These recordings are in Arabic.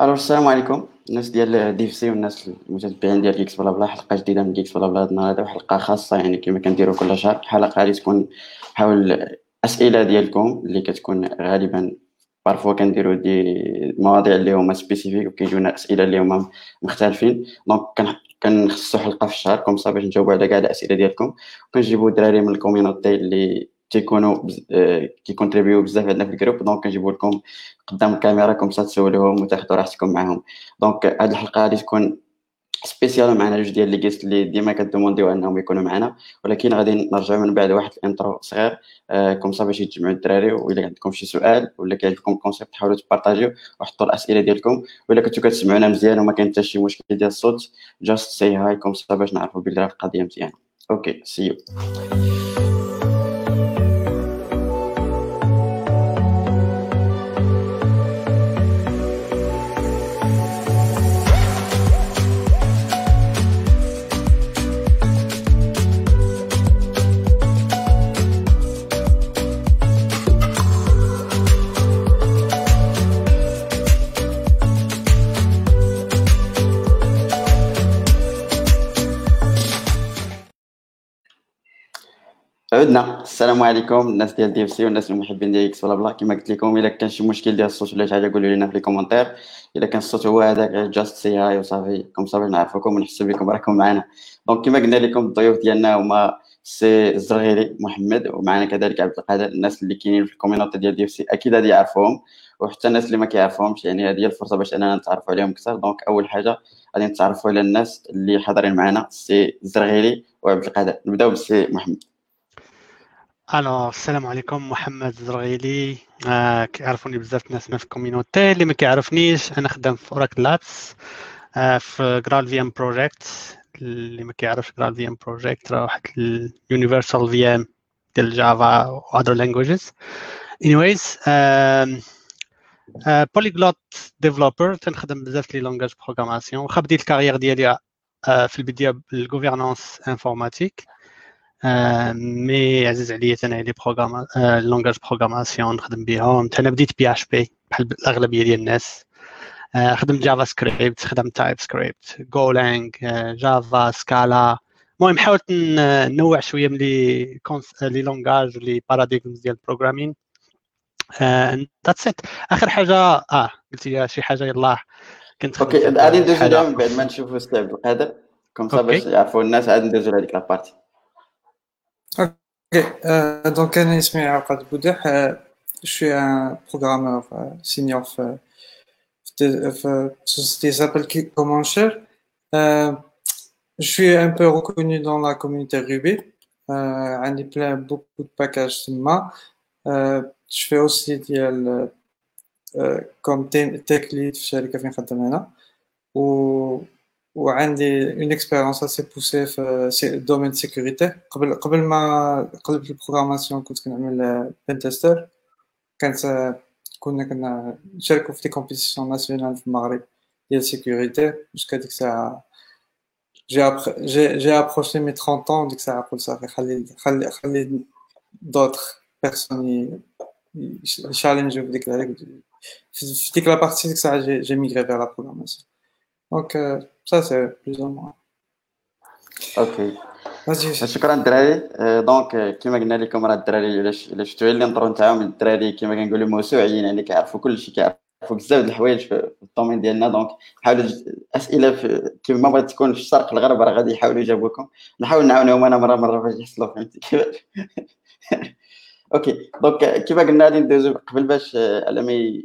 ألو السلام عليكم. الناس ديال DevC والناس المتتبعين ديال Geeks Blabla حلقة جديدة من Geeks Blabla. هاد النهار هذا وحلقه خاصة يعني كما كنديروا كل شهر حلقة اللي تكون حول اسئله ديالكم اللي كتكون غالبا parfois كنديروا des مواضيع اللي هما spécifiques وكيجيونا أسئلة اللي هما مختلفين. donc كنخصصوا حلقة في الشهر comme باش نجاوبوا على كاع الأسئلة ديالكم. وكنجيبوا الدراري من ال community اللي تيكونوا كي contribuer بزاف عندنا في ال groupe donc كنجيبوا لكم قدام الكاميرا comme ça تسولوهم وتاخذوا راحتكم معاهم donc هاد الحلقة غادي تكون spéciale معنا جوج ديال les guests اللي ديما ك demander انهم يكونوا معنا ولكن غادي نرجعوا من بعد واحد ال intro صغير comme ça باش يتجمعوا الدراري ولا عندكم شي سؤال ولا كيعجبكم ال concept حاولوا ت partager وحطوا الاسئله ديالكم ولا كنتو كتسمعونا مزيان وما كاين حتى شي مشكل ديال الصوت just say hi comme ça باش نعرفوا بلي القضية مزيانه أوكي سي يو عدنا. السلام عليكم. الناس ديال DevC والناس المحبين ديال Geeks Blabla كما قلت لكم إلا كان شي مشكل ديال الصوت ولا شي حاجة قولوا لنا في ال commentaire إلا كان الصوت هو هذاك just say hi وصافي. comme ça نعرفوكم ونحس بكم راكم معنا. donc كما قلنا لكم الضيوف ديالنا هما سي الزرغيري محمد ومعنا كذلك عبد القادر. الناس اللي كاينين في ال community ديال DevC أكيد غادي يعرفوهم وحتى الناس اللي ما كيعرفوهمش يعني هذه هي الفرصة باش أننا نتعرفوا عليهم أكثر. donc أول حاجة غادي نتعرفوا على الناس اللي حاضرين معنا سي الزرغيري وعبد القادر. نبداو بسي محمد. ألو السلام عليكم محمد الزرغيلي آه كيعرفوني بزاف الناس في ال community اللي ما كيعرفنيش. أنا خدام في Oracle Labs آه في GraalVM project اللي ما كيعرفش GraalVM project راه واحد ال universal VM ديال Java و other languages anyways polyglot developer تنخدم بزاف les langages programmation. واخا بديت ال carrière ديالي آه في البداية بال gouvernance informatique mais عزيز عليا أنا les programmes langages programmation نخدم بهم أنا بديت PHP بحال الاغلبيه ديال الناس خدمت JavaScript خدمت TypeScript Golang Java Scala المهم حاولت ننوع شوية من les les langages les paradigms ديال ال programming that's it آخر حاجة آه قلت لي شي حاجة يلاه كنت okay غادي ندوزو من بعد ما نشوفوا سي عبد القادر كوم صا باش يعرفوا الناس غادي ندوزو لهذيك لابارتي Okay. Euh, donc, euh, je suis un programmeur euh, senior de euh, société qui s'appelle Comancher. Euh, je suis un peu reconnu dans la communauté Ruby. Euh, on plein beaucoup de packages Sigma. Je fais aussi dial, euh, comme tech lead chez و فين خدام أنا. و وعندي une expérience assez poussée في domaine sécurité قبل قبل ما قلبت ال programmation كنت كنعمل pen tester كانت كنا كنا نشاركو في des compétitions nationales في المغرب ديال sécurité jusqu'à ديك الساعة j'ai j'ai j'ai approché mes 30 ans ديك الساعة قلت صافي خلي خلي خلي d'autres personnes ي challenger في ديك في ديك la partie ديك الساعة j'ai migré vers la programmation donc Ça, c'est plus ou moins. okay شكرا الدراري donc كما قلنا لكم راه الدراري علاش شفتوا les intros نتاعهم؟ الدراري كما كنقولوا موسوعيين يعني كيعرفوا كل شيء كيعرفوا بزاف د الحوايج في ال domaine ديالنا. donc حاولوا أسئلة كما بغات تكون في الشرق الغرب راه غادي يحاولوا يجاوبوكم. نحاول نعاونهم أنا مرة مرة باش يحصلوا فهمتي كيفاش. okay. donc كما قلنا غادي ندوزو قبل باش على ما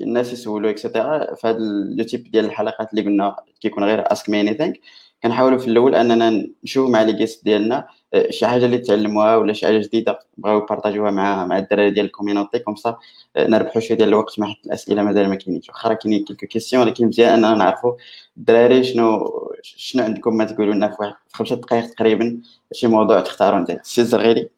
الناس يسولوا et cetera في هذا le type ديال الحلقات اللي قلنا كيكون غير ask me anything كنحاولوا في الأول أننا نشوف مع les guests ديالنا آه، شي حاجة اللي تعلموها ولا شي حاجة جديدة بغاو ي partager وها مع مع الدراري ديال ال community. comme ça نربحوا شوية ديال الوقت مع الأسئلة مازال ما كاينينش. واخا راه كاينين quelques questions ولكن مزيان أننا نعرفوا الدراري شنو شنو عندكم؟ ما تقولوا لنا في خمسة دقائق تقريبا شي موضوع تختاروا انت سي الزرغيري.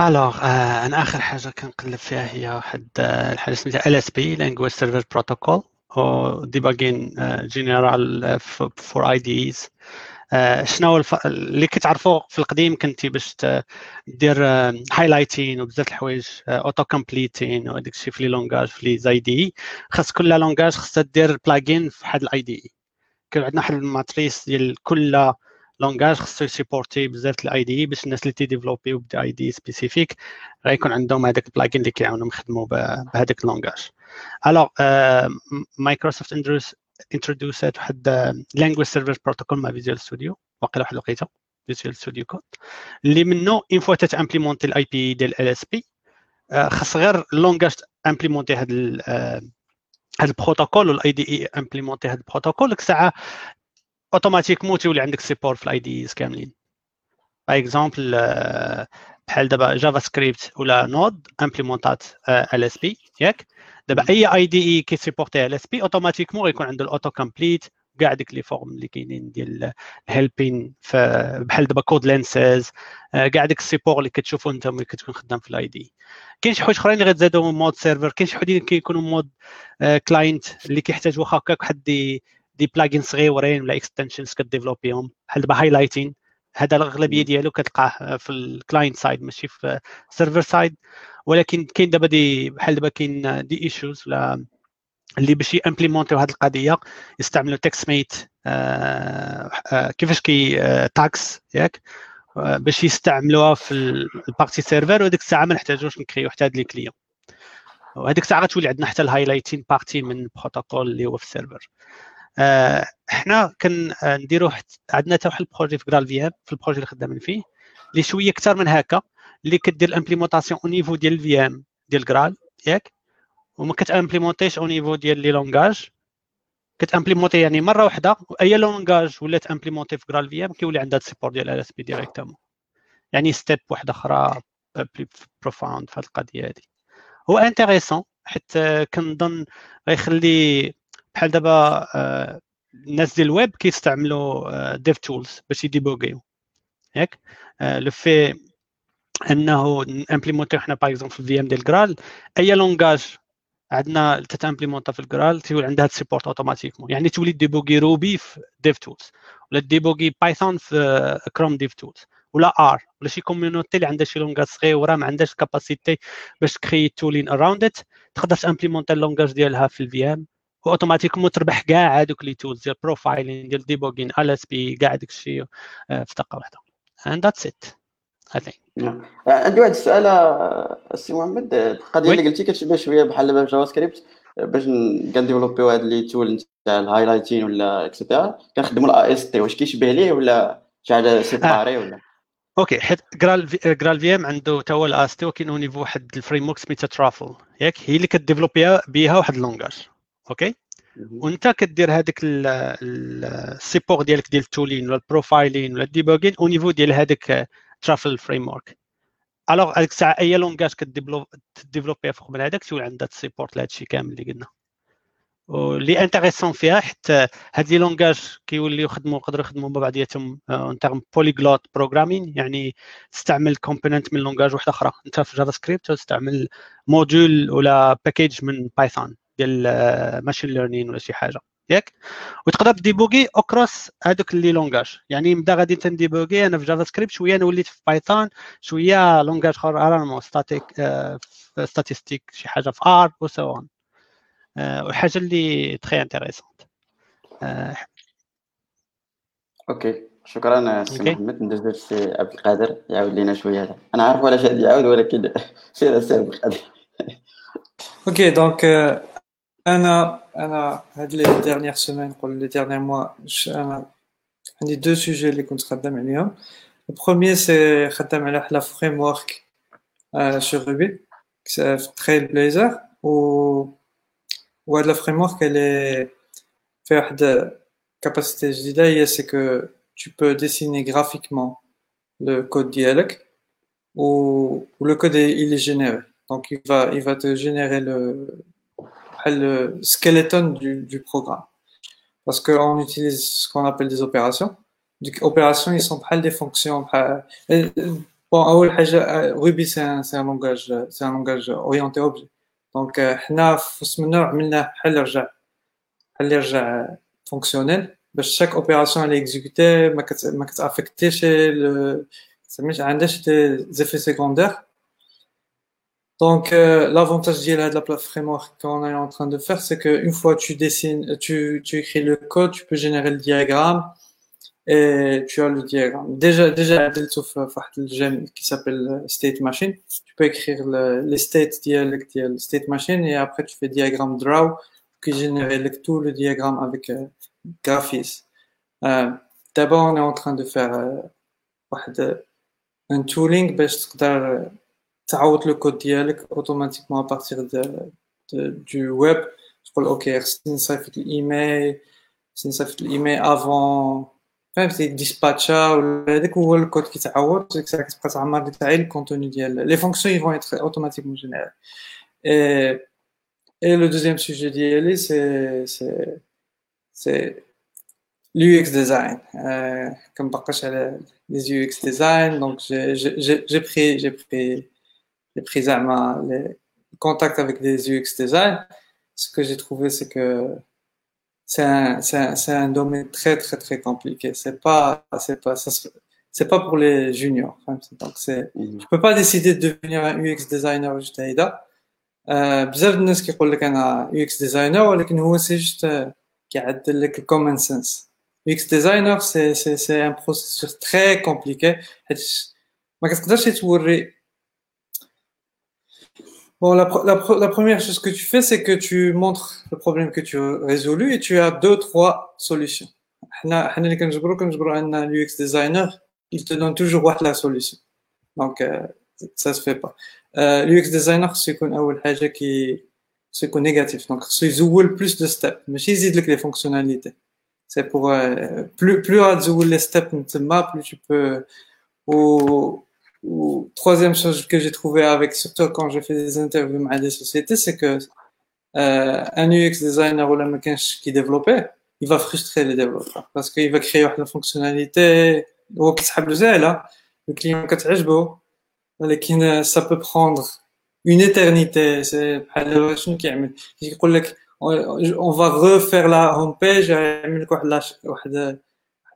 alors آه أنا اخر حاجة كنقلب فيها هي واحد آه الحاجة سميتها LSP language server protocol أو debugging general for IDEs آه، شنو هو الف... اللي كتعرفوا في القديم كنتي باش دير highlighting وبزاف الحوايج auto completing وداك الشيء في les langages في les IDE خاص كل langage خاصها دير plugin في واحد ال IDE كان عندنا واحد ال matrice ديال كل langage خصو يسيبورتي بزاف ال IDE باش الناس اللي تيديفلوبيو IDE spécifique غيكون عندهم هذاك ال plugin اللي كيعاونهم يخدموا بهذاك ال langage alors Microsoft انترودوسات واحد language server protocol مع Visual Studio واقيلا واحد الوقيته Visual Studio Code اللي منه une fois تتامبليمونتي ال API ديال LSP خاص غير ال langage امبليمونتي هاد هاد البروتوكول وال IDE امبليمونتي هاد البروتوكول. ديك الساعة automatiquement تولي عندك support في ال IDE كاملين. par exemple بحال دابا JavaScript ولا Node امبليمونتات LSP ياك؟ دابا أي IDE كيسيبورتي LSP automatiquement غيكون عنده ال auto complete كاع ديك les formes اللي كاينين ديال ال helping بحال دابا code lenses كاع ديك ال support اللي كتشوفوا انت ملي كتكون خدام في ال IDE كاين شي حوايج أخرين اللي غتزادوا mode server كاين شي حوايج كيكونوا mode client اللي كيحتاج واخا هكاك واحد des plugins صغيورين ولا extensions كديفلوبيهم بحال دابا highlighting هذا الأغلبية ديالو كتلقاه في ال client side ماشي في ال server side ولكن كاين دابا des بحال دابا كاين des issues ولا اللي باش يامبليمونتيو هذه القضية؟ يستعملوا TextMate آه آه كيفاش كي آه تاكس ياك؟ باش يستعملوها في ال partie serveur وديك الساعة ما نحتاجوش نكريو حتى هاد les clients وهذيك الساعة غتولي عندنا حتى ال highlighting partie من البروتوكول اللي هو في ال serveur آه حنا كنديروا عندنا حتى واحد ال projet في GraalVM في ال projet اللي خدامين فيه اللي شوية أكثر من هكا اللي كدير ال implémentation au niveau ديال ال VM ديال Graal ياك؟ وما كتامبليمونتيش au niveau ديال les langages كتامبليمونتي يعني مرة واحدة اي langage ولات امبليمونتي في GraalVM كيولي عندها ال support ديال LSP directement يعني step واحدة أخرى plus profonde في هذه القضية هذه هو intéressant حيت كنظن غيخلي بحال دابا الناس ديال الويب كيستعملوا dev tools باش يديبوغيو ياك لو في أنه امبليمونتي حنا par exemple في ال VM ديال Graal أي langage عندنا تتامبليمونتا في ال Graal تولي عندها support automatiquement يعني تولي ديبوغي Ruby في dev tools ولا ديبوغي Python في Chrome dev tools ولا R ولا شي community اللي عندها شي langage صغيره ما عندهاش capacité باش تكري tooling around it تقدر تامبليمونتا ال langage ديالها في ال VM و automatiquement تربح كاع هذوك les tools ديال profiling ديال debugging LSP كاع داك الشيء في دقه واحدة. And that's it I think. نعم. عندي واحد السؤال السي محمد. القضية اللي قلتي كتشبه شوية بحال دابا JavaScript باش كنديفلوبيو هاد les tools تاع ال highlighting ولا et cetera كنخدموا ال AST واش كيشبه ليه ولا شي حاجة séparé ولا؟ okay حيت GraalVM عنده تا هو ال AST وكاين niveau واحد ال framework سميتها Truffle ياك هي اللي كديفلوبي بها واحد ال langage okay؟ وأنت كدير هذاك ال support ديالك ديال ال tooling ولا ال profiling ولا ال debugging au niveau ديال هذاك Truffle framework alors هذيك الساعة أي langage كديفلوبيها فوق من هذاك تولي عندها ال support لهذا الشيء كامل اللي قلنا. واللي intéressant فيها حتى هاد les langages كيوليو يخدموا يقدروا يخدموا مع بعضياتهم en terme polyglot programming يعني تستعمل component من langage واحدة أخرى. أنت في JavaScript تستعمل module ولا package من Python ديال machine learning ولا شي حاجة. ياك؟ وتقدر ديبوغي across هذوك les langages يعني نبدا غادي تنديبوغي أنا في JavaScript شوية أنا وليت في Python شوية langage أخر ارانمو ستاتيك statistiques شي حاجة في R وسو اون وحاجة اللي très intéressante okay. شكرا سي محمد ندوز للسي عبد القادر يعاود لينا شوية هذا. أنا عارف ولا شاد يعاود ولكن سير السي عبد القادر. okay donc أنا أنا هاد les dernières semaines نقول les derniers mois أنا عندي deux sujets اللي كنت خدام عليهم ال premier c'est خدام على حلا framework sur Ruby في Trailblazer و وهاد ال framework اللي فيها واحد capacité جديده هي c'est que tu peux dessiner graphiquement le code dialogue ou, ou le code est, il est généré. Donc il va, il va te générer le, le skeleton du, programme. Parce qu'on utilise ce qu'on appelle des opérations. Donc, opérations, ils sont des fonctions. Bon, euh, Ruby, c'est un, un, langage, c'est un langage orienté objet. Donc, euh, fonctionnel. Bah, chaque opération elle est exécutée, affectée chez le, ça des effets secondaires. Donc, euh, l'avantage de la plate framework qu'on est en train de faire, c'est qu'une fois tu dessines, tu, écris le code, tu peux générer le diagramme et tu as le diagramme. Déjà, déjà, le gemme euh, qui s'appelle euh, state machine. Tu peux écrire le, les states state machine et après tu fais diagramme draw qui génère tout le diagramme avec euh, euh, D'abord, on est en train de faire un tooling, parce que تعوض le code ديالك automatiquement à partir de, de du web. تقول أوكي خصني نصيفط الايميل خصني نصيفط الايميل افون فهمتي ديسباتشا ولا هذاك هو الكود كيتعوض ديك الساعة كتبقى تعمر ديك الساعة الكونتوني ديال لي فونكسيون يفون ايتر اوتوماتيكمون جينيرال Et le deuxième sujet d'ILE, c'est, c'est, c'est l'UX design. Euh, comme par contre, les UX design, donc j'ai, j'ai, j'ai pris, j'ai pris, j'ai pris les contacts avec des UX design. Ce que j'ai trouvé, c'est que c'est un, c'est un, c'est un domaine très, très, très compliqué. C'est pas, c'est pas, ça c'est pas pour les juniors. Donc c'est, mhm. je peux pas décider de devenir un UX designer juste à بزاف الناس كيقول لك انا يو اكس ديزاينر ولكن هو سي جوست كيعدل لك الكومن سنس يو اكس ديزاينر سي سي سي ان بروسيسور تري كومبليكي حيت ما كتقدرش توري Bon, la, la, la, première chose que tu fais, c'est que tu montres le problème que tu as résolu et tu as deux, trois solutions. l'UX designer, il te donne toujours la solution. Donc, euh, ça se fait pas. l'UX designer خصو يكون اول حاجة كي خصو يكون نيجاتيف دونك خصو يزول بلوس دو ستيب ماشي يزيد لك لي فونكسيوناليتي سي بور بلو بلو غتزول لي ستيب من تما بلو tu peux ou ou troisième chose que j'ai trouvé avec, surtout quand je fais des interviews à des sociétés, c'est que euh, un UX designer ou la mécanche qui développait, il va frustrer les développeurs parce qu'il va créer une fonctionnalité ou qui là, le client qui mais ça peut prendre une éternité. C'est pas qui est. on va refaire la homepage,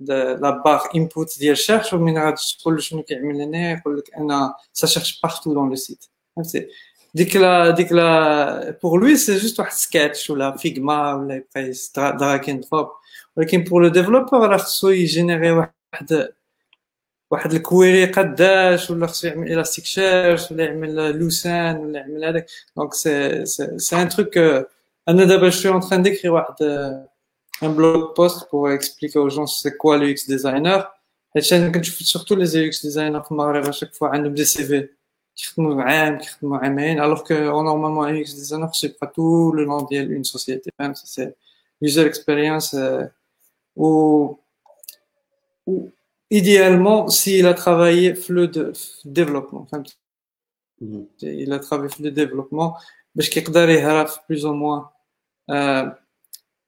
page يعمل لك واحد واحد واحد la barre input ديال search ومن غادي تقول له شنو كيعمل هنا يقول لك أنا ça cherche partout dans le site فهمتي ديك لا ديك لا pour lui c'est juste واحد سكاتش ولا Figma ولا يبقى drag drop ولكن pour le développeur راه خصو يجينيري واحد واحد ال query قداش ولا خصو يعمل Elasticsearch ولا يعمل Lucene ولا يعمل هذاك donc c'est c'est un truc أنا دابا je suis en train d'écrire واحد un blog post pour expliquer aux gens c'est quoi le UX designer حيت أنا كنشوف surtout les UX designers في المغرب à chaque fois عندهم des CV كيخدموا عام كيخدموا عامين alors que normalement un UX designer خصو يبقى tout le long ديال une société فهمت c'est user experience و idéalement, s'il a travaillé le de développement, enfin, mm -hmm. il a travaillé le développement, باش كيقدر يعرف plus ou moins euh, حيت ديك الساعة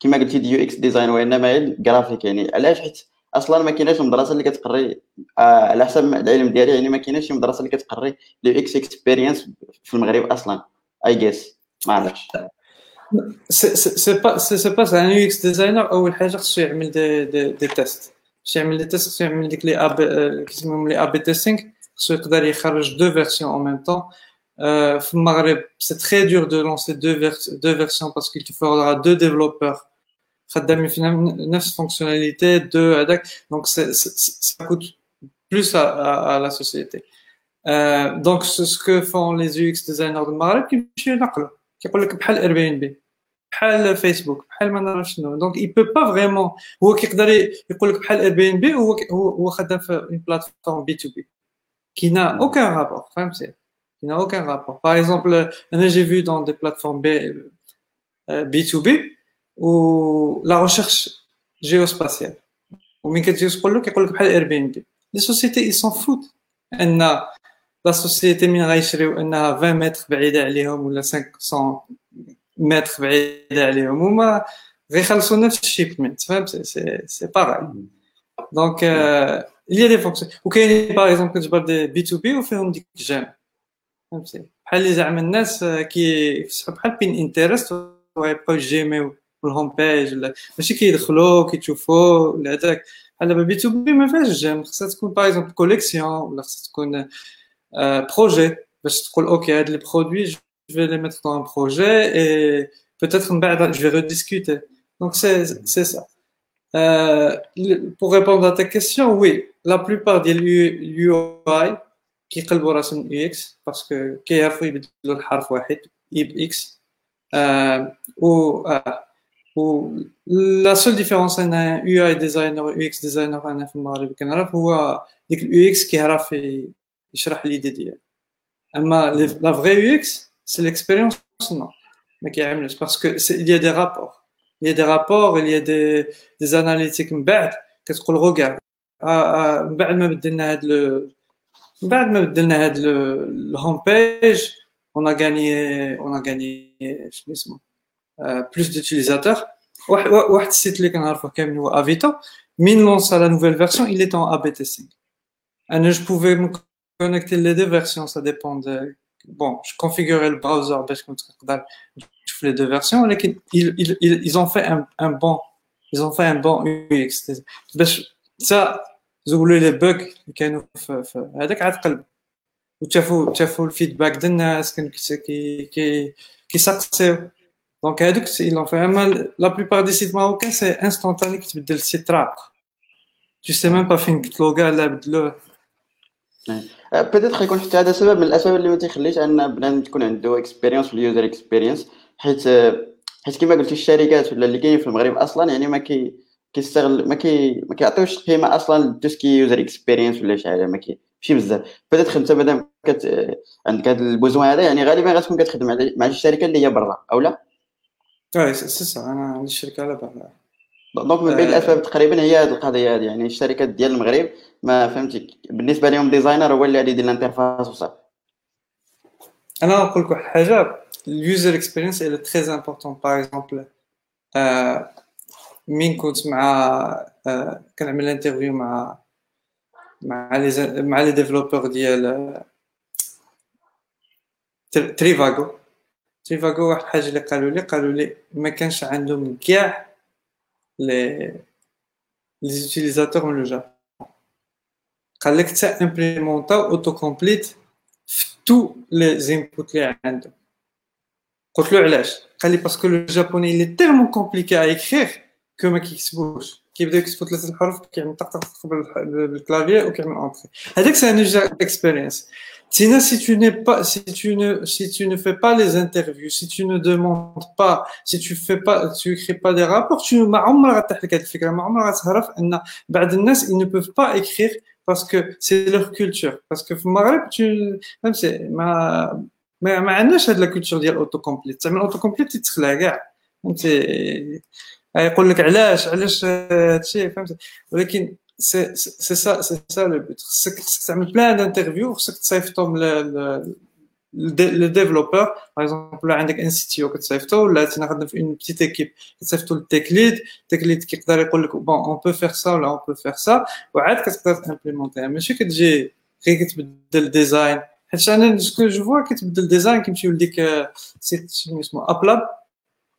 كما قلتي des UX design وإنما الجرافيك يعني. علاش حيت أصلا ما كايناش مدرسة اللي كتقري آه على حسب العلم ديالي يعني ما كايناش مدرسة اللي كتقري l'UX experience في المغرب أصلا I guess ما عرفتش. c'est pas c'est Ben un UX designer أول حاجة خصو يعمل دي دي, دي تيست باش يعمل les tests خصو يعمل ديك les AB كيسموهم les AB testing خصو يقدر يخرج deux versions en même temps في المغرب c'est très dur de lancer deux deux versions parce que il te faudra deux développeurs. خدامين في نفس fonctionnalité de هذاك donc ça coûte plus à, à, à la société. Euh, donc ce que font les UX designers du المغرب كيمشيو ينقلوا كيقول لك بحال Airbnb بحال فيسبوك بحال ما نعرف شنو donc il peut pas vraiment هو كيقدر يقول لك بحال Airbnb هو هو خدام في une plateforme B2B qui n'a aucun rapport. فهمتي qui n'a aucun rapport. Par exemple أنا j'ai vu dans des plateformes B, B2B ou la recherche géospatiale ومين كتجي تقول له كيقول لك بحال Airbnb les sociétés ils s'en foutent ان la société من غيشريو انها 20 متر بعيده عليهم ولا 500 متر بعيده عليهم وما غيخلصوا نفس ال shipment فهمت سي سي باغي donc il y a des fonctions. وكاين par exemple كتجبر des B2B وفيهم ديك ال j'aime فهمتي بحال اللي زعما الناس كيفتحوا بحال Pinterest ويبقاو يجيميو ال home page ولا ماشي كيدخلوا كيشوفوا ولا هذاك بحال دابا B2B ما فيهاش ال j'aime خصها تكون par exemple collection ولا خصها تكون projet باش تقول OK هاد les produits je vais les mettre dans un projet et peut-être من بعد je vais rediscuter. Donc c'est c'est ça. Euh, pour répondre à ta question oui. La plupart ديال ال UI كيقلبوا راسهم UX parce que كيعرفوا يبدلوا الحرف واحد ب X. و و la seule différence entre UI designer و UX designer أنا في المغرب كنعرف هو ديك ال UX كيعرف يشرح l'idée ديالو. أما la vraie UX c'est l'expérience Non ما كيعملش parce que il y a des rapports. Il y a des rapports il y a des des analytiques. من بعد كتقول regarde من بعد ما بدلنا هاد بعد ما بدلنا هاد الهوم بيج on a gagné on a gagné شنو اسمه بلوس دوتيليزاتور واحد واحد السيت اللي كنعرفه كامل هو افيتا من لونسا لا نوفيل فيرسيون il est en AB testing انا جو بوفي me connecter les deux versions ça dépend de bon je configurais le browser باش كنت نقدر نشوف les deux versions ولكن ils, ils, ils ont fait un, un bon ils ont fait un bon UX باش تا زولوا les bugs اللي كانوا في هذاك عاد قلب. وشافوا شافوا ال feedback ديال الناس كان كي كي كيسقسيو. donc هادوك في أما la plupart des sites marocains c'est instantané كتبدل ال site تراق tu sais même pas فين كتلوغا لا بدلوه peut-être يكون حتى هذا سبب من الأسباب اللي ما تيخليش أن بنادم تكون عنده expérience في ال user experience حيت حيت كما قلتي الشركات ولا اللي كاينين في المغرب أصلا يعني ما كي كيستغل ما كي ما كيعطيوش قيمه أصلا ل tout ce qui user experience ولا شي حاجة ما كي ماشي بزاف. peut-être انت مادام كت عندك هذا ال besoin هذا يعني غالبا غتكون كتخدم مع شي شركة اللي هي برا أو لا؟ وي سي سا أنا عندي الشركة على برا. donc من بين الأسباب تقريبا هي هذه القضية هذه يعني الشركات ديال المغرب ما فهمتي بالنسبة لهم designer هو اللي غادي يدير ال interface وصافي. أنا نقول لك واحد الحاجة ال user experience هي très importante par exemple مين كنت مع كنعمل interview مع مع لي مع les développeurs ديال Trivago Trivago واحد الحاجة اللي قالوا لي قالوا لي ما كانش عندهم كاع les les utilisateurs من le Japon قال لك تا امبليمونطاو auto complete في tous les inputs اللي عندهم. قلت له علاش؟ قال لي parce que le japonais est tellement compliqué à écrire que ما كيكتبوش. كيبدا يكتبوا ثلاثة الحروف كيعمل طق طق طق بال clavier وكيعمل entrée. هذاك c'est un user experience Sinon, si tu n'es pas, si tu ne, si tu ne fais pas les interviews, si tu ne demandes pas, si tu fais pas, tu écris pas des rapports, tu ما عمرك غتحل لك هذه الفكرة. ما عمرك غتعرف أن بعض الناس ils ne peuvent pas écrire parce que c'est leur culture. Parce que في المغرب tu فهمتي ما ما, ما عندناش هاد la culture ديال auto complete تعمل auto فهمتي يقول لك علاش علاش هادشي فهمتي ولكن c'est ça c'est ça le but خصك تعمل plan d'interview خصك تصيفطهم le développeur par exemple عندك un CT كتصيفطو ولا أنا خدام في une petite équipe كتصيفطو لل tech lead ال tech lead كيقدر يقول لك bon on peut faire ça ولا on peut faire ça وعاد كتقدر ت implémenter ها ماشي كتجي غير كتبدل design حيت أنا ce que je vois كتبدل design كيمشيو لديك site شنو اسمه Uplabs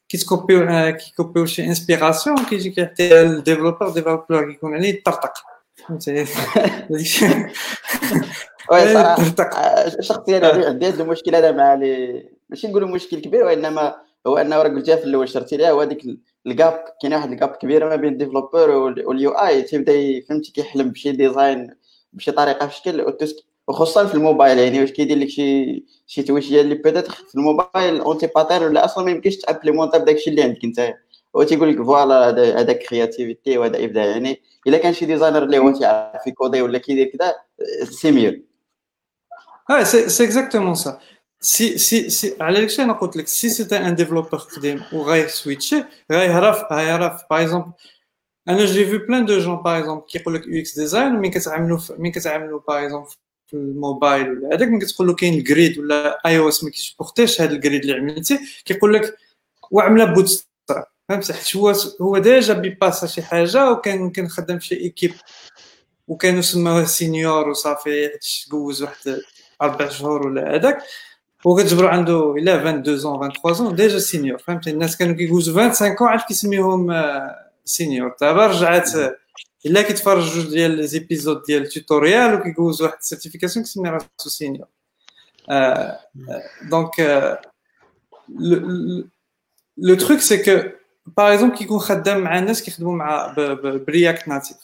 كيتكوبيو كيكوبيو شي انسبيراسيون كيجي كيعطيها لل developer ال developer كيكون عليه يطرطق فهمتي oui صراحة شخصيا عندي هذا المشكل هذا مع لي ماشي نقولوا مشكل كبير وانما هو انه راه قلتها في الأول شرتي ليها هو هذيك ال gap كاين واحد ال gap كبيره ما بين ال developer وال UI تيبدا فهمتي كيحلم بشي design بشي طريقه في شكل وخصوصا في الموبايل يعني واش كيدير لك شي شي تويشيه اللي بيتيتر في الموبايل اونتي باتر ولا أصلا ما يمكنش ت implémenta بداك اللي عندك أنت. هو تيقول لك voilà هذا créativité وهذا إبداع. يعني إلا كان شي designer اللي هو تيعرف ي coder ولا كيدير كذا c'est mieux آه c'est exactement ça c'est c'est c'est على داكشي أنا قلت لك si c'était un développeur قديم وغايسويتشي غيعرف غيعرف par exemple أنا j'ai في plein de gens par exemple كيقول لك UX design ملي كتعملوا ملي كتعملوا par exemple في الموبايل ولا هذاك ملي كتقول له كاين ال grid ولا iOS ما كي supporter ش هذا ال grid اللي عملتي كيقول لك وعملها bon فهمت؟ حيت هو هو déjà بيباسا شي حاجة وكان كنخدم في شي équipe وكانوا سماوه senior وصافي حيت واحد أربع شهور ولا هذاك. وكتجبروا عنده إلا 22 ans 23 ans déjà senior فهمتي الناس كانوا كيجوزوا 25 عارف كيسميهم senior دابا رجعت إلا كيتفرج جوج ديال les épisodes ديال ال tutorial وكيجوز واحد ال certification كيسمي راسو senior. donc le truc c'est que par exemple كيكون خدام مع الناس كيخدموا مع ب React Native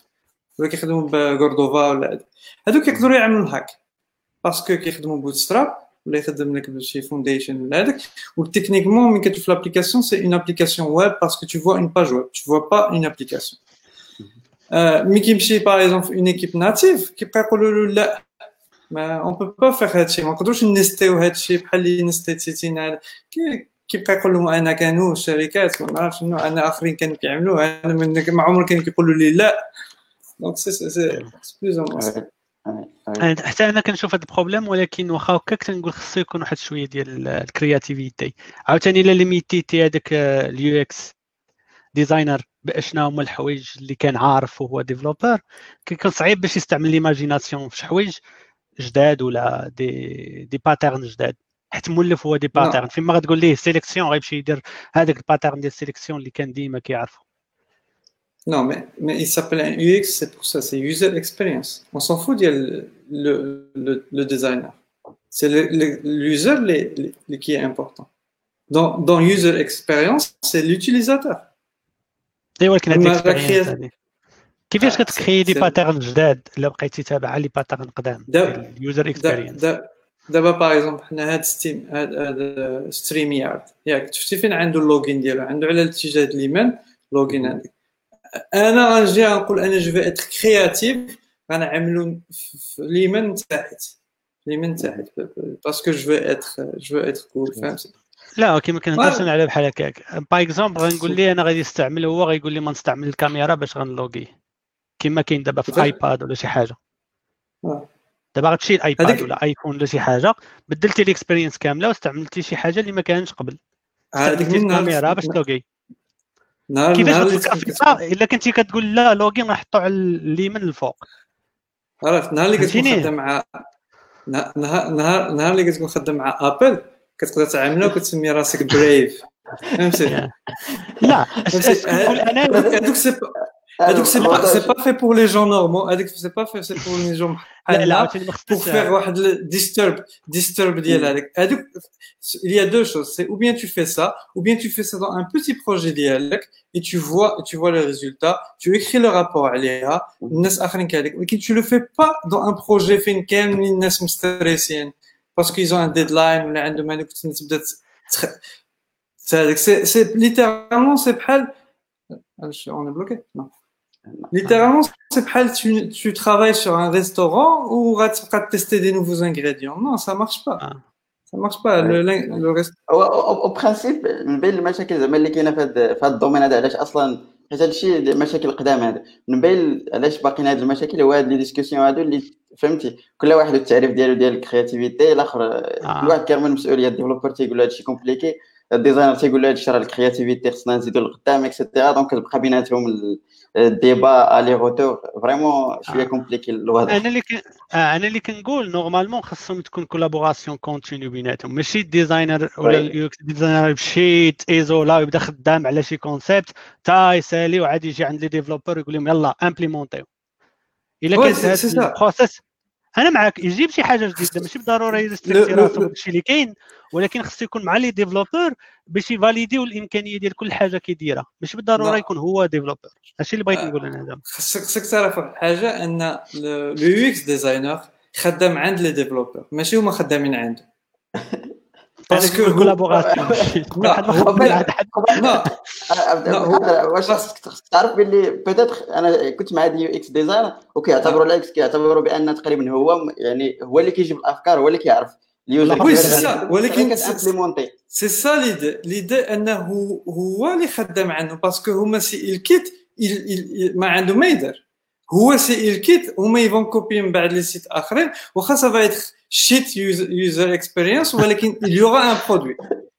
ولا كيخدموا بكوردوفا ولا هادو. كيقدروا يعملوا ال hack parce que كيخدموا Bootstrap ولا يخدم لك بشي Foundation ولا هذاك و techniquement ملي كتشوف l'application c'est une application web parce que tu vois une page web tu vois pas une application mais كيمشي par exemple une équipe native كيبقى يقولوا له لا ما اون بو با فيغ هادشي ما نقدروش nester و هادشي بحال اللي nesterيت سيتينا كيبقى يقول لهم أنا كانوا الشركات ما نعرفش شنو أنا اخرين كانوا كيعملوه أنا من ما عمر كانوا كيقولوا لي لا donc c'est c'est plus حتى أنا كنشوف هذا ال problème ولكن واخا هكاك تنقول خصو يكون واحد شوية ديال ال créativité عاوتاني إلا limiterيتي هذاك ال UX designer باشنا هما الحوايج اللي كان عارف وهو developer كيكون صعيب باش يستعمل l'imagination في شي حوايج جداد ولا des des patterns جداد حيت مولف هو des patterns فيما غتقول ليه sélection غيمشي يدير هذاك ال pattern ديال ال sélection اللي كان ديما كيعرفو Non, mais, mais il s'appelle un UX, c'est pour ça, c'est User Experience. On s'en fout le, le, le, le designer. C'est l'user qui est important. Dans, dans User Experience, c'est l'utilisateur. ايوا ولكن كيفاش كت créer des patterns جداد الا بقيتي تابع les patterns قدام؟ ال user experience دابا par exemple حنا هاد ستيم هاد ستريم يارد ياك شفتي فين عنده ال login ديالو؟ عنده على الاتجاه اليمين login هذيك أنا غنجي غنقول أنا je vais être créatif غنعملو في اليمين تحت اليمين تحت parce que je vais être je vais être cool فهمتي؟ لا كيما كنهضرش أنا على بحال هكاك. par exemple غنقول ليه أنا غادي نستعمل هو غيقول لي ما نستعمل الكاميرا باش غن logger. كيما كاين دابا في iPad ولا شي حاجة. دابا غتمشي ال iPad ولا iPhone ولا شي حاجة بدلتي ال expérience كاملة واستعملتي شي حاجة اللي ما كانش قبل. استعملتي الكاميرا باش ت logger. كيفاش إلا كنتي كتقول لا login غنحطو على اليمين الفوق عرفت؟ نهار اللي كتكون خدام مع نهار نهار نهار اللي كتكون خدام مع Apple كتقدر تعاملها وكتسمي راسك bref فهمتي لا هذوك c'est هذوك c'est pas c'est pas fait pour les gens normal هذوك c'est pas fait c'est pour les gens لا لا pour faire واحد disrupt disrupt ديال هذاك هذوك il y a deux choses c'est ou bien tu fais ça ou bien tu fais ça dans un petit projet ديالك et tu vois tu vois le résultat tu écris le rapport عليها الناس اخرين كذلك ولكن tu le fais pas dans un projet فين كاملين الناس مستريسين باسكو ils ont un deadline ولا عندهم هذوك تبدا c'est c'est littéralement c'est بحال on est bloqué non Littéralement, c'est pas tu, tu travailles sur un restaurant ou tu vas tester des nouveaux ingrédients. Non, ça marche pas. Ah. Ça marche pas. Le, le reste. Au, principe, من بين المشاكل زعما اللي كاينه في هذا في هذا الدومين هذا علاش اصلا حيت هذا الشيء مشاكل قدام هذا من بين علاش باقيين هاد المشاكل هو هاد les discussions هادو اللي فهمتي كل واحد التعريف ديالو ديال ال créativité الآخر آه. كل واحد كيرمي المسؤوليه ال developer تيقول هادشي compliqué ال designer تيقول له هادشي راه ال créativité خصنا نزيدو لقدام et cetera donc كتبقى بيناتهم ال débat aller-retour vraiment شوية compliqué الوضع أنا اللي كن... أنا اللي كنقول normalement خصهم تكون collaboration continue بيناتهم. ماشي ال designer ولا ال UX designer مشيت isolé ويبدا خدام على شي concept تا يسألي وعاد يجي عند les développeurs يقول لهم يلا implémenter و إلا كان هذا ال process أنا معاك. يجيب شي حاجة جديدة ماشي بالضرورة ي restricter راسو بالشيء اللي كاين ولكن خصو يكون مع les développeurs باش ي valider و الإمكانية ديال كل حاجة كيديرها ماشي بالضرورة يكون هو développeur هادشي اللي بغيت نقول أنا هذا. خصك خصك تعرف واحد الحاجة أن le UX designer خدام عند les développeurs ماشي هما خدامين عنده. parce que collaboration واش خصك تعرف باللي بيتيتر أنا كنت مع دي إكس ديزاين وكيعتبروا الاكس كيعتبروا بان تقريبا هو يعني هو اللي كيجيب الافكار هو اللي كيعرف وي سي سا ولكن سي سا ليدي ليدي انه هو اللي خدام عنه باسكو هما سي الكيت ما عنده ما يدير هو سي الكيت هما يفون كوبي من بعد لي سيت آخرين واخا سا فا شيت يوزر إكسبيريونس ولكن il y aura un produit.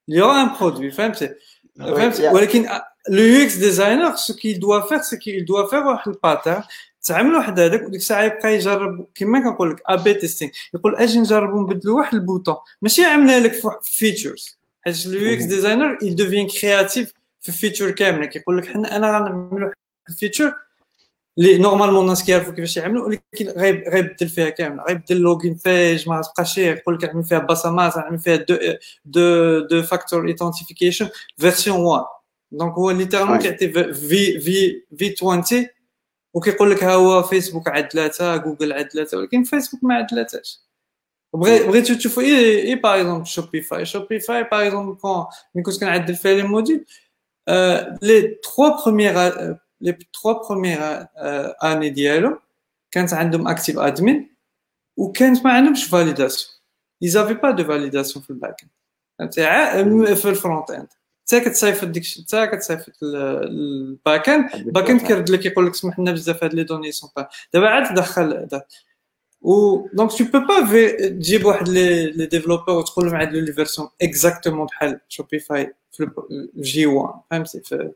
Il y aura un produit فهمتي؟ فهمتي؟ ولكن le UX designer ce qu'il doit faire c'est qu'il doit faire واحد ال pattern تعمل واحد هذاك وديك الساعة يبقى يجرب كما كنقول لك A/B testing يقول أجي نجربوا نبدلوا واحد ال bouton. ماشي يعملها لك في features حيت ال UX designer il devient créatif في ال feature كاملة. كيقول لك حنا أنا غنعملوا ال feature اللي normalement الناس كيعرفوا كيفاش يعملوا ولكن غيبدل فيها كامل غيبدل login page ما تبقاش يقول لك نعمل فيها بصمات نعمل فيها deux deux deux facteurs identification version 1 donc هو littéralement كيعطي في في في 20 وكيقول لك ها هو فيسبوك عدلاته جوجل عدلاته ولكن فيسبوك ما عدلاتهاش بغي بغيتو تشوفوا et et par exemple Shopify Shopify par exemple كون ملي كنت كنعدل فيها les modèles les 3 premières les 3 premières années ديالو كانت عندهم Active Admin وكانت ما عندهمش validation ils avaient pas de validation في ال backend في ال frontend حتى كتصيفط ديك حتى كتصيفط ال backend ال backend كيرد لك يقول لك سمح لنا بزاف هاد les données sont pas دابا عاد تدخل و donc tu peux pas تجيب واحد لي les développeurs وتقول لهم عدلوا les versions exactement بحال Shopify في جي 1 فهمتي؟ في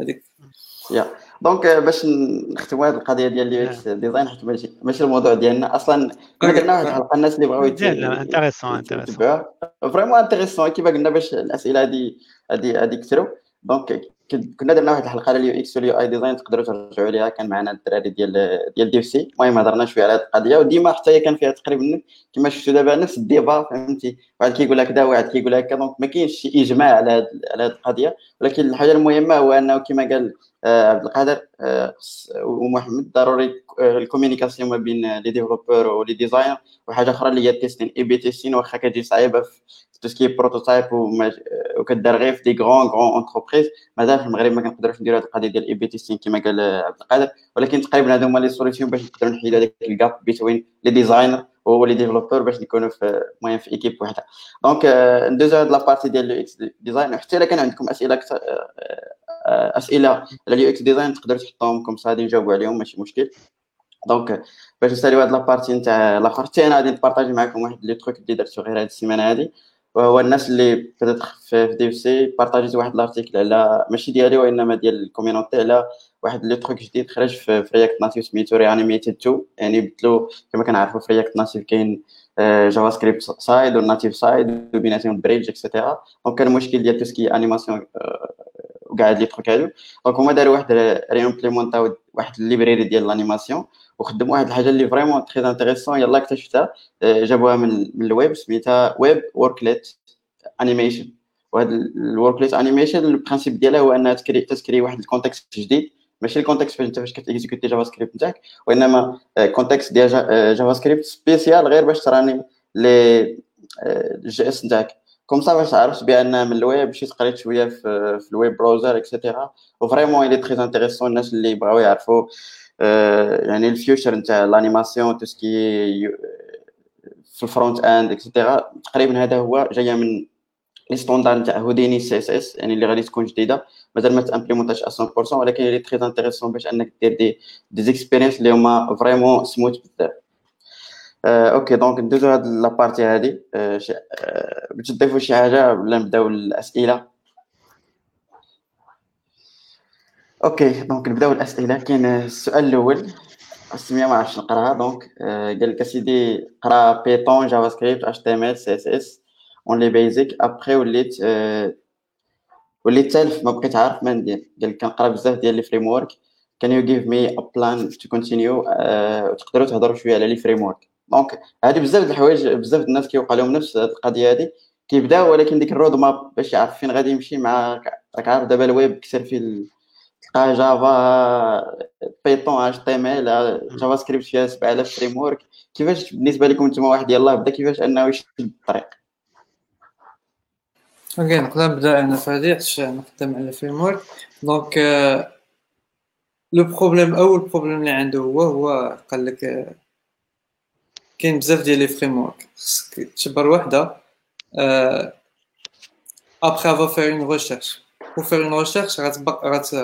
هذيك يا. donc باش نختموا هذه القضية ديال ال UX design حيت ماشي ماشي الموضوع ديالنا. أصلا كنا درنا واحد الحلقة الناس اللي بغاو intéressant intéressant vraiment intéressant كيما قلنا باش الأسئلة هذه هذه هذه كثروا. donc كنا درنا واحد الحلقة على ال UX وال UI design تقدروا ترجعوا ليها. كان معنا الدراري ديال ديال دي سي. المهم هضرنا شوية على هذه القضية. وديما حتى هي كان فيها تقريبا كما شفتوا دابا نفس ال débat فهمتي؟ واحد كيقول لك هكذا واحد كيقول هكا donc ما كاينش شي إجماع على هذه على هذه القضية. ولكن الحاجة المهمة هو أنه كما قال آه، عبد القادر آه، ومحمد ضروري ال communication ما بين les développeurs و les designers. وحاجة أخرى اللي هي ال testing A/B testing واخا كتجي صعيبة في tout ce qui prototype وكدار غير في des grandes grandes entreprises مازال في المغرب ما كنقدروش نديرو هذه القضية ديال ال A/B testing كما قال عبد القادر. ولكن تقريبا هادو هما les solutions باش نقدروا نحيدوا هذاك ال gap بين les designers و les développeurs باش نكونوا في المهم في équipe وحدة. donc ندوزو هاد la partie ديال ال UX design حتى إلا كان عندكم أسئلة أسئلة على ال UX design تقدروا تحطوهم كم غادي نجاوبوا عليهم ماشي مشكل. donc باش نساليو هاد la partie نتاع الآخر. حتى أنا غادي ن partager معكم واحد les trucs اللي درتو غير هاد السيمانة هادي. وهو الناس اللي بدات في دي سي بارطاجيت واحد ال article على ماشي ديالي وإنما ديال ال community على واحد les trucs جديد خرج في React Native سميتو Reanimated 2 يعني بدلو كما كنعرفوا في React Native كاين JavaScript side وال native side وبيناتهم bridge et cetera donc كان المشكل ديال tout ce qui animation وكاع les trucs هادو. donc هما داروا واحد ريمبليمونتاو واحد ال library ديال ال animation وخدموا واحد الحاجة اللي vraiment très intéressante يلاه اكتشفتها جابوها من, من الويب سميتها web worklet animation. وهاد ال worklet animation ال principe ديالها هو أنها ت créer تسكري واحد ال context جديد. ماشي ال context فاش انت فاش كت exécuter JavaScript نتاعك وإنما context ديال JavaScript spécial غير باش ت runner لي JS نتاعك. comme ça باش تعرف بان من الويب شي قريت شوية في, في ال web browser et cetera و vraiment elle est très intéressante الناس اللي بغاو يعرفوا يعني ال future نتاع l'animation tout ce qui في ال frontend et cetera تقريبا هذا هو جاية من les standards نتاع Houdini CSS يعني اللي غادي تكون جديدة. مازال ما تامبليمونتاش 100% ولكن اللي très intéressante باش انك دير des des expériences اللي هما vraiment smooth بزاف. okay donc ندوزو هاد la partie هادي باش تضيفوا شي حاجة ولا نبداو الأسئلة؟ okay donc نبدأو الأسئلة. كاين السؤال الأول. السمية ما عرفتش نقراها. donc قال لك أسيدي قرأ بيتون جافا سكريبت اتش تي ام ال سي اس اس on les basiques après وليت وليت تالف ما بقيت عارف ما ندير قال لك كنقرأ بزاف ديال les frameworks can you give me a plan to continue وتقدروا تهضروا شوية على les frameworks donc هذه بزاف د الحوايج بزاف د الناس كيوقع لهم نفس هذه القضية هذه كيبداو ولكن ديك ال roadmap باش يعرف فين غادي يمشي مع راك عارف دابا الويب كثر في تلقى جافا بيتون اش تي ام ال جافا سكريبت فيها 7000 framework كيفاش بالنسبة لكم نتوما واحد يلاه بدا كيفاش انه يشد الطريق أوكي نقدر نبدا أنا هذه حيت نخدم على framework donc le problème اول problème اللي عنده هو هو قال لك كاين بزاف ديال les frameworks خصك تجبر وحده après il va faire une recherche و faire une recherche غتبقاش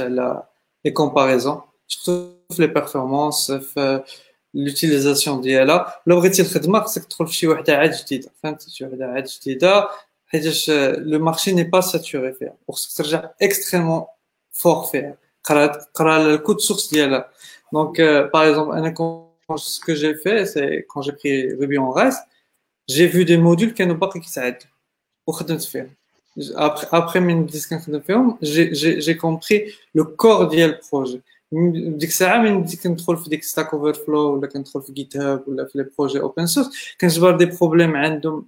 على les comparaisons surtout في les performances في l'utilisation ديالها لو بغيتي الخدمه خصك تدخل في شي وحده عاد جديده فهمت شي وحده عاد جديده حيتاش le marché n'est pas saturé فيها وخصك ترجع extrêmement fort فيها قرا قرا ال code source ديالها donc par exemple أنا ce que j'ai fait c'est quand j'ai pris Ruby on Rails j'ai vu des modules كانوا باقي كيتعدلوا وخدمت فيهم après après من بديت كنخدم فيهم j'ai j'ai compris le corps ديال ال projet ديك الساعة من بديت كندخل في ديك Stack Overflow ولا كندخل في GitHub ولا في les projets open source كنجبر des problèmes عندهم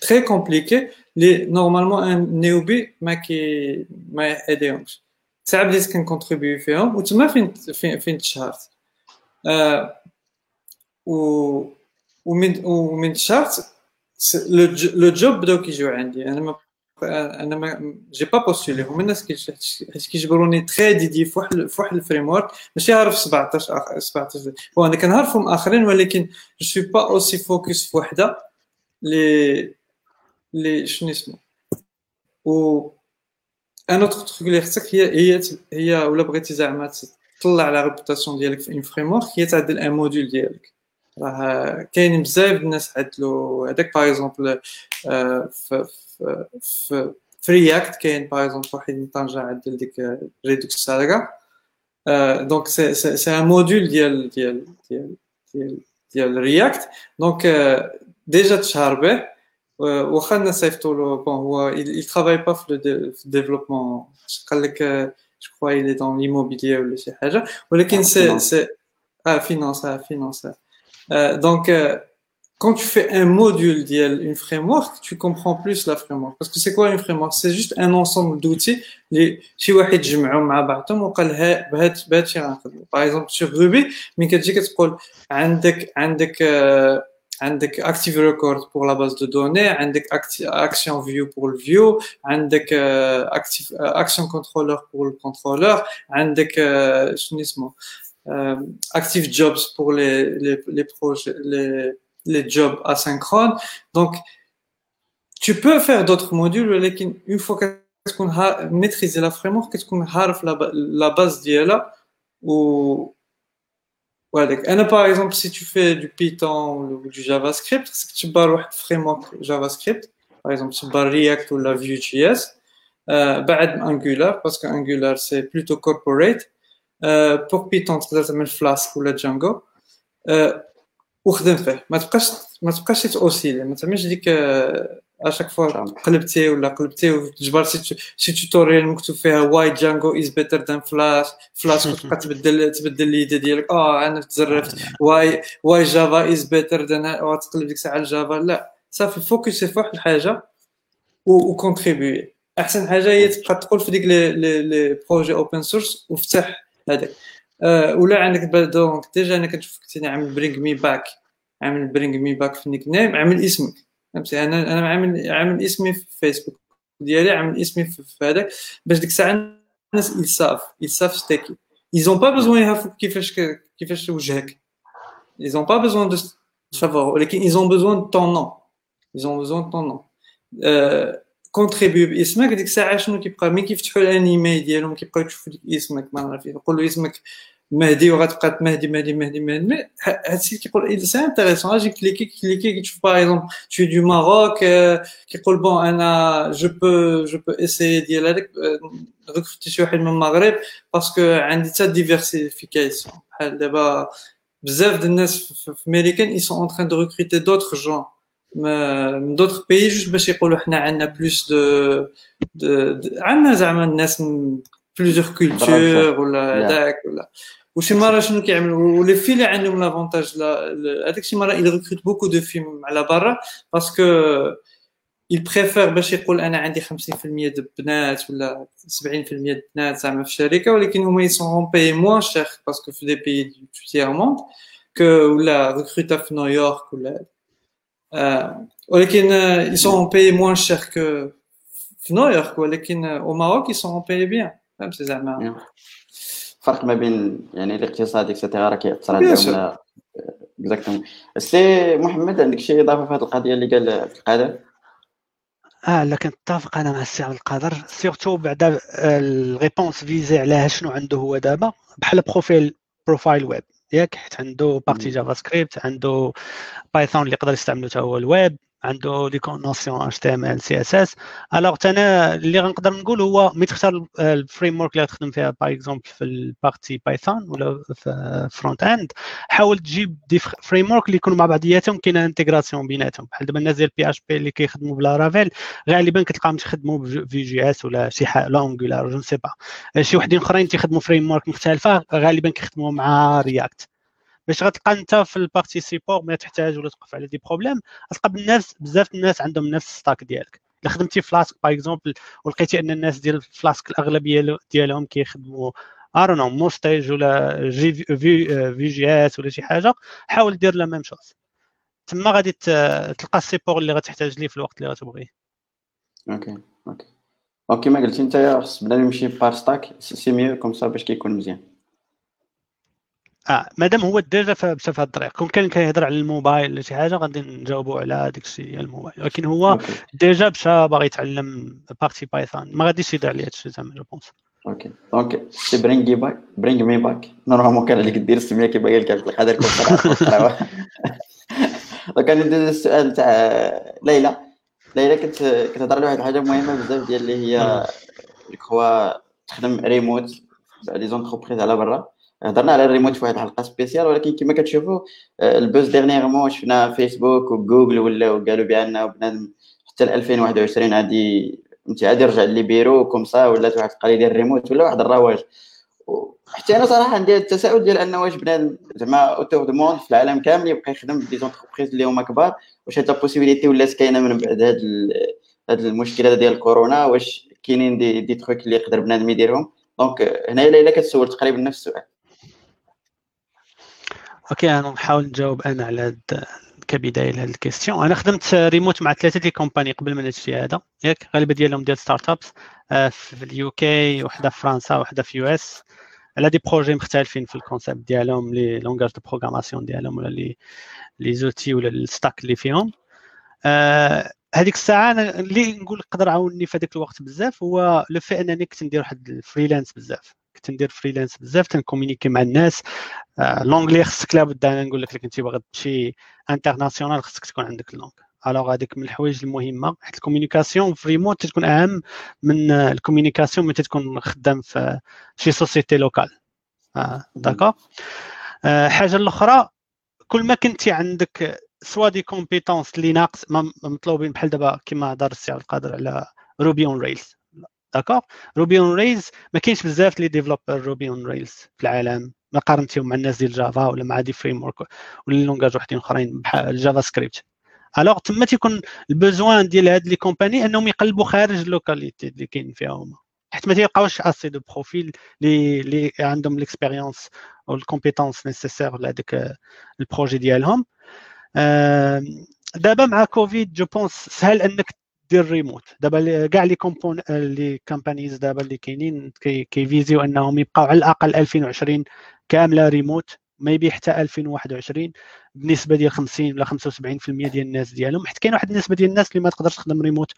très compliqués لي normalement un newbie ما كي ما يهديهمش ساعه بديت كن contribuer فيهم وتما فين فين فين تشهرت آه و ومن ومن تشهرت les jobs بداو كيجيو عندي أنا ما أنا ما j'ai pas postulé هما الناس كيجبروني très dédié في واحد في واحد ال framework ماشي عارف 17 17 هو أنا كنعرفهم آخرين ولكن je suis pas aussi focus في وحدة لي لي شنو اسمه؟ و أنا truc اللي خصك هي هي هي ولا بغيتي زعما تطلع على réputation ديالك في un framework هي تعدل un module ديالك. راه كاين بزاف الناس عدلوا هذاك par exemple في في React كاين par exemple واحد من طنجه عدل ديك Redux-Saga donc c'est c'est un module ديال ديال ديال ديال ديال React donc déjà تشهر به. واخا الناس صيفطوا له bon هو il travaille pas في الديفلوبمون قال لك جو كخوا il est dans l'immobilier ولا شي حاجة. ولكن سي سي آه فينانس فينانس دونك quand tu fais un module d'une framework, tu comprends plus la framework. Parce que c'est quoi une framework C'est juste un ensemble d'outils les شي واحد جمعهم مع بعضهم وقال ها بهاد بهاد شي غنخدمو باغ اكزومبل سور روبي ملي كتجي كتقول عندك عندك عندك active record pour la base de données عندك action view pour le view عندك active action controller pour le controller عندك شنو اسمه active jobs pour les les les jobs asynchrones. Donc, tu peux faire d'autres modules, mais une fois que tu as maîtrisé la framework, que tu as la, la base d'IA ou voilà. par exemple, si tu fais du Python ou du JavaScript, c'est que tu as un framework JavaScript, par exemple, tu as React ou la Vue.js, euh, Angular, parce que Angular, c'est plutôt corporate. Pour Python, tu as Flask ou la Django. Euh, وخدم فيه. ما تبقاش ما تبقاش t'oscilles ما تعملش ديك à chaque fois قلبتي ولا قلبتي وتجبر شي tutorial مكتوب فيها why Django is better than Flask Flask تبقى تبدل تبدل اليد ديالك. آه أنا تزرفت. why why Java is better than وتقلب ديك الساعة ال Java لا. صافي focusser في واحد الحاجة و contribuer احسن حاجة هي تبقى تقول في ديك les projets open source وفتح هذاك. آه، ولا عندك donc déjà أنا كنشوفك عامل bring me back عامل bring me back في ال nickname عامل اسمك. فهمتي؟ أنا أنا عامل عامل اسمي في فيسبوك ديالي عامل اسمي في هذاك. باش ديك الساعة الناس يصاف يصاف ils ont pas besoin يعرفوا كيفاش كيفاش وجهك. Ils ont pas besoin de savoir ولكن ils ont besoin de ton nom. Ils ont besoin de كونتريبيو باسمك ديك الساعة شنو كيبقى ملي كيفتحوا الانيماي ديالهم كيبقاو يشوفوا ديك اسمك ما عرفتش يقولوا اسمك مهدي وغتبقى مهدي مهدي مهدي مهدي هادشي كيقول سي انتريسون أجي كليكي كليكي كتشوف باغ اكزومبل تو دو ماروك كيقول بون أنا جو بو جو بو اسيي ديال هذاك ريكروتي شي واحد من المغرب باسكو عندي حتى ديفيرسيفيكاسيون بحال دابا بزاف ديال الناس في américain ils sont en train de recruter d'autres gens من d'autres pays juste باش يقولوا حنا عندنا plus de عندنا زعما الناس من plusieurs cultures ولا هذاك ولا وشي مرة شنو كيعملوا؟ ولي في اللي عندهم l'avantage هذاك شي مرة ils recrutent beaucoup de filles على برا باسكو il بريفير باش يقول أنا عندي 50% د بنات ولا 70% د بنات زعما في الشركة ولكن هما ils sont payés moins cher parce que في des pays du tiers-monde que ولا recruter في نيويورك ولا ولكن ils sont payés moins cher que في نيويورك ولكن au Maroc ils sont payés bien فهمتي زعما الفرق ما بين يعني الاقتصاد et cetera راه كيأثر على exactement سي محمد عندك شي إضافة في هذه القضية اللي قال في القدر آه لا كنتفق أنا مع السي عبد القادر surtout بعدا ال réponse فيزي على شنو عنده هو دابا. بحال profil profile web ياك حيت عنده partie JavaScript عنده Python اللي يقدر يستعملو حتى هو الويب. عنده دي نوسيون اتش تي ام ال سي اس اس الوغ أنا اللي غنقدر نقول هو ملي تختار ال framework اللي غتخدم فيها par exemple في ال partie Python ولا في front-end حاول تجيب des frameworks اللي يكونوا مع بعضياتهم كاينة intégration بيناتهم. بحال دابا الناس ديال PHP اللي كيخدموا ب Laravel غالبا كتلقاهم تيخدموا ب Vue.js ولا شي حاجة لا Angular je sais pas شي وحدين أخرين تيخدموا framework مختلفة غالبا كيخدموا مع React باش غتلقى انت في البارتي سيبور ما تحتاج ولا توقف على دي بروبليم غتلقى بالناس بزاف الناس عندهم نفس الستاك ديالك. إلا خدمتي فلاسك باغ اكزومبل ولقيتي أن الناس ديال فلاسك الأغلبية ديالهم كيخدموا ارونو موستيج ولا جي في في جي اس ولا شي حاجة حاول دير لا ميم شوز تما غادي تلقى السيبور اللي غتحتاج ليه في الوقت اللي غتبغيه. أوكي أوكي أوكي ما قلتي انت خص بنادم يمشي بار ستاك سي ميو كوم سا باش كيكون مزيان. آه مادام هو déjà هذا الطريق. كون كان كيهضر على الموبايل ولا شي حاجة غادي نجاوبوا على داك الشيء ديال الموبايل. ولكن هو déjà مشى باغي يتعلم partie Python ما غاديش يدير عليه هادشي زعما je pense OK. Donc si bring back bring me back normalement كان عليك دير السمية كي باغي لك عبد القادر donc أنا ندير السؤال تاع ليلى. ليلى كنت كتهضر على واحد الحاجة مهمة بزاف ديال اللي هي جو تخدم remote les entreprises على برا. هضرنا على الريموت في واحد الحلقة spéciale ولكن كما كتشوفوا آه، ال buzz dernièrement شفنا فيسبوك وجوجل ولاو قالوا بأن بنادم حتى ل 2021 غادي انت غادي يرجع les bureaux comme ça ولات واحد القضية ديال الريموت ولا واحد الرواج. حتى أنا صراحة عندي التساؤل ديال ان واش بنادم زعما autour du monde في العالم كامل يبقى يخدم des entreprises اللي هما كبار؟ واش هاد possibilité ولات كاينة من بعد هاد هاد المشكلة ديال الكورونا؟ واش كاينين des, des trucs اللي يقدر بنادم يديرهم؟ donc هنايا ليلى كتسول تقريبا نفس السؤال. OK أنا نحاول نجاوب أنا على هاد كبداية لهاد ال question. أنا خدمت ريموت مع ثلاثة des compagnies قبل ما نجي هذا. ياك غالبا ديالهم ديال startups. آه، في ال UK وحدة في فرنسا وحدة في US على des projets مختلفين في ال concept ديالهم les langages de programmation ديالهم ولا les les outils ولا ال stack اللي فيهم. آه هذيك الساعة أنا اللي نقول نقدر عاوني في هذاك الوقت بزاف هو le fait أنني كنت ندير واحد ال freelance بزاف. كنت ندير freelance بزاف تن communiquer مع الناس. l'anglais خصك لابد أنا نقول لك كنتي باغي تمشي international خصك تكون عندك ال langue alors هذيك من الحوايج المهمة حيت ال communication في ريموت تكون أهم من ال communication ملي تكون خدام في شي société locale d'accord حاجة الأخرى كل ما كنتي عندك soit des compétences اللي ناقص مطلوبين بحال دابا كما هضر السي القادر على Ruby on Rails d'accord Ruby on Rails ما كاينش بزاف les développeurs Ruby on Rails في العالم. ما قارنتيهم مع الناس ديال Java ولا مع des frameworks ولا langages وحدين أخرين بحال ال JavaScript alors تما تيكون ال besoin ديال هاد les compagnies أنهم يقلبوا خارج ال localité اللي كاين فيها هما حيت ما تيلقاوش assez de profils اللي اللي عندهم l'expérience أو ال compétences nécessaires لهذاك ال projet ديالهم. دابا مع كوفيد je pense سهل أنك دير ريموت. دابا كاع les comp- les companies دابا اللي كاينين كي viser و انهم يبقاو على الأقل 2020 كاملة remote maybe حتى 2021 بنسبة ديال 50 ولا 75% ديال الناس ديالهم. حيت كاين واحد النسبة ديال الناس اللي ما تقدرش تخدم ريموت.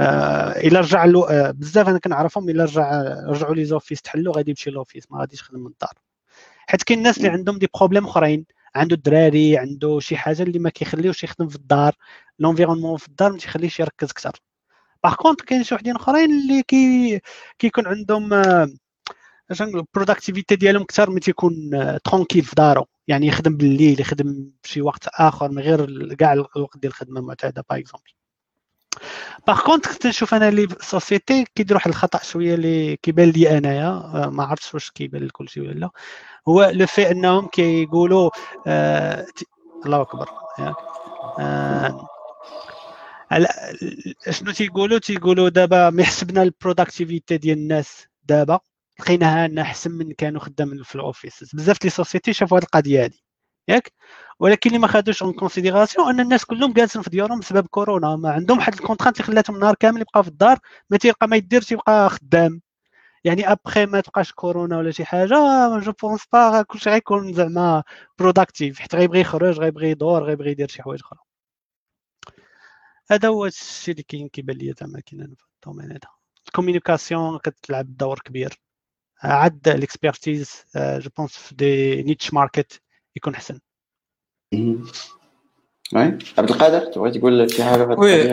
آه إلا رجع له آه بزاف أنا كنعرفهم إلا رجع رجعوا les offices تحلوا غادي يمشي l'office ما غاديش يخدم من الدار. حيت كاين الناس اللي عندهم des problèmes أخرين. عنده الدراري عنده شي حاجة اللي ما كيخليوش يخدم في الدار l'environnement في الدار ما تيخليش يركز أكثر. par contre كاين شي وحدين أخرين اللي كي كيكون عندهم اش نقول ال productivité ديالهم أكثر ملي تيكون tranquille في دارو. يعني يخدم بالليل يخدم في وقت آخر من غير كاع الوقت ديال الخدمة المعتادة par exemple par contre كنت نشوف أنا les sociétés كيديروا واحد الخطا شوية اللي كيبان لي انايا ما عرفتش واش كيبان لكل شيء ولا لا هو le fait انهم كيقولوا آه الله اكبر آه شنو تيقولوا تيقولوا دابا ما حسبنا ال productivité ديال الناس دابا لقيناها انها احسن من كانوا خدامين في ال office بزاف les sociétés شافوا هذه القضية هذه ياك؟ ولكن اللي ما خدوش en considération أن الناس كلهم جالسين في ديورهم بسبب كورونا. ما عندهم واحد ال contrainte اللي خلاتهم النهار كامل يبقى في الدار ما تيلقى ما يدير تيبقى خدام. يعني ابخي ما تبقاش كورونا ولا شي حاجة je pense pas كلشي غيكون زعما productif حيت غيبغي يخرج غيبغي يدور غيبغي يدير شي حوايج أخرى. هذا هو الشيء اللي كاين كيبان لي زعما كاين في ال domaine هذا. ال communication كتلعب دور كبير. عاد ال expertise je pense في des niche markets يكون أحسن. oui عبد القادر تبغي تقول شي حاجة في oui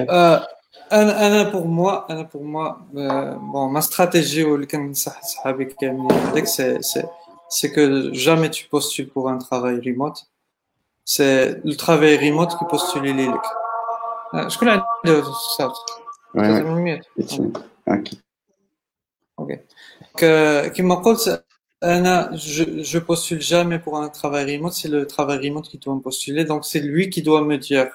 أنا أنا pour moi أنا pour moi bon ma stratégie اللي كنصح صحابي كاملين هذاك c'est c'est c'est que jamais tu postules pour un travail remote c'est le travail remote qui postulait لي لك شكون عنده صوت OK OK كما قلت Anna, je, je postule jamais pour un travail remote, c'est le travail remote qui doit me postuler, donc c'est lui qui doit me dire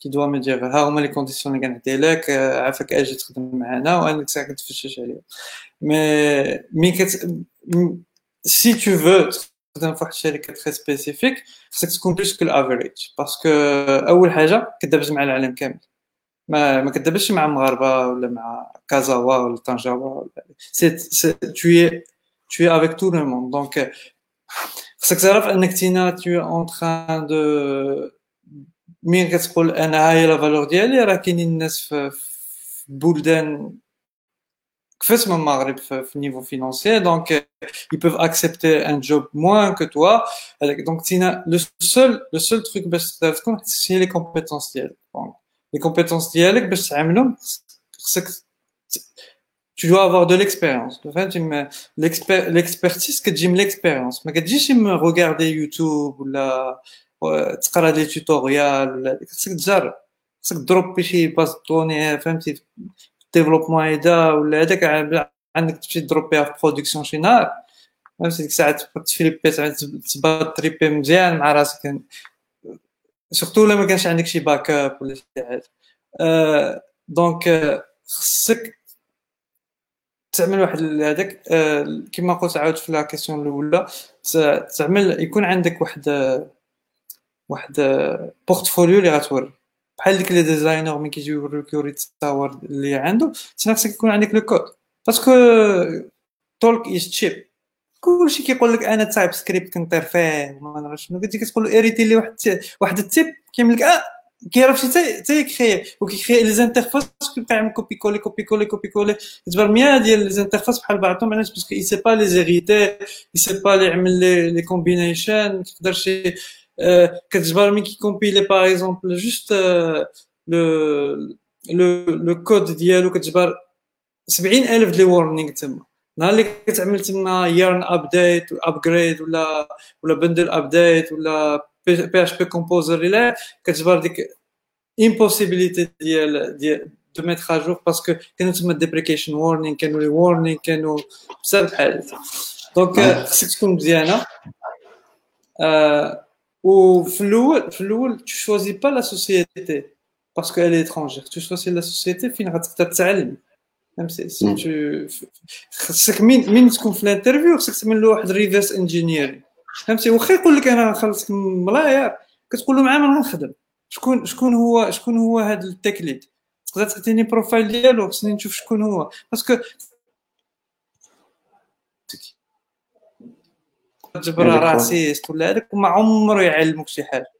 qui doit me dire ها هما les conditions اللي كنعطي لك عافاك أجي تخدم معنا وأنا ساكن تفتش عليهم mais mais كت si tu veux تخدم في واحد الشركة très spécifique خصك تكون plus que l'average parce que أول حاجة كدابز مع العالم كامل. ما ما كدابزش مع المغاربه ولا مع كازاوا ولا طنجاوا ولا c'est c'est tu tu es avec tout le monde. Donc, خصك تعرف انك تينا tu es en train de مين كتقول أنا هاي la valeur ديالي راه كاينين الناس في بلدان كفس من المغرب في ال niveau financier donc ils peuvent accepter un job moins que toi. Donc تينا le seul le seul truc باش تقدر تكون هي les compétences ديالك les compétences ديالك باش تعملهم خصك tu dois avoir de l'expérience. L'expertise que j'aime l'expérience. Mais que j'aime regarder YouTube ou la, تقرا des tutoriels ولا خصك تجرب خصك dropper شي base de données فهمتي développement هيدا ولا هذاك عندك تمشي دروبيها في production شي نهار فهمتي ديك الساعة تفليبي تبات تريبي مزيان مع راسك surtout الا ما كانش عندك شي backup ولا شي حاجة donc خصك تعمل واحد هذاك آه، كما قلت عاود في la question الأولى تعمل يكون عندك واحد واحد portfolio اللي غتوري. بحال ديك les designers ملي كيجيو يوريك يوري التصاور اللي عنده خصك يكون عندك le code parce que talk is cheap كلشي كيقول لك أنا TypeScript كنطير فيه وما نعرف شنو. كنتي كتقول له اريتي لي واحد واحد ال type. كيعمل لك آه كيعرف شي حتى يكري وكيكري les interfaces كيبقى يعمل copier coller copier coller copier coller كتبان 100 ديال les interfaces بحال بعضهم علاش parce que il sait pas les hériter il sait pas لي يعمل les combinations ما تقدرش كتجبر ملي كيكومبيلي par exemple juste le le le code ديالو كتجبر 70000 les warnings تما نهار اللي كتعمل تما yarn update upgrade ولا ولا bundle update ولا PHP composer إلى كتجبر ديك impossibilité ديال ديال de mettre à jour parce que كانوا تما deprecation warning كانوا les warnings كانوا بزاف الحالات donc خصك تكون مزيانه وفي الأول في الأول tu choisis pas la société parce que elle est étrangère tu choisis la société فين غتقدر تعلم فهمتي خصك مين مين تكون في ال interview خصك تعمل له واحد reverse engineering فهمتي؟ واخا يقول لك أنا خلصك ملاير كتقول له ما غنخدم شكون شكون هو شكون هو هذا ال tech lead تقدر تعطيني profile ديالو؟ خصني نشوف شكون هو. parce que تجبر raciste ولا هذاك ما عمره يعلمك شي حاجة.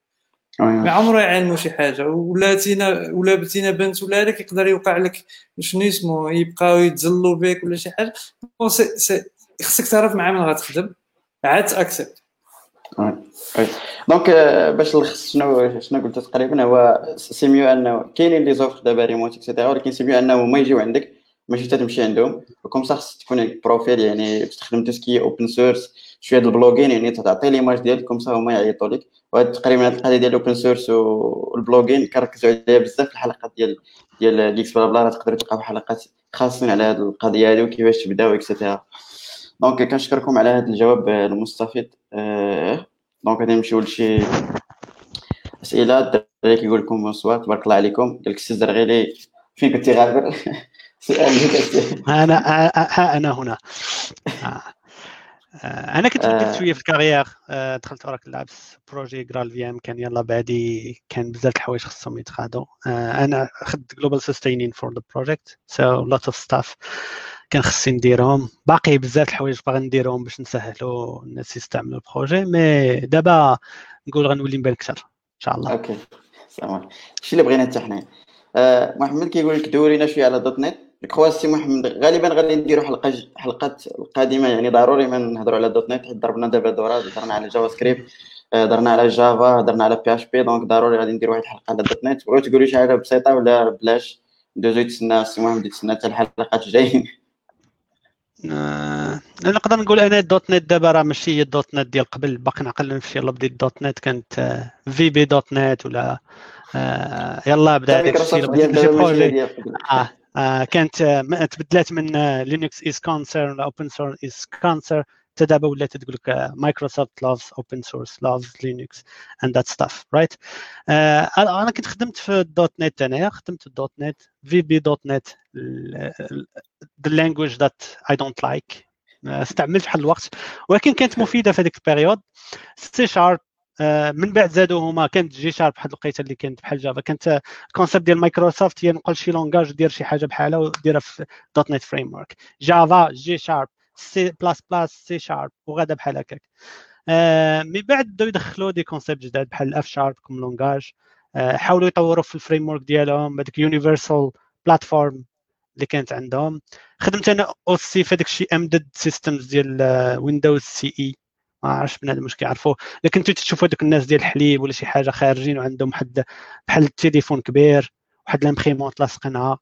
ما عمره يعلمو شي حاجة. ولا تينا ولا بتينا بنت ولا هذاك يقدر يوقع لك شنو اسمه يبقاو يتزلوا بك ولا شي حاجة. خصك تعرف مع من غتخدم عاد ت accepter. donc باش نلخص شنو شنو قلت تقريبا هو c'est mieux أنه كاينين les offres دابا remote et cetera ولكن c'est mieux أنه ما يجيو عندك ماشي تمشي عندهم. و comme ça تكون profil يعني تستخدم ce qui open source شوية د ال blogging يعني تعطي l'image ديالك comme ça هما يعيطوا لك. وهاد تقريبا هاد القضية ديال ال open source وال blogging كنركزوا عليها بزاف في الحلقات ديال ديال GeeksBlaBla تقدروا تلقاو حلقات خاصين على هاد القضية هادي وكيفاش تبداو et cetera donc كنشكركم على هذا الجواب المستفيض آه، دونك غادي نمشيو لشي أسئلة. الدراري كيقول لكم bonsoir تبارك الله عليكم. قال لك السي زرغيلي فين كنتي غابر؟ سؤال أنا ها أنا هنا. آه. آه، أنا كنت بديت شوية في ال carrière. دخلت Oracle Labs projet GraalVM كان يلا بعدي كان بزاف الحوايج خصهم يتخادوا أنا خدت global sustaining for the project so lot of stuff كان خصني نديرهم. باقي بزاف الحوايج باغي نديرهم باش نسهلوا الناس يستعملوا ال projet مي دابا نقول غنولي نبان أكثر إن شاء الله. OK. عليكم. الشيء اللي بغينا حتى حنايا. آه، محمد كيقول لك دورينا شوية على .NET. كخوا سي محمد غالبا غادي نديرو حلقة حلقات القادمة يعني ضروري ما نهضروا على .NET حيت ضربنا دابا دورة هضرنا على JavaScript هضرنا على Java هضرنا على PHP donc ضروري غادي ندير واحد الحلقة على .NET. بغيتو تقولوا شي حاجة بسيطة ولا بلاش. ندوزو يتسنى سي محمد يتسنى حتى الحلقات الجايين. آه، نقدر نقول أنا .NET دابا راه ماشي هي ال .NET ديال قبل باقي نعقل نمشي يلا بديت دوت نت كانت في بي دوت نت ولا آه، يلا بدا هذاك الشيء آه آه كانت آه تبدلات من Linux is cancer ولا open source is cancer حتى دابا ولات تقول لك Microsoft loves open source loves Linux and that stuff right أنا كنت خدمت في ال .NET أنايا خدمت ال .NET VB.NET the language that I don't like. استعملت بحال الوقت ولكن كانت مفيدة في هذيك ال période. سي شارب من بعد زادوا هما كانت جي شارب واحد الوقيته اللي كانت بحال Java. كانت ال concept ديال مايكروسوفت هي نقول شي langage دير شي حاجة بحالها وديرها في دوت نت فريم ورك جافا جي شارب. سي بلاس بلاس سي شارب وغادا بحال هكاك. من بعد بداو يدخلوا des concepts جداد بحال الاف شارب كوم لونجاج حاولوا يطوروا في ال framework ديالهم هذيك universal platform اللي كانت عندهم. خدمت أنا aussi في هذاك الشيء embedded systems ديال Windows CE ما عرفتش بنادم واش كيعرفوا لكن كنتو تشوفوا هذوك الناس ديال الحليب ولا شي حاجة خارجين وعندهم واحد بحال التليفون كبير واحد l'imprimante لاصقينها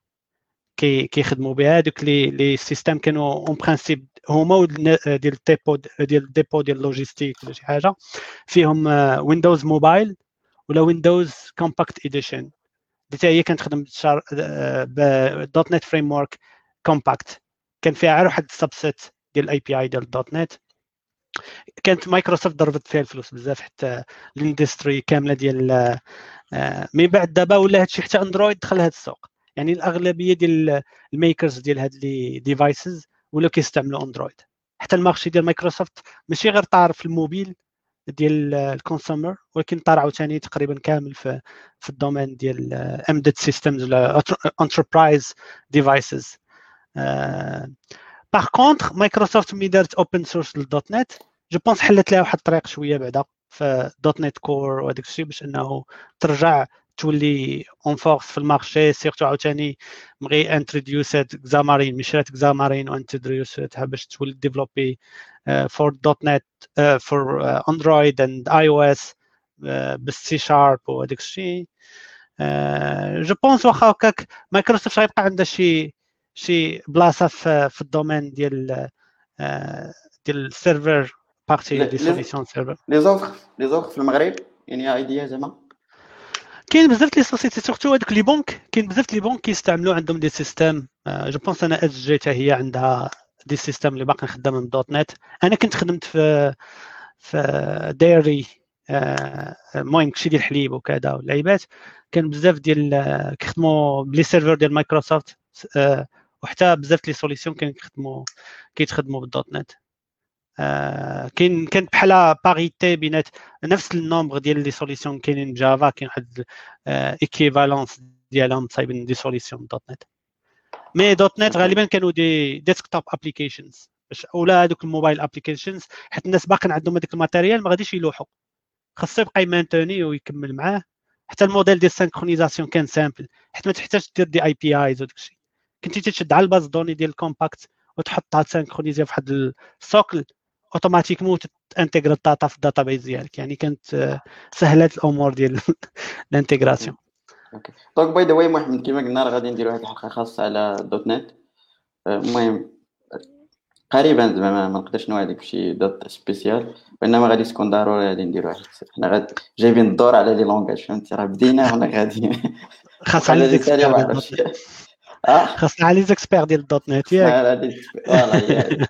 كي كيخدموا بها. هذوك les les systèmes كانوا en principe هما ديال ال dépôt ديال ال dépôt ديال ال logistique ولا شي حاجة فيهم Windows Mobile ولا Windows Compact Edition اللي هي كانت تخدم .NET framework compact كان فيها غير واحد ال subset ديال ال API ديال. .NET كانت مايكروسوفت ضربت فيها الفلوس بزاف حتى ال industry كاملة ديال آه، من بعد دابا ولا هادشي حتى Android دخل هذا السوق. يعني الأغلبية ديال ال makers ديال هاد les devices ولاو كيستعملوا اندرويد حتى ال marché ديال مايكروسوفت ماشي غير طار في الموبيل ديال ال consumer ولكن طار عاوتاني تقريبا كامل في في ال domaine ديال embedded systems ولا enterprise devices par contre مايكروسوفت ملي دارت open source لل dot net je pense حلت لها واحد الطريق شوية بعدا في dot net core وهذاك الشيء باش إنه ترجع تولي en force في ال marché surtout عاوتاني مغي انتروديوسات زامارين مشرات زامارين وانتروديوساتها باش تولي développer for dot net for Android and iOS بال C Sharp وهذاك الشيء je pense واخا هكاك مايكروسوفت غيبقى عندها شي شي بلاصة في, في ال domaine ديال ديال ال serveur partie des solutions serveur les offres les offres في المغرب يعني ايديا زعما. كاين بزاف les sociétés surtout هذوك les banques كاين بزاف les banques كيستعملوا عندهم des systèmes. je pense أنا SG حتى هي عندها des systèmes اللي باقي خدامه من dot net. أنا كنت خدمت في في dairy المهم كشي ديال الحليب وكذا واللعيبات. كان بزاف ديال كيخدموا ب les serveurs ديال مايكروسوفت وحتى بزاف les solutions كيخدموا كيتخدموا بال dot net. آه، كاين كانت بحال parité بينات نفس ال nombre ديال les solutions كاينين Java كاين واحد équivalence ديالهم صايبين des solutions dot net mais dot net غالبا كانوا des desktop applications ولا هذوك ال mobile applications حيت الناس باقي عندهم هذاك ال matériel ما غاديش يلوحوا. خاصو يبقى ي maintenir ويكمل معاه. حتى الموديل ديال ال synchronisation كان simple حيت ما تحتاجش دير des APIs وداك الشيء. كنتي تشد على ال base données ديال ال compact وتحطها ت synchroniser في واحد السوكل اوتوماتيكمون تانتيغري الداتا في الداتابيز ديالك. يعني كانت آه، سهلات الأمور ديال ال intégration OK. donc by the way محمد كيما قلنا راه غادي نديرو واحد الحلقة خاصة على dot net. آه، المهم قريبا زعما ما نقدرش نوعدك بشي date spéciale وانما غادي تكون ضروري غادي نديرو واحد حنا غادي جايبين الدور على les langages فهمتي؟ راه بدينا ولا غادي. خاص على لي خاصنا على les experts ديال ال dot net ياك. voilà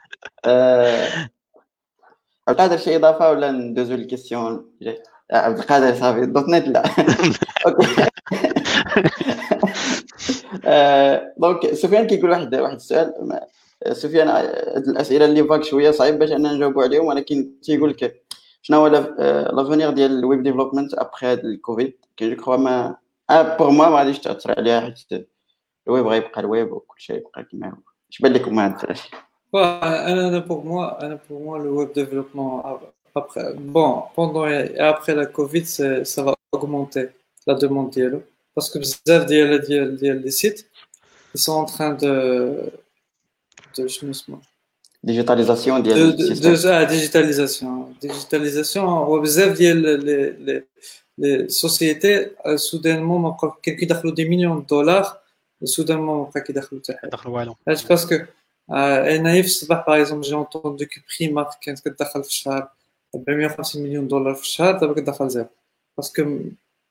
عبد القادر شي إضافة ولا ندوزو لل question عبد القادر صافي. dot net لا. OK. donc سفيان كيقول واحد واحد السؤال. سفيان الأسئلة اللي فاك شوية صعيب باش اننا نجاوبوا عليهم ولكن تيقول لك شنو هو l'avenir ديال ال web development après هذا الكوفيد؟ que je ما بور ما ما غاديش تأثر عليها حيت الويب غيبقى الويب وكل شيء يبقى كما هو. اش بان لكم هذا Bah, pour moi, pour moi, le web développement, après, bon, pendant et après la Covid, ça va augmenter la demande d'Yellow باسكو بزاف ديال ديال ديال لي سيت ils sont en train de de شنو اسمه ديجيتاليزاسيون de ديال de السيستم ah, digitalisation digitalisation هو بزاف ديال لي les les sociétés soudainement ما بقاو كان كيدخلوا des millions دولار soudainement ما بقى parce que آه، في الصباح par exemple j'ai entendu que Primark كانت كتدخل في الشهر 450 مليون دولار في الشهر دابا كتدخل zéro parce que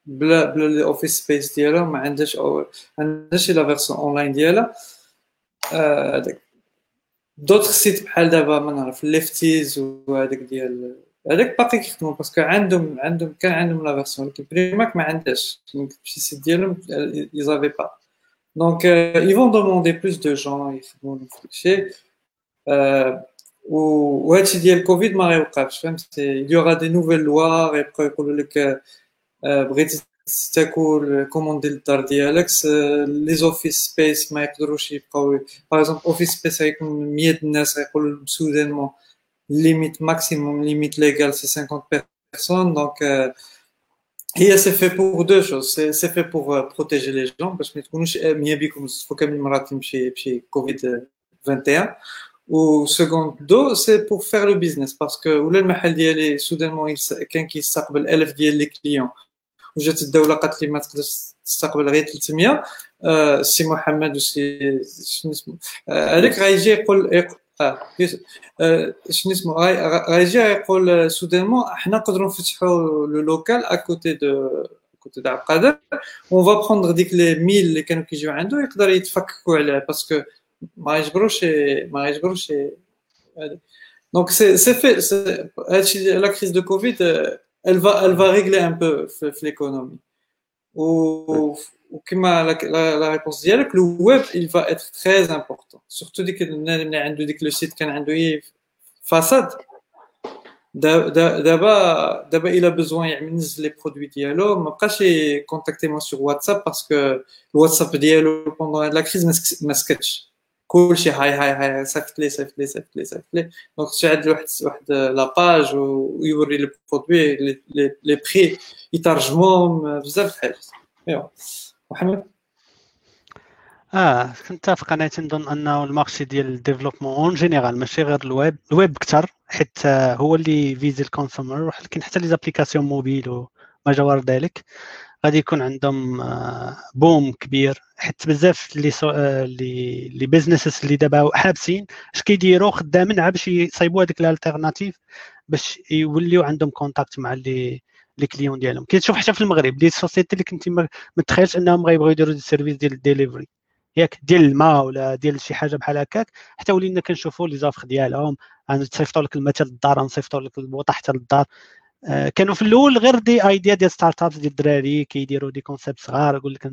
بلا بلا ال office space ديالها ما عندهاش ما عندهاش la version online ديالها هذاك d'autres sites بحال دابا ما نعرف Lefties وهذاك ديال هذاك باقي كيخدموا parce que عندهم عندهم كان عندهم la version ولكن Primark ما عندهاش donc شي site ديالهم يزافي با donc ils vont demander plus de gens يخدموا في الشيء وهادشي ديال كوفيد ما غيوقعش فهمتي il y aura des nouvelles lois غيبقاو يقولوا لك آه، بغيتي تاكل commander للدار ديالك les office space ما يقدروش يبقاو par exemple office space غيكون 100 الناس غيقول soudainement ليميت ماكسيموم ليميت ليغال سي 50 بيرسون دونك هي سي في بور دو شوز سي سي في بور بروتيجي لي جون باش ما تكونوش اميه بكم تصفوا كامل مراتين بشي بشي كوفيد 21 و سكوند دو سي بور فير لو بيزنس باسكو ولا المحل ديالي سودانمون كان كيستقبل 1000 ديال لي كليون وجات الدولة قالت لي ما تقدرش تستقبل غير 300 آه، سي محمد وسي شنو اسمه آه، هذاك غيجي يقول يق- آه يس- آه، شنو اسمه غاي- غيجي يقول سودانمون حنا نقدروا نفتحوا لو لوكال اكوتي دو كوتي د عبد القادر اون فا بروندر ديك لي 1000 اللي كانوا كيجيو عنده يقدر يتفككوا عليه باسكو ما يجبروش ما يجبروش هذا. دونك سي سي في سي- هادشي لا كريز دو كوفيد آه، elle va elle va régler un peu في في l'économie و وكما لا لا- لا ريبونس ديالك لو ويب il va être très important. Surtout ديك البنادم اللي عنده ديك لو سيت كان عنده هي فساد دا- دا- دابا دابا إلى بوزوان يعمل ينزل لي برودوي ديالو ما بقاش يكونتاكتي موا سور واتساب باسكو الواتساب ديالو بوندون هاد لا كريز ما سك- ما سكتش كلشي هاي هاي هاي صيفط لي صيفط لي صيفط لي صيفط لي دونك شي عاد واحد واحد لا باج ويوري لي برودوي لي لي لي بري يترجموهم بزاف د الحاجات ايوا محمد؟ آه كنتفق أنا تنظن انه ال marché ديال ال développement en général ماشي غير الويب الويب كثر حيت آه، هو اللي visé ال consumer ولكن حتى les applications mobiles وما جوار ذلك. غادي يكون عندهم آه، boom كبير حيت بزاف اللي سو... آه، اللي اللي businesses اللي دابا حابسين اش كيديروا خدامين عا باش يصايبوا هذيك ال alternative باش يوليو عندهم contact مع اللي les clients ديالهم. كتشوف حتى في المغرب des sociétés اللي كنتي ما تخيلش أنهم غيبغيو يديروا des services ديال الديليفري ياك ديال الماء ولا ديال شي حاجة بحال هكاك حتى ولينا كنشوفوا les offres ديالهم. غنصيفطوا لك الماء حتى للدار غنصيفطوا لك البوطة حتى للدار. آه، كانوا في الأول غير دي ايديا ديال startups ديال الدراري كيديروا des concepts صغار يقول لك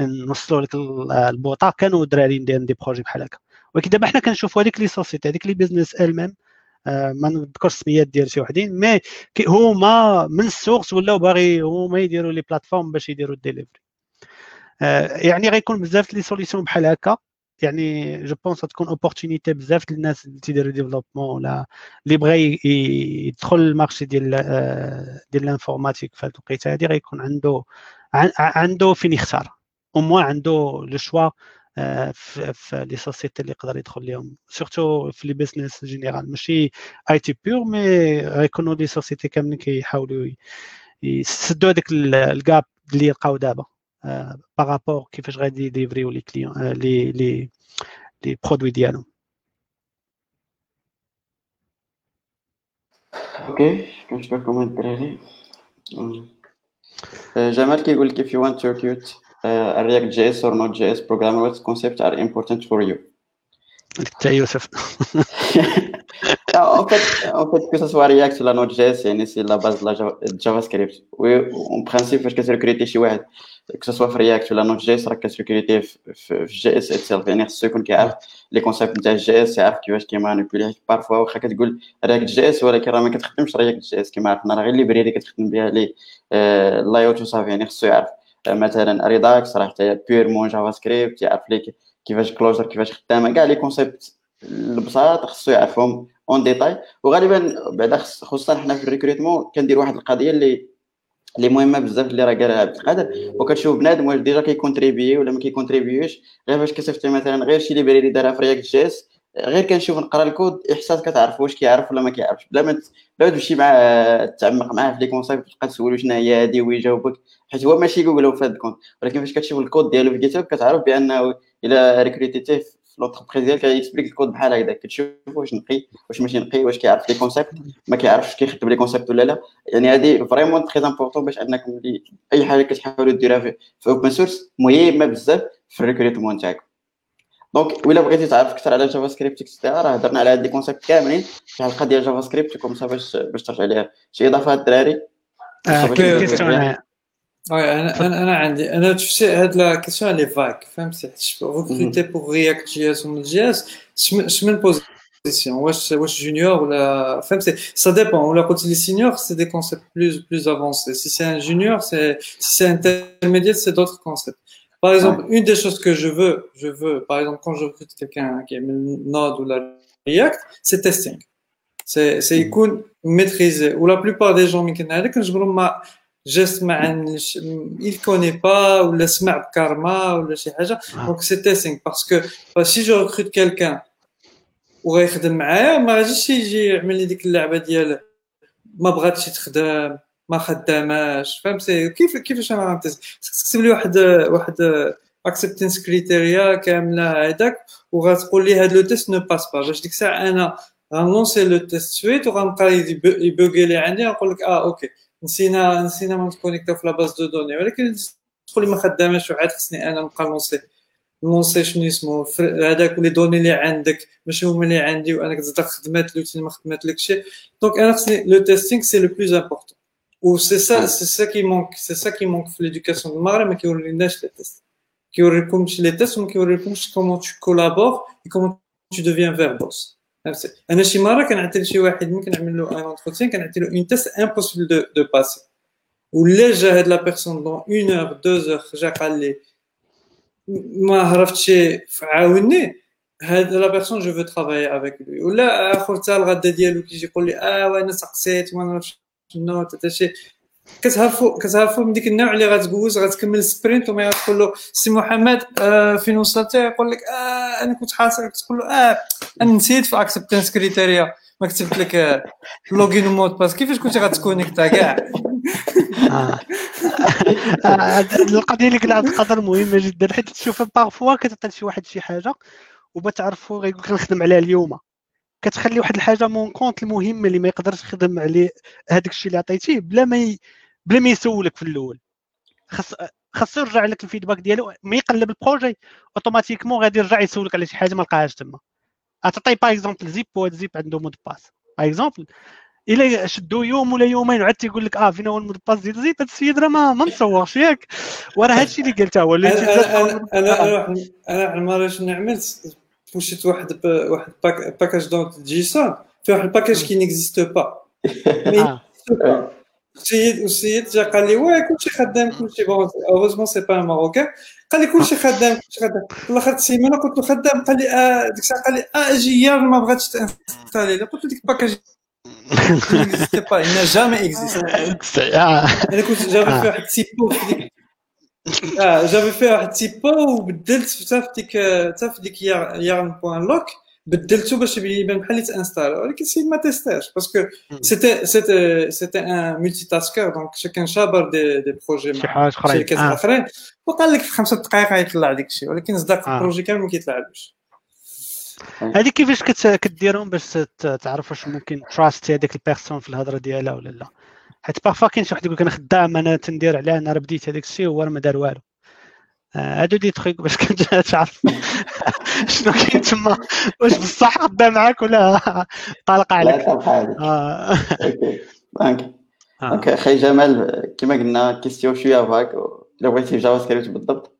نوصلوا لك ال- البوطة. كانوا دراري دايرين des projets بحال هكا. ولكن دابا حنا كنشوفوا هذيك les sociétés هذيك les business même ما نذكرش السميات ديال شي وحدين mais هما من ال source ولاو باغي هما يديروا les plateformes باش يديروا الديليفري. آه، يعني غيكون بزاف les solutions بحال هكا يعني je pense تكون opportunité بزاف للناس اللي تيديروا développement ولا اللي بغى يدخل ال marché ديال آه، ديال ال informatique في هذه الوقيتة هذه غيكون عنده عن- عنده فين يختار. au moins عنده le choix آه، في في les sociétés اللي يقدر يدخل لهم surtout في les business général ماشي IT pure mais غيكونوا les sociétés كاملين كيحاولوا ي- يسدوا هذاك ال gap اللي يلقاو دابا. par rapport كيفاش غادي يديفريو les clients آه، les les les produits ديالهم. okay كنشكركم الدراري أمم. آه، جمال كيقول لك if you want to recruit uh, a React JS or Node.js programmer what concepts are important for you. حتى يوسف en fait, en fait, que ce soit React ou la Node.js, c'est la base de la Java- JavaScript. Oui, en principe, فاش كتركريتي شي واحد que ce soit في React ولا Node.js راك كتركريتي في JS itself يعني خصو يكون كيعرف لي كونسيبت نتاع JS يعرف كيفاش كيمانيبيولي بارفوا واخا كتقول React JS ولكن راه ما كتخدمش React JS كما عرفنا راه غير ال library كتخدم بها les layouts وصافي يعني خصو يعرف آه، مثلا Redux راه حتى purement JavaScript يعرف ليك كيفاش closure كيفاش خدامة كاع les concepts البساط خصو يعرفهم en détail وغالبا بعدا خص- خصوصا حنا في ال recrutement كندير واحد القضية اللي اللي مهمة بزاف اللي راه قالها عبد القادر. وكتشوف بنادم واش déjà كيكونتريبيي ولا ما كيكونتريبيوش غير فاش كتفتح مثلا غير شي library دارها في React JS غير كنشوف نقرا الكود إحساس كتعرف واش كيعرف ولا ما كيعرفش. بلا ما بلا تمشي معاه تعمق معاه في les concepts تبقى تسولو شنو هي هادي ويجاوبك حيت هو ماشي جوجل في هذا الكونت ولكن فاش كتشوف الكود ديالو في Git كتعرف بأنه الا ريكريتيتيه في l'entreprise ديالك كيكسبليك الكود بحال هكذا. كتشوف واش نقي واش ماشي نقي واش كيعرف les concepts ما كيعرفش كيخدم les concepts ولا لا. يعني هذه vraiment très important باش انكم أي حاجة كتحاولوا ديروها في open source مهمة بزاف في ال recrutement تاعكم donc ولا بغيتي تعرف أكثر على JavaScript extra راه هضرنا على هاد les concepts كاملين في الحلقة ديال JavaScript comme ça باش باش ترجع ليها شي اضافه الدراري oui أنا أنا أنا عندي أنا تفسير هاد la question est vague فهمتي recruter pour React JS ولا JS شمن position واش واش junior ولا فهمتي ça dépend ولا قلت لي senior c'est des concepts plus plus avancés si c'est un junior si c'est c'est intermédiaire c'est d'autres concepts Par exemple, une des choses que je veux, je veux, par exemple, quand je recrute quelqu'un qui aime le Node ou la React, c'est testing. C'est, c'est mm -hmm. Ou la plupart des gens, quand je me il connaît pas, ou le smart karma, ou le ah. Donc, c'est testing. Parce que si je recrute quelqu'un, ou je vais faire ma ما خداماش فهمتي كيف كيفاش أنا تكتب لي واحد واحد acceptance criteria كاملة هذاك وغتقول لي هاد le test ne passe pas باش ديك الساعة أنا غنلونسي le test suite وغنبقى يبوغي لي عندي نقول لك آه okay. نسينا نسينا ما نتكونيكتو في la base de données ولكن تقول لي ما خداماش وعاد خصني أنا نبقى نلونسي نلونسي شنو اسمه هذاك les données اللي عندك ماشي هما اللي عندي وأنا كتصدق خدمات لوتي ما خدماتلكش. donc أنا خصني le testing c'est le plus important Ou c'est ça, c'est ça qui manque, c'est ça qui manque l'éducation de Maghreb, mais qui aurait les tests. Qui aurait comme les tests, mais qui aurait comment tu collabores et comment tu deviens verbose. أنا شي مره كنعطي لشي واحد ملي كنعمل له un entretien كنعطي له un test impossible de de passer ولا جا هاد la personne dans une heure deux heures جا قال لي ما عرفتش عاوني هاد la personne je veux travailler avec lui ولا اخر حتى الغدا ديالو كيجي يقول لي آه وأنا سقسيت وما نعرفش شنو شي. كتعرفوا كتعرفوا من ديك النوع اللي غتجوز غتكمل sprint وما تقول له سي محمد آه فين وصلت يقول لك آه أنا كنت حاصل تقول له آه أنا نسيت في acceptance criteria ما كتبت لك login و mot de passe كيفاش كنتي غتكونيكتا كاع؟ القضية اللي قلت القدر مهمة جدا حيت تشوف parfois كتعطي شي واحد شي حاجة وما تعرفوا غيقول لك نخدم عليها اليوم. كتخلي واحد الحاجة مون كونت المهمه اللي ما يقدرش يخدم عليه هذاك الشيء اللي عطيتيه بلا ما ي... بلا ما يسولك في الأول. خاص خاصو يرجع لك ال feedback ديالو ما يقلب ال projet automatiquement غادي يرجع يسولك على شي حاجة ما لقاهاش تما. تعطي par exemple zip وهاد zip عنده mot de passe par exemple إلا شدو يوم ولا يومين وعاد تيقول لك آه فين هو ال mot de passe ديال zip هاد السيد راه ما ما مصورش ياك. وراه هادشي اللي قلته هو أنا أنا أنا أنا المره شنو عملت بوشيت واحد واحد package donc JSON. في واحد ال package qui n'existe pas السيد السيد جا قال لي واه كلشي خدام كلشي bon heureusement c'est pas marocain قال لي كلشي خدام كلشي خدام. في الآخر السيمانه قلت له خدام. قال لي آه ديك الساعة. قال لي آه أجي يا ما بغاتش تانستالي قلت له ديك ال package n'existait pas, il n'a jamais existé. أنا كنت آه جافي فيها واحد تيبا وبدلت حتى في ديك حتى في ديك يارن بوان لوك بدلته باش يبان بحال اللي تانستال ولكن السيد ما تيستاش باسكو سيتي سيتي سيتي ان ملتي تاسكر دونك كان شابر دي دي بروجي مع شركات آخرين. وقال لك في خمسة دقائق غيطلع ديك الشيء ولكن صدق البروجي كامل ما كيتلعبش. هذه كيفاش كديرهم باش تعرف واش ممكن ت truster هذيك ال personne في الهضرة ديالها ولا لا؟ حيت parfois كاين شي واحد يقول أنا خدام أنا تندير عليه أنا راه بديت هذاك الشيء وهو ما دار والو. هادو دي تخيك باش كنت تعرف شنو كاين تما. واش بصح خدام معاك ولا طالق عليك؟ آه. OK. OK خي جمال كما قلنا question شوية vague الا بغيتي JavaScript بالضبط.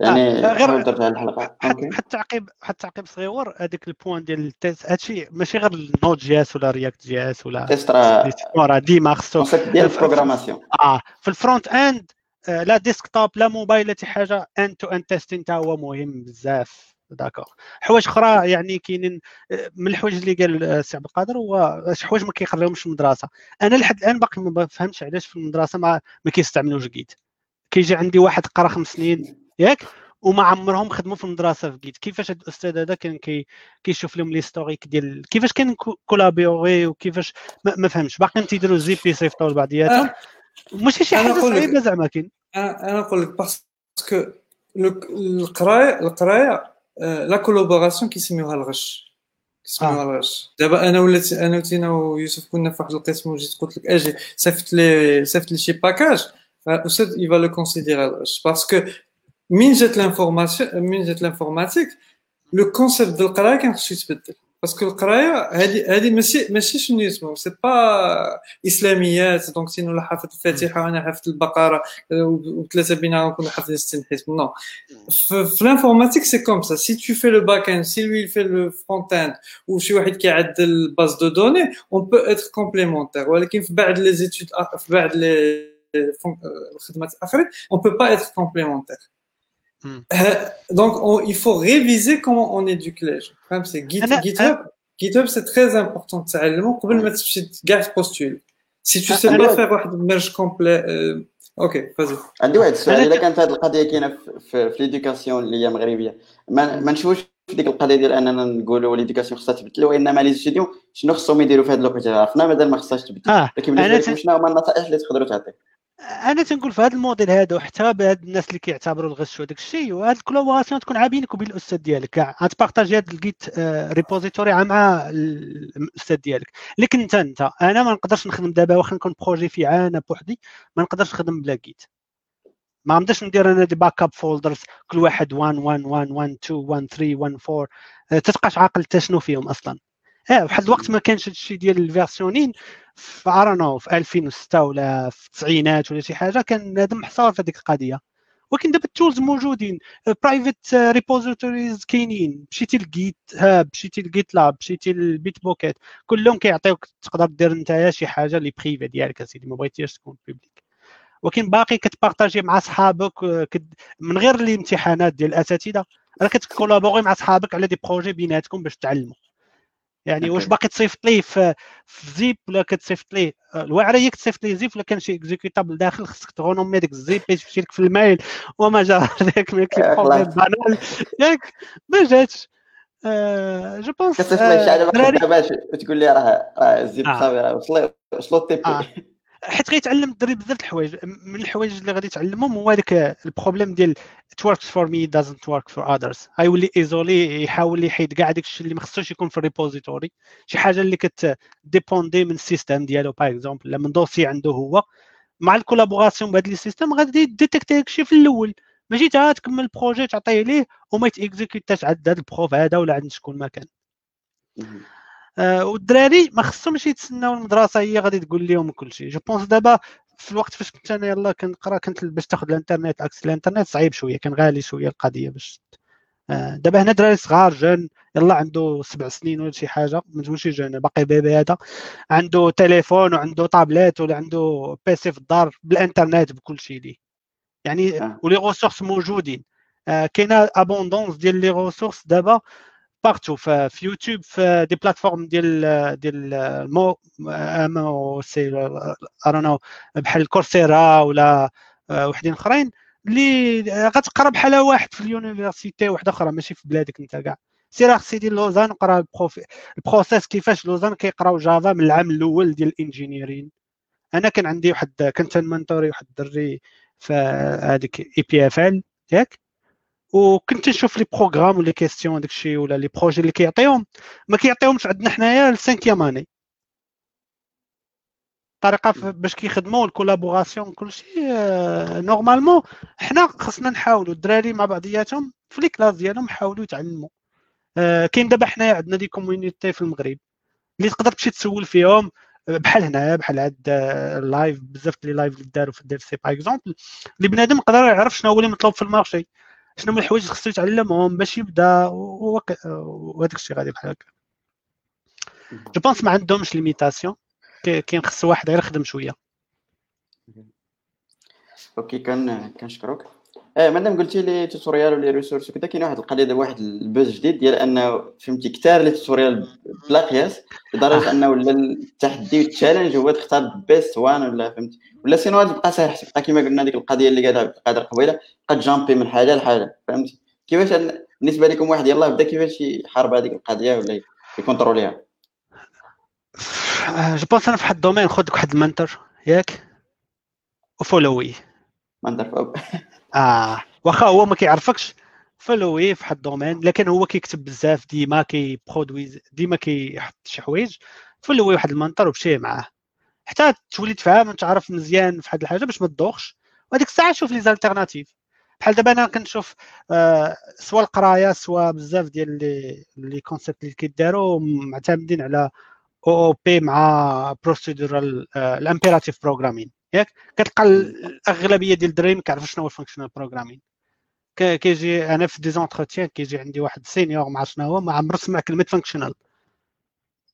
يعني غير الحلقة حتى تعقيب حتى تعقيب صغيور هذاك ال point ديال ال test هادشي ماشي غير ال Node JS ولا React JS ولا test راه ديما خصو. ديال ال programmation آه في ال front-end لا desktop لا موبايل لا حتى حاجة end-to-end testing حتى هو مهم بزاف. d'accord حوايج أخرى يعني كاينين من الحوايج اللي قال السي عبد القادر هو شي حوايج ما كيقراوهمش في المدرسة. أنا لحد الآن باقي ما فهمتش علاش في المدرسة ما ما كيستعملوش Git كيجي عندي واحد قرا خمس سنين ياك؟ وما عمرهم خدموا في المدرسة في Git. كيفاش هذا الأستاذ هذا كان كي كيشوف لهم l'historique ديال كيفاش كان collaborer وكيفاش ما, ما فهمتش باقيين تيديروا zip يصيفطوا لبعضياتهم ماشي شي حاجة صعيبة زعما كاين. أنا نقول لك parce que القرايه القراية لا collaboration كيسميوها الغش كيسميوها الغش دابا أنا ولات أنا وتينا ويوسف كنا في واحد القسم وجيت قلت لك أجي صيفط لي صيفط لي شي package الاستاذ il va le considérer الغش parce que من جات l'information من جات l'informatique le concept ديال القرايه كان خصو يتبدل parce que القرايه هذه هذه ماشي ماشي شنو يسمو c'est pas اسلاميات donc sinon لا حافظ الفاتحه وأنا حافظ البقره وثلاثه بينا نكونوا حافظين 60 حزب non في ال informatique c'est comme ça c'est toi في le back-end c'est lui في le front-end وشي واحد كيعدل ال base de données on peut être complémentaires ولكن في بعض les études في بعض les الخدمات الاخرين on peut pas être complémentaires donc, on, il faut réviser comment on éduque les gens. C'est Git, GitHub. GitHub, c'est très important. قبل ما تمشي كاع ت postule si tu sais pas faire واحد merge complet OK vas-y عندي واحد السؤال اذا كانت هذه القضية كاينة في, في l'éducation اللي هي مغربيه ما, ما نشوفش في ديك القضية ديال اننا نقولوا l'éducation خصها تبدل وانما les étudiants شنو خصهم يديروا في هذه الوقت عرفنا مازال ما خصهاش تبدل آه. لكن بالنسبة لكم شنو هما النصائح اللي تقدروا تعطي أنا تنقول في هذا الموديل هذا وحتى بهاد الناس اللي كيعتبروا الغش وداك الشيء وهاد ال collaboration تكون عا بينك وبين الأستاذ ديالك. كاع غت partager هاد ال Git repository مع الأستاذ ديالك. لكن انت أنت أنا ما نقدرش نخدم دابا واخا نكون projet في أنا بوحدي ما نقدرش نخدم بلا Git ما نقدرش ندير أنا des backup folders كل واحد 1 1 1 1 2 1 3 1 4 تتبقاش عاقل حتى شنو فيهم أصلا. آه واحد الوقت ما كانش هادشي ديال ال versioning environ في 2006 ولا في التسعينات ولا شي حاجة كان بنادم محصور في هذيك القضية. ولكن دابا ال tools موجودين private repositories كاينين مشيتي ل GitHub مشيتي ل GitLab مشيتي لل Bitbucket كلهم كيعطيوك تقدر دير انت شي حاجة اللي privé ديالك أسيدي ما بغيتيش تكون public ولكن باقي كت partager مع صحابك من غير الامتحانات ديال الأساتذة راه كت collaborer مع صحابك على des projets بيناتكم باش تعلموا. يعني واش باقي تصيفط ليه في, في zip ولا كتصيفط ليه؟ الواعره هي كتصيفط ليه zip ولا كان شي exécutable داخل خصك ت renommer ديك ال zip يمشي لك في ال mail وما جا ذاك ما كاين problème banal. ياك ما جاتش. je pense كتصيفط ليه شي حاجة باش تقول لي راه راه ال zip صافي راه وصلوا وصلوا ال TP حيت غيتعلم الدري بزاف الحوايج. من الحوايج اللي غادي يتعلمهم هو هذاك ال problème ديال it works for me doesn't work for others. غيولي isoler يحاول يحيد كاع داك الشيء اللي ما خصوش يكون في ال repository. شي حاجة اللي كت dépendre من ال système ديالو par exemple un dossier عنده هو مع ال collaboration بهذا ال système غادي détecter داك الشيء في الأول. ماشي تا تكمل ال projet تعطيه ليه وما يت exécuter ش عند هذا ال prof هذا ولا عند شكون ما كان. والدراري ما خصهمش يتسناو المدرسة هي غادي تقول لهم كل شيء. je pense دابا في الوقت فاش كنت أنا يلاه كنقرأ كنت باش تاخذ الإنترنت accès الإنترنت صعيب شوية كان غالي شوية القضية باش آه دابا هنا دراري صغار jeune يلا عنده سبع سنين ولا شي حاجة ماشي jeune باقي bébé هذا عنده تليفون وعنده طابليت ولا عنده PC في الدار بالإنترنت بكل شيء ليه. يعني آه. و les ressources موجودين. آه كاينة abondance ديال les ressources دابا partout في يوتيوب في des plateformes ديال ديال MOOC environ بحال Coursera ولا وحدين اخرين اللي غتقرا بحال واحد في ال université واحدة أخرى ماشي في بلادك انت كاع سير سيدي لوزان قرا ال process كيفاش لوزان كيقراو Java من العام الأول ديال ال ingénierie أنا كان عندي واحد كنت mentorer واحد الدري في هذيك EPFL ياك وكنت نشوف لي programmes ولا questions داك الشيء ولا les projets اللي كيعطيهم. ما كيعطيهمش عندنا حنايا السانكيام année الطريقة باش كيخدموا collaboration كلشي normalement حنا خصنا نحاولوا الدراري مع بعضياتهم في les classes ديالهم يحاولوا يتعلموا. كاين دابا حنايا عندنا des communities في المغرب اللي تقدر تمشي تسول فيهم بحال هنا بحال هاد ال live بزاف les lives اللي داروا في ال DRC par exemple اللي بنادم يقدر يعرف شنو هو اللي مطلوب في ال marché. شنو من الحوايج خصو يتعلمهم باش يبدا وهذاك الشيء غادي بحال هكا. je pense ما عندهمش limitation كاين خص واحد غير يخدم شوية. أوكي كان كنشكرك. إيه مادام قلتي les tutorials و les ressources وكذا كاين واحد القضية دابا واحد ال buzz جديد ديال أنه فهمتي كثار les tutorials بلا قياس لدرجة آه. أنه ولا التحدي وال challenge هو تختار best one ولا فهمتي؟ ولا sinon تبقى ساهل تبقى كيما قلنا ديك القضية اللي قالها قادر قبيلة بقى jumpي من حاجة لحاجة فهمتي؟ كيفاش بالنسبة لكم واحد يلاه بدا كيفاش يحارب هذيك القضية ولا يcontrôليها je pense أنا في واحد ال domaine خذ واحد ال mentor ياك؟ و followيه ما آه. واخا هو ما كيعرفكش. followيه في واحد ال domaine لكن هو كيكتب بزاف ديما كي produit ديما كيحط شي حوايج. followي واحد ال mentor ومشي معاه. حتى تولي تفهم وتعرف مزيان في واحد الحاجة باش ما تدوخش. وهذيك الساعة شوف les alternatives. بحال دابا أنا كنشوف آه سوا القراية سوا بزاف ديال les les concepts اللي كيداروا معتمدين على OOP مع procedural ال imperative programming ياك كتلقى الأغلبية ديال الدراري ما كيعرفوش شنو هو ال functional programming كيجي أنا في des entretiens كيجي عندي واحد senior مع شنو هو ما عمرو سمع كلمة functional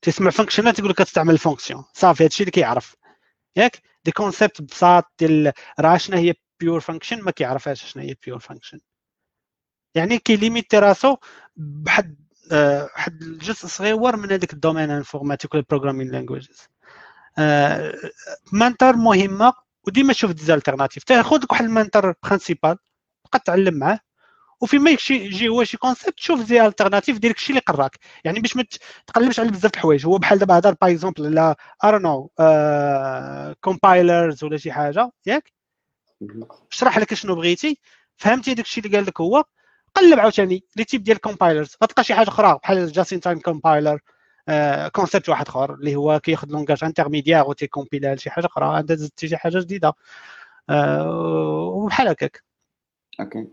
تسمع functional تقول لك كتستعمل ال fonction صافي هادشي اللي كيعرف. ياك؟ des concepts بساط ديال راه شنو هي pure function ما كيعرفهاش شنو هي pure function يعني كي limiter راسو آه، واحد الجزء صغير من هذاك ال domaine informatique ولا programming languages mentor مهمة وديما شوف des alternatives تاخذ واحد ال mentor principal بقى تعلم معاه وفيما يجي هو شي concept شوف les alternatives ديال الشيء اللي قراك. يعني باش ما تقلبش على بزاف الحوايج. هو بحال دابا هضر par exemple على ارونو compilers ولا شي حاجة ياك؟ شرح لك شنو بغيتي. فهمتي داك الشيء اللي قال لك هو؟ قلب عاوتاني les types ديال ال compilers غتلقى شي حاجة أخرى بحال just in time compiler concept واحد آخر اللي هو كياخذ langage intermédiaire وتي compileها لشي حاجة أخرى أنت زدتي شي حاجة جديدة. وبحال هكاك. أوكي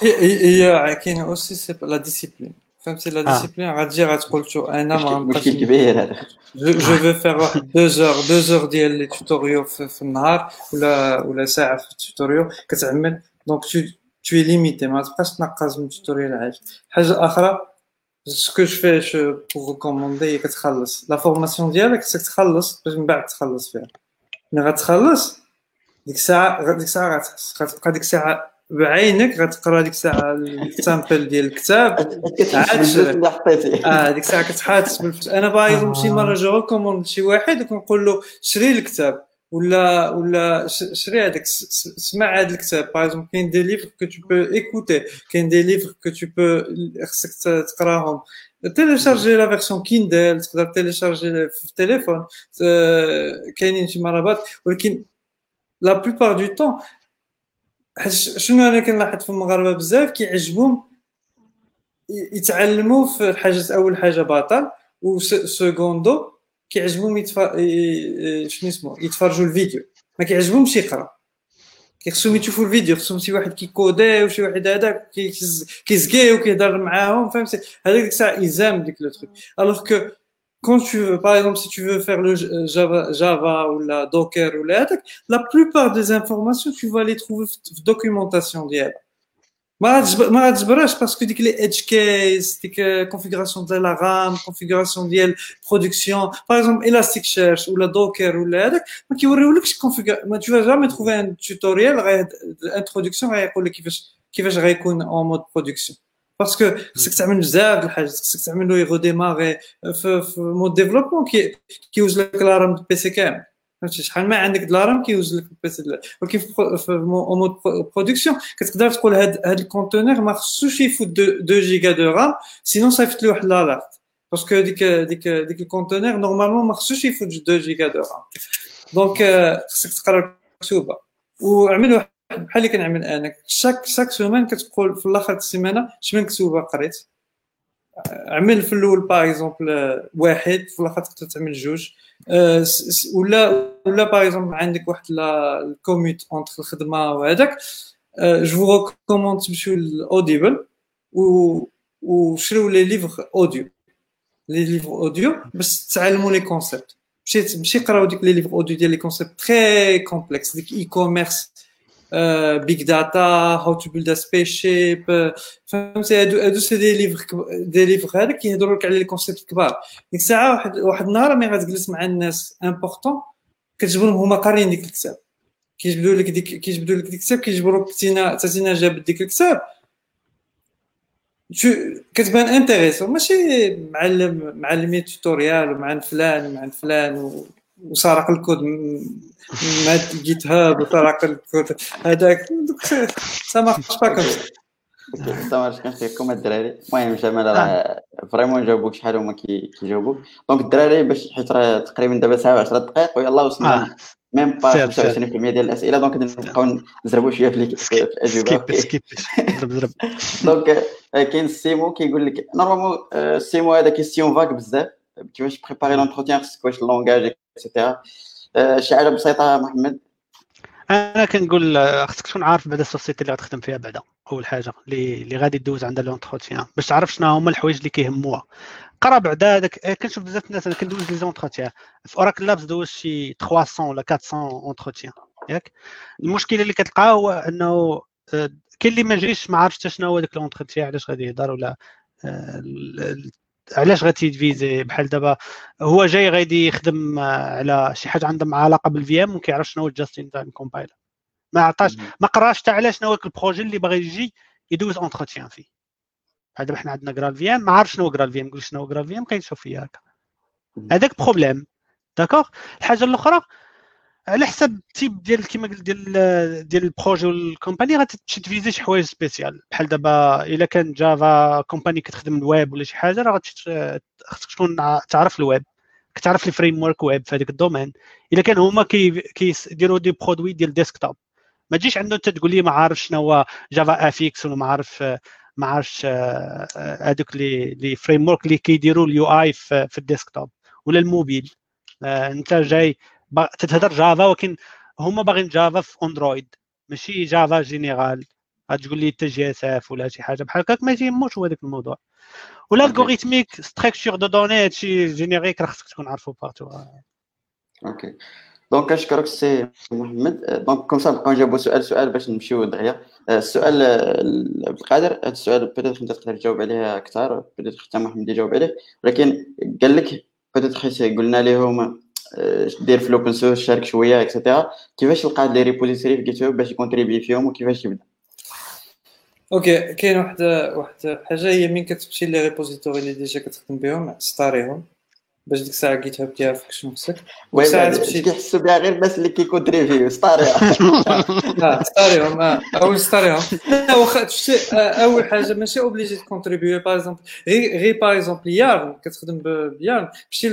هي هي كاينة aussi c'est la discipline فهمتي la discipline غتجي غتقول شو أنا ما مشكل غنبقاش كبير هذا je je vais faire واحد deux heures deux heures ديال les tutoriaux في, في النهار ولا ولا ساعه في ال tutoriaux كتعمل donc tu es limité. ما تبقاش تنقص من ال tutorial عاد حاجة أخرى ce que je vais je vous recommander هي كتخلص la formation ديالك خصك تخلص باش من بعد تخلص فيها ملي غتخلص ديك الساعة ديك الساعة غتحس غتبقى ديك الساعة بعينك غتقرا ديك الساعة ال sample ديال الكتاب عاد آه ديك الساعة بالفلوس أنا باغي شي مره je recommande شي واحد وكنقول له شري الكتاب ولا ولا شري هذاك سمع هذا الكتاب. par exemple كاين des livres que tu peux écouter كاين des livres que tu peux خصك تقراهم. télécharger la version Kindle تقدر télécharger في التليفون كاينين شي مرابط ولكن لا بلوبار دو طون شنو أنا كنلاحظ في المغاربه بزاف كيعجبهم يتعلموا في الحاجة اول حاجة بطل وسكوندو كيعجبهم يتف... ي- شنو اسمه يتفرجوا الفيديو. ما كيعجبهمش يقرا. كيخصهم يشوفوا الفيديو خصهم شي واحد كيكودي وشي واحد هذاك كيز- كيزكي وكيهضر معاهم فهمتي هذيك ديك الساعة يزام ديك لو تروك. ألوغ كو quand tu veux, par exemple, si tu veux faire le J- Java, Java ou la Docker ou la attaque, la plupart des informations, tu vas les trouver في في documentation ديالها. ما غتجب- ما غتجبرهاش باسكو ديك لي edge case ديك configuration ديال la RAM configuration ديال production. Par exemple Elasticsearch ولا Docker ولا هذاك ما كيوريولكش config- ما tu vas jamais trouver un tutoriel غي introduction غيقول لك كيفاش كيفاش غيكون en mode production. باسكو خصك تعمل بزاف د الحاجات خصك تعمل له يغوديماغي في في مود ديفلوبمون كي كيوز لك الارم دو بي سي كامل فهمتي؟ شحال ما عندك د الارم كيوز لك ولكن في مود برودكسيون كتقدر تقول هاد هاد الكونتينر ما خصوش يفوت 2 جيجا دو رام سينون صيفط له واحد لالارت باسكو ديك ديك ديك الكونتينر نورمالمون ما خصوش يفوت 2 جيجا دو رام دونك آه، خصك تقرا الكتوبة. وعمل واحد بحال اللي كنعمل أنا. شاك شاك سومان كتقول في الآخر السيمانة شمن كتوبة قريت. عمل في الأول par exemple واحد في الآخر تقدر تعمل جوج. آه، ولا ولا par exemple عندك واحد ال commute entre الخدمة وهذاك. je vous recommande تمشيو ل Audible وشريو les livres audio les livres audio باش تتعلموا les concepts مشيت مشي قراو ديك les livres audio ديال les concepts très complexes ديك e-commerce big data how to build a spaceship فهمتي هادو هادو c'est des livres des livres هذاك كيهضروا لك على les concepts كبار. ديك الساعة واحد واحد النهار ملي غتجلس مع الناس importants كتجبرهم هما قاريين ديك الكتاب. كيجبدوا لك ديك كيجبدوا لك ديك الكتاب كيجبروك تينا تينا جاب ديك الكتاب. كتبان intéressant. ماشي معلم معلمي tutorial ومع فلان ومع فلان وسرق الكود مع GitHub وسرق الكود. هذاك ça marche pas comme ça marche كنخليكم الدراري. المهم جمال راه فريمون جاوبوك شحال هما كيجاوبوك donc الدراري باش حيت راه تقريبا دابا ساعة 10 دقائق ويلاه وصلنا même pas 25% ديال الأسئلة. donc نبقاو نزربوا شوية في الأجوبة. skip ضرب ضرب donc كاين سيمو كيقول لك normalement سيمو هذا question vague بزاف. كيفاش préparer l'entretien خصك واش ال langage et cetera شي حاجة بسيطه محمد أنا كنقول خصك تكون عارف بعدا ال société اللي غتخدم فيها بعدا أول حاجة اللي اللي غادي دوز عندها l'entretien باش تعرف شنو هما الحوايج اللي كيهموها. قرا بعدا هذاك كنشوف بزاف الناس أنا كندوز les entretiens في أوراكل لابس دوز شي 300 ولا 400 entretien ياك؟ المشكلة اللي كتلقاه هو أنه كاين اللي ما جايش ما عرفش شنو هو داك l'entretien علاش غادي يهضر ولا علاش غتي diviser بحال دابا؟ هو جاي غادي يخدم على شي حاجة عندها علاقة بال VM وكيعرف شنو هو ال just-in-time compiler ما عطاش ما قراش حتى على شنو هو ال projet اللي باغي يجي يدوز entretien فيه. بحال دابا حنا عندنا GraalVM ما عارف شنو هو GraalVM نقول شنو هو GraalVM كيشوف فيا هكا. هذاك problème d'accord؟ الحاجة الأخرى على حسب ال type ديال كيما قلت ديال ديال ال projet وال company غتمشي ت viser شي حوايج spécial. بحال دابا إلا كان Java company كتخدم الويب ولا شي حاجة راه خصك تكون تعرف الويب كتعرف les frameworks web في هذاك ال domaine. إلا كان هما كيديروا des produits ديال desktop ما تجيش عنده أنت تقول لي ما عارف شنو هو JavaFX ولا ما عارف ما عارفش هذوك les les frameworks اللي كيديروا ال UI في ال desktop ولا الموبيل. أنت جاي تتهضر Java ولكن هما باغيين Java في Android ماشي Java général غتقول لي حتى JSF ولا شي حاجة. بحال هكاك ما يهموش هو هذاك الموضوع. ولا algorithmique structure de données هادشي générique راه خصك تكون عارفو partout OK. donc كنشكرك سي محمد. donc comme ça نبقاو نجاوبو سؤال سؤال باش نمشيو دغيا. السؤال بالقادر هذا السؤال peut-être أنت تقدر تجاوب عليه أكثر peut-être حتى محمد يجاوب عليه. ولكن قال لك peut-être قلنا لهم دير في ال open source شارك شوية et cetera كيفاش تلقى les repositories في Git باش ي contribuer فيهم وكيفاش يبدأ؟ OK كاين واحد واحد حاجة هي من كتمشي les repositories اللي déjà كتخدم بهم star يهم باش ديك الساعة GitHub تعرف شنو خصك. وساعات تمشي كيحسوا بها غير الناس اللي كي contribuer star يها آه star يهم آه. أول star يهم. لا واخا شفتي أول حاجة ماشي obligé ت contribuer par exemple غير غير par exemple Yarn كتخدم ب Yarn مشي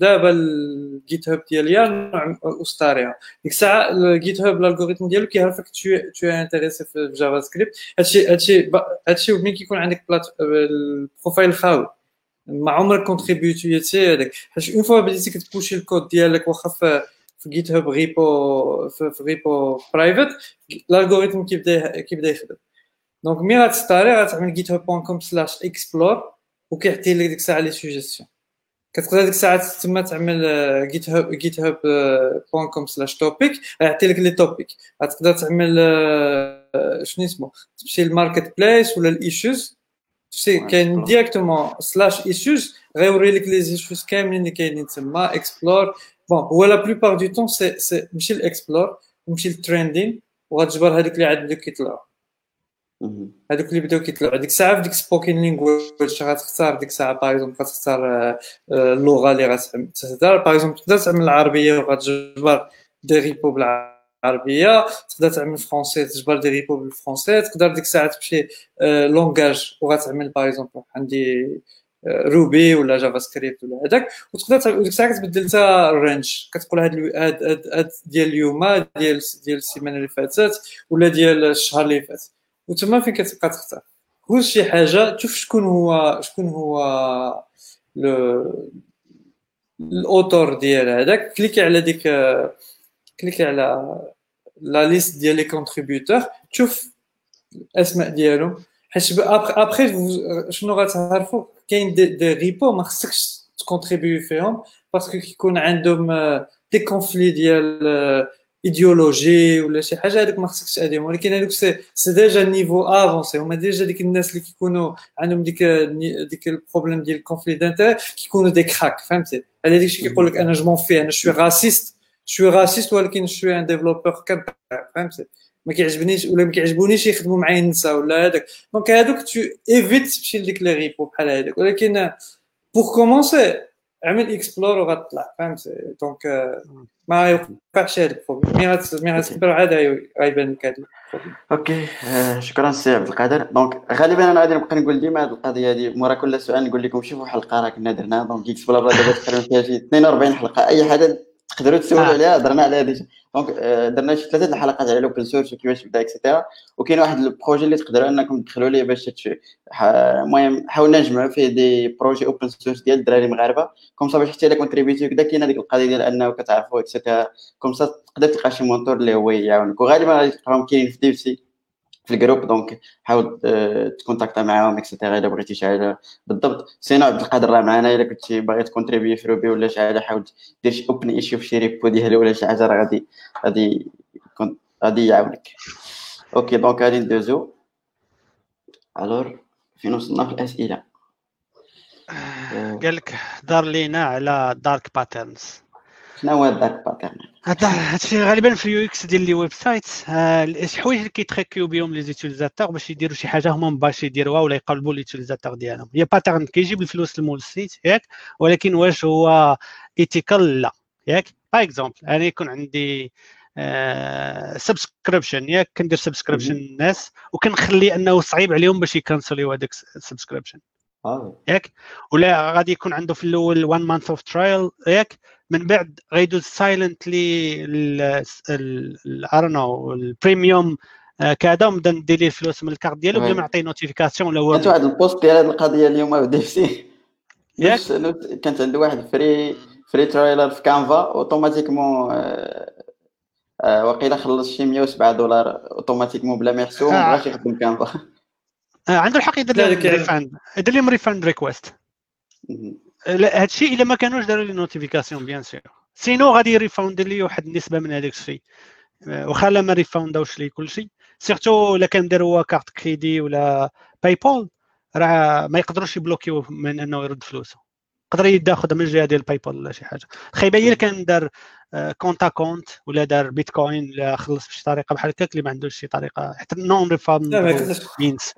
دابا ال GitHub ديال Yarn و star يها ديك الساعة ال GitHub ال algorithme ديالو كيعرفك tu t'intéresses في JavaScript هادشي هادشي هادشي ملي كيكون عندك ال profile خاوي. ما عمرك contribuer تي هذاك حيت une fois بديتي كت pusher ال code ديالك واخا في GitHub repo في, repo private ال algorithme كيبدا كيبدا يخدم. donc mais غت star ي غتعمل GitHub point com slash explore وكيعطي لك ديك الساعة les suggestions كتقدر ديك الساعة تما تعمل GitHub GitHub point com slash topics غيعطي لك les topics غتقدر تعمل شنو اسمه تمشي لل marketplace ولا ال issues si كاين directement slash issues غيوري لك les issues كاملين اللي كاينين تما explore bon هو la plupart du temps c'est c'est ماشي ال explore ماشي ال trending وغتجبر هذوك اللي عاد بداو كيطلعوا هذوك اللي بداو كيطلعوا ديك الساعة في ديك spoken language غتختار ديك الساعة par exemple غتختار اللغة اللي غتهضر par exemple تقدر تعمل العربيه وغتجبر des repos بالعربيه العربيه تقدر تعمل français تجبر des repos بال français تقدر ديك الساعة تمشي langage وغتعمل par exemple عندي Ruby ولا JavaScript ولا هذاك وتقدر ديك الساعة كتبدل انت ال range كتقول هاد هاد هاد ديال اليوم ديال ديال السيمانة اللي فاتت ولا ديال الشهر اللي فات. وتما فين كتبقى تختار؟ كل شي حاجة تشوف شكون هو شكون هو ال auteur ديال هذاك cliquer على ديك cliquer على la liste ديال les contributeurs تشوف الاسماء ديالهم حيت ابخي شنو غتعرفوا كاين des, des repos ما خصكش ت contribuer فيهم parce que كيكون عندهم des conflits ديال ايديولوجي ولا شي حاجة هذوك ما خصكش تاديهم ولكن هذوك سي سي ديجا نيفو افونسي هما ديجا ديك الناس اللي كيكونوا عندهم ديك ديك البروبليم ديال الكونفلي دانتير كيكونوا دي كراك فهمتي على داكشي كيقول لك أنا جمون فيه أنا شوي راسيست شوي راسيست ولكن شوي ان ديفلوبور كنطيع فهمتي ما كيعجبنيش ولا ما كيعجبونيش يخدموا معايا النساء ولا هذاك دونك هذوك تو ايفيت تمشي لديك لي ريبو بحال هذاك ولكن بور كومونسي عمل explore وغتطلع فهمتي donc ما يوقعش هذا ال problème mais mais غتكبر عاد غيبان لك هذا OK. آه، شكرا سي عبد القادر. donc غالبا أنا غادي نبقى نقول ديما هذه القضية هذه مورا كل سؤال نقول لكم شوفوا حلقة راه كنا درنا donc X بلا بلا دابا تقريبا فيها شي 42 حلقة. أي حاجة تقدروا تسولوا. عليها هضرنا عليها déjà. donc آه، درنا شي ثلاثة الحلقات على ال open source وكيفاش بدا et cetera وكاين واحد ال projet اللي تقدروا أنكم تدخلوا ليه باش المهم حاولنا نجمعوا فيه des projets open source ديال الدراري المغاربة. comme ça باش حتى الا contribuer تي كذا كاين هذيك القضية ديال أنه كتعرفوا et cetera comme ça تقدر تلقى شي mentor اللي هو يعاونك. وغالبا غادي تلقاهم كاينين في DevC في ال groupe donc حاول آه، ت contacter معاهم et cetera إلا بغيتي شي حاجة. بالضبط. sinon عبد القادر راه معنا إلا كنتي باغي ت contribuer في Ruby ولا شي حاجة حاول دير شي open issue في شي repo ديالو ولا شي حاجة راه غادي غادي غادي يعاونك. أوكي donc غادي ندوزو. الور فين وصلنا في الأسئلة. قال لك دار لينا على dark patterns شنو هو ال dark pattern هادشي غالبا في ال UX ديال les websites آه، الحوايج اللي كي trick يو بهم les utilisateurs باش يديروا شي حاجة هما باش يديروها ولا يقلبوا l'utilisateur ديالهم. هي pattern كيجيب الفلوس لمول ال site ياك؟ ولكن واش هو ethical لا. ياك؟ par exemple أنا يكون عندي subscription ياك؟ كندير subscription. للناس وكنخلي أنه صعيب عليهم باش ي cancel يو هذاك ال subscription ياك؟ ولا غادي يكون عنده في الأول 1 month of trial ياك؟ من بعد غيدوز silently ارنو ال premium كذا وبدا ندير ليه الفلوس من الكارت ديالو بلا وي. ما نعطيه notification ولا والو. واحد ال post ديال هذه القضية اليوم في DevC. ياك؟ كانت عنده واحد free free trial في Canva automatiquement آه، آه، وقيلا خلص شي 107 دولار automatiquement بلا ما يحسبوا ما آه. بغاش يخدم Canva آه، عنده الحق يدير لهم لك يعني- refund يدير لهم refund request هذا الشيء إلا ما كانوش داروا لي notification bien sûr sinon غادي ي refund لي واحد النسبة من هذاك الشيء آه، واخا لا ما refund اوش لي كلشي surtout إلا كان داروا carte crédit ولا PayPal راه ما يقدروش ي bloquer يو من إنه يرد فلوسه. يقدر ياخذ من الجهة ديال PayPal ولا شي حاجة. الخيبه هي اللي كان دار compte à compte ولا دار بيتكوين ولا خلص بشي طريقة بحال هكاك اللي ما عندوش شي طريقة. حتى non refund لا ما يقدرش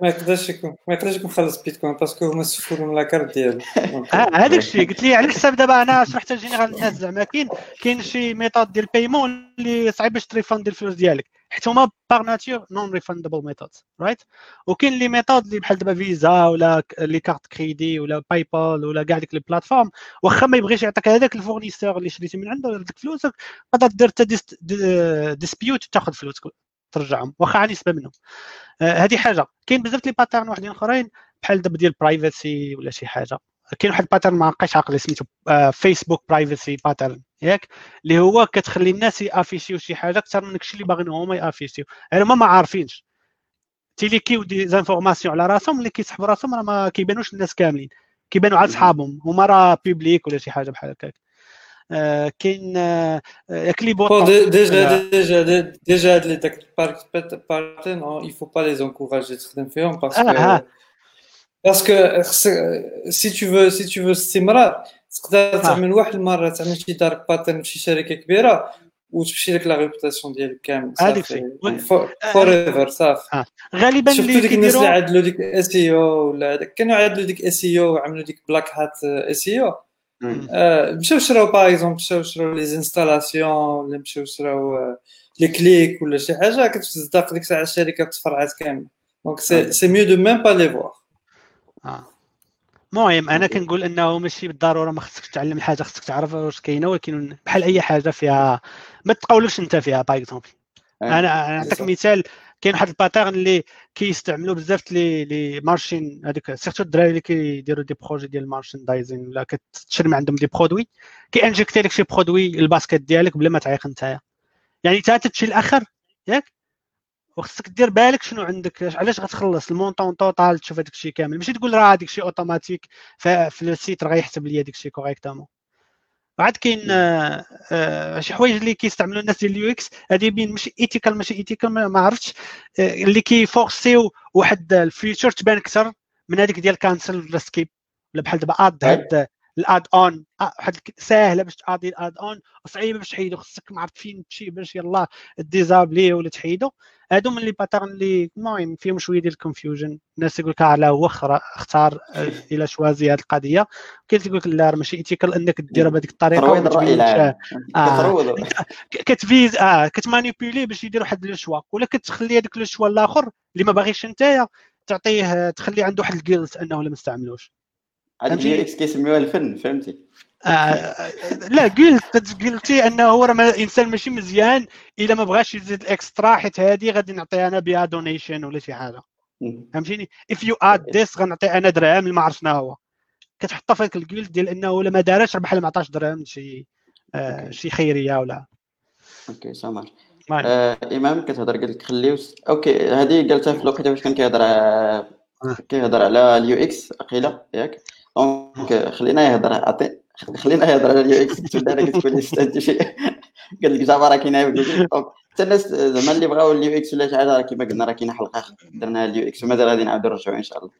ما يقدرش يكون ما يقدرش يكون خلص بيتكوين parce que هما سفروا من la carte ديالو. آه هذاك الشيء. قلت لي على حساب دابا أنا شرحت ال général الناس زعما كاين كاين شي méthode ديال ال paiement اللي صعيب باش ت refund الفلوس ديالك. حيت هما par nature non refundable method right وكاين les méthodes اللي بحال دابا فيزا ولا les cartes crédit ولا PayPal ولا كاع ديك ال plateforme واخا ما يبغيش يعطيك هذاك ال fournisseur اللي شريتي من عنده يردك فلوسك تقدر دير حتى dispute تاخذ فلوسك ترجعهم واخا على نسبة منهم. آه، هذه حاجة. كاين بزاف les patterns واحدين أخرين بحال دابا ديال privacy ولا شي حاجة. كاين واحد ال pattern ما بقيتش عاقل سميتو فيسبوك privacy pattern ياك؟ اللي هو كتخلي الناس ي afficher يو شي حاجة أكثر من داكشي اللي باغيين هما ي afficher يو. يعني هما ما عارفينش. تي leak يو des informations على راسهم اللي كيسحبوا راسهم راه ما كيبانوش للناس كاملين. كيبانوا على صحابهم هما راه public ولا شي حاجة بحال هكاك. آه، كاين آه، ياك les bons boutons dé- déjà déjà déjà هاد les dark patterns il faut pas les encourager تخدم فيهم parce que آه، آه. parce que si tu veux si tu veux استمرار تقدر تعمل واحد المره تعمل شي dark pattern في شي شركه كبيره وتمشي لك la réputation ديالك كامل هذيك الشيء. forever صافي غالبا شفتوا اللي ديك الناس اللي كيديروا عدلوا ديك S EO ولا هذاك كانوا عدلوا ديك SEO وعملوا ديك black hat SEO آه، مشاو شراو par exemple مشاو شراو les installations ولا مشاو شراو آه، les clics ولا شي حاجة كتصدق ديك الساعة الشركة تفرعات كامله donc c'est c'est mieux de même pas les voir آه. المهم أنا كنقول إنه ماشي بالضرورة ما خصكش تعلم الحاجة خصك تعرف واش كاينة ولكن بحال أي حاجة فيها ما تقولوش أنت فيها par exemple أنا نعطيك. مثال كاين واحد ال pattern اللي كيستعملوا بزاف les les marchands هذيك surtout الدراري اللي كيديروا des projets ديال ال merchandising ولا كتشري من عندهم des produits كي injecter لك شي produit ال basket ديالك بلا ما تعيق نتايا يعني تا تمشي الآخر ياك وخصك دير بالك شنو عندك علاش غتخلص ال montant total تشوف هذاك الشيء كامل؟ ماشي تقول راه هذاك الشيء اوتوماتيك في ال site راه غيحسب لي هذاك الشيء correctement عاد كاين آه، آه، شي حوايج اللي كيستعملوا الناس ديال ال UX هذه بين ماشي ethical ماشي ethical ما ما عرفتش آه، اللي كي forcer يو واحد ال feature تبان أكثر من هذيك ديال cancel ولا skip ولا بحال دابا add هاد ال add-on واحد ساهلة باش ت add ي ال add-on وصعيبه باش تحيدو. خصك ما عرفت فين تمشي باش يلاه disable ي ولا تحيدو. هادو من les patterns اللي المهم فيهم شوية ديال ال confusion الناس يقول لك على هو اختار إلى شوازي هذه القضية. كاين تيقول لك لا راه ماشي ايتيكال إنك ديرها بهذيك الطريقة ترويض الرأي العام. آه. كتفيز آه كتمانيبيلي باش يدير واحد لو شوا. ولا كتخلي هذاك لو شوا الآخر اللي ما باغيش نتايا تعطيه تخلي عنده واحد الجيلت أنه ما استعملوش. هذه إكس كيسميوها الفن فهمتي؟ آه لا قلت قلتي أنه هو راه انسان ماشي مزيان إلا ما بغاش يزيد الإكسترا حيت هذه غادي نعطيها أنا بها دونيشن ولا شي حاجة. فهمتيني؟ if you add this غنعطي أنا درهم ما عرف شنو هو. كتحطها في ال guilt ديال أنه ولا ما دارش بحال ما عطاش درهم شي آه شي خيرية ولا. أوكي سامر آه إمام كتهضر قال لك خليو أوكي هذه قالتها في الوقت باش كان كيهضر آه. كيهضر على ال UX اقيله ياك؟ donc خلينا يهضر عطي خلينا يهضر على ال UX كنت أنا كتقول لي أستاذ شي قال لك زعما راه كاينة حتى الناس زعما اللي بغاو ال UX ولا شي حاجة راه كيما قلنا راه كاينة حلقه درنا ال UX ومازال غادي نعاودو نرجعو ان شاء الله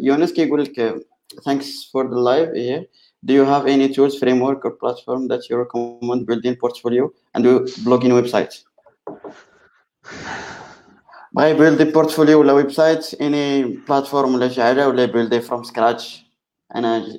يونس كيقول لك thanks for the live here do you have any tools framework or platform that you recommend building portfolio and blogging websites? بغا يبيلدي portfolio ولا website any platform ولا شي حاجة ولا يبيلدي from scratch أنا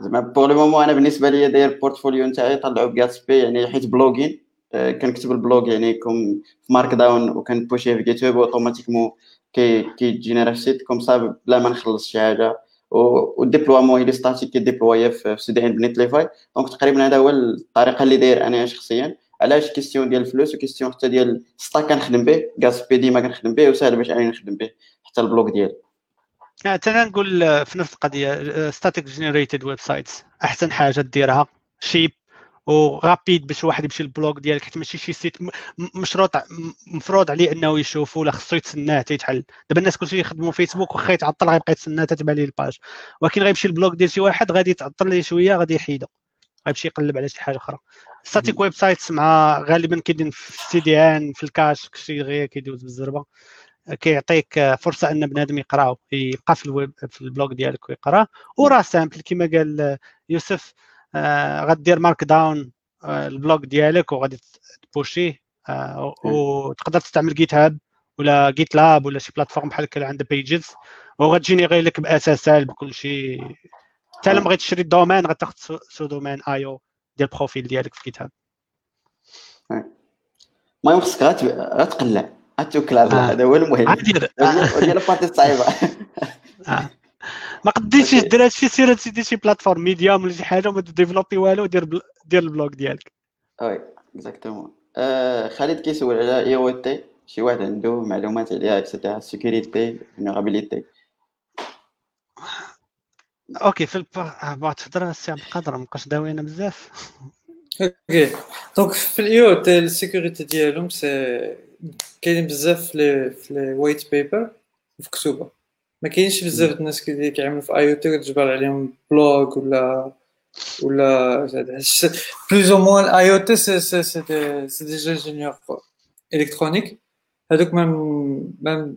زعما pour le moment أنا بالنسبة لي داير portfolio نتاعي طلعو بي يعني حيت بلوغين آه، كنكتب ال blog يعني comme في Markdown وكنبوشيه في GitHub automatiquement كي كيجينيرا site comme ça بلا ما نخلص شي حاجة. وال déploiement les statiques كيديبلوي في CDN ب Netlify donc تقريبا هذا هو الطريقة اللي داير أنا شخصيا. علاش question ديال الفلوس و question حتى ديال stack كنخدم ب Gatsby ديما كنخدم به وسهل باش اني نخدم به حتى ال blog ديالي. أنا نقول في نفس القضية static generated websites أحسن حاجة ديرها cheap و rapide باش واحد يمشي لل blog ديالك حيت ماشي شي site مشروط مفروض عليه إنه يشوفو ولا خصو يتسناه حتى يتحل دابا الناس كلشي يخدموا فيسبوك واخا يتعطل غيبقى يتسنى تتبع ليه ال page ولكن غيمشي لل blog ديال شي واحد غادي يتعطل ليه شوية غادي يحيدو. غيمشي يقلب على شي حاجة أخرى. static websites مع غالبا كيدين في CDN في ال cache كشي غير كيدوز بالزربة. كيعطيك فرصة أن بنادم يقرأه يبقى في الويب في ال blog ديالك ويقرأه. وراه simple كما قال يوسف آه غدير Markdown آه ال blog ديالك وغادي تبوشيه آه وتقدر تستعمل GitHub ولا GitLab ولا شي plateforme بحال هكا عندها pages وغتجينيري لك ب SSL بكل شيء حتى لما بغيت تشري ال domaine غتاخذ sous-domaine .io ديال ال profil ديالك في GitHub المهم خصك غتقلع غتوكل على الله هذا هو المهم. ديال ال partie الصعيبة. ما قديتش دير هادشي سير تسيدي شي plateforme Medium ولا شي حاجة وما ديفلوبي والو دير دير ال blog ديالك. oui exactement خالد كيسول على IoT شي واحد عنده معلومات عليها etcetera security vulnerability OK في بغا تهضر السي عبد القادر مابقاش داوينا بزاف. OK. donc في ال IoT ال sécurité ديالهم c'est كاينين بزاف في لي وايت بيبر مكتوبه ما كاينش بزاف الناس كيعملوا في اي أو تي كتجبر عليهم بلوغ ولا ولا بلوز أو موان اي أو تي سي سي سي دي سي دي الكترونيك هذوك ميم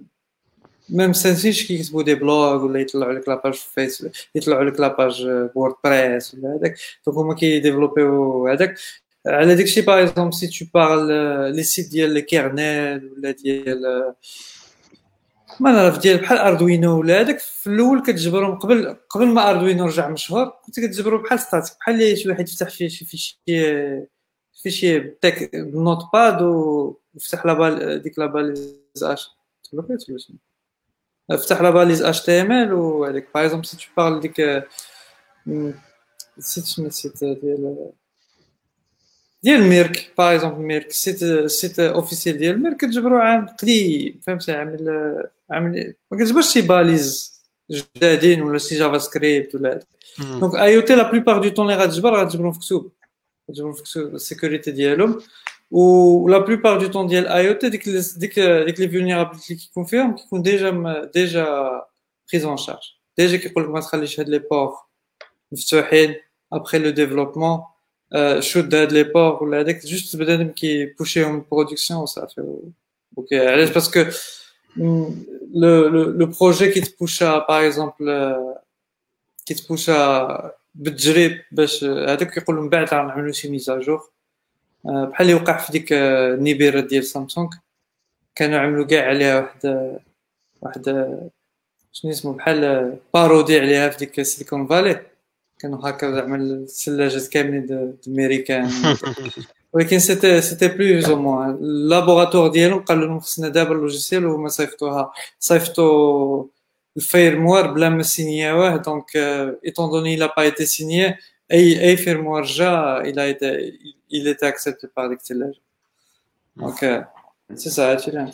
ميم سانسيش كيكتبوا دي بلوغ ولا يطلعوا لك لاباج في فيس يطلعوا لك لاباج ووردبريس ولا هذاك دونك هما كيديفلوبيو هذاك على داكشي باغ اكزومبل سي تو بارل لي سيت ديال الكيرنيل ولا ديال ما نعرف ديال بحال اردوينو ولا هذاك في الأول كتجبرهم قبل قبل ما اردوينو رجع مشهور كنت كتجبرو بحال ستاتيك بحال شي واحد يفتح فيه شي فيشي فيشي تاك نوت باد وفتح لا بال ديك لا باليز اش تبلوكيت ولا فتح لا باليز اش تي ام ال وهذيك باغ اكزومبل سي تو بارل ديك نسيت شنو نسيت ديال ديال ميرك باغ اكزومبل ميرك سيت سيت اوفيسيال ديال ميرك كتجبرو عام قديم فهمتي عامل عامل ما كتجبرش شي باليز جدادين ولا شي جافا سكريبت ولا دونك اي أو تي لا بلوبار دو طون اللي غتجبر غتجبرهم في كتب غتجبرهم في كتب السيكوريتي ديالهم و لا بلوبار دو طون ديال اي أو تي ديك ديك ديك لي فولنيرابيلتي كيكون فيهم كيكون ديجا ديجا prise en charge déjà كيقول لك ما تخليش هاد les ports مفتوحين après le développement شد هاد les ports ولا هذاك juste بنادم كيبوشيهم production وصافي OK علاش parce que le le projet كي تبوشا par exemple كي تبوشا بالتجريب باش هذاك يقول من بعد راه نعملوا شي mise à jour آه، بحال اللي وقع في ديك النيبيرا ديال سامسونج كانوا عملوا كاع عليها واحد واحد شنو اسمه بحال بارودي عليها في ديك سيليكون فالي كانوا هكا زعما الثلاجات كاملين ميريكان ولكن سيتي سيتي بلوز أو موان اللابوراتوار ديالهم قالوا لهم خصنا دابا اللوجيسيال وهما صيفطوها. صيفطوا الفيرموار بلا ما سينياوه دونك ايتون دوني لا با ايتي سينيي اي أي فيرموار جا إلى ايتي il était accepté par ديك الثلاجه donc c'est ça هادشي اللي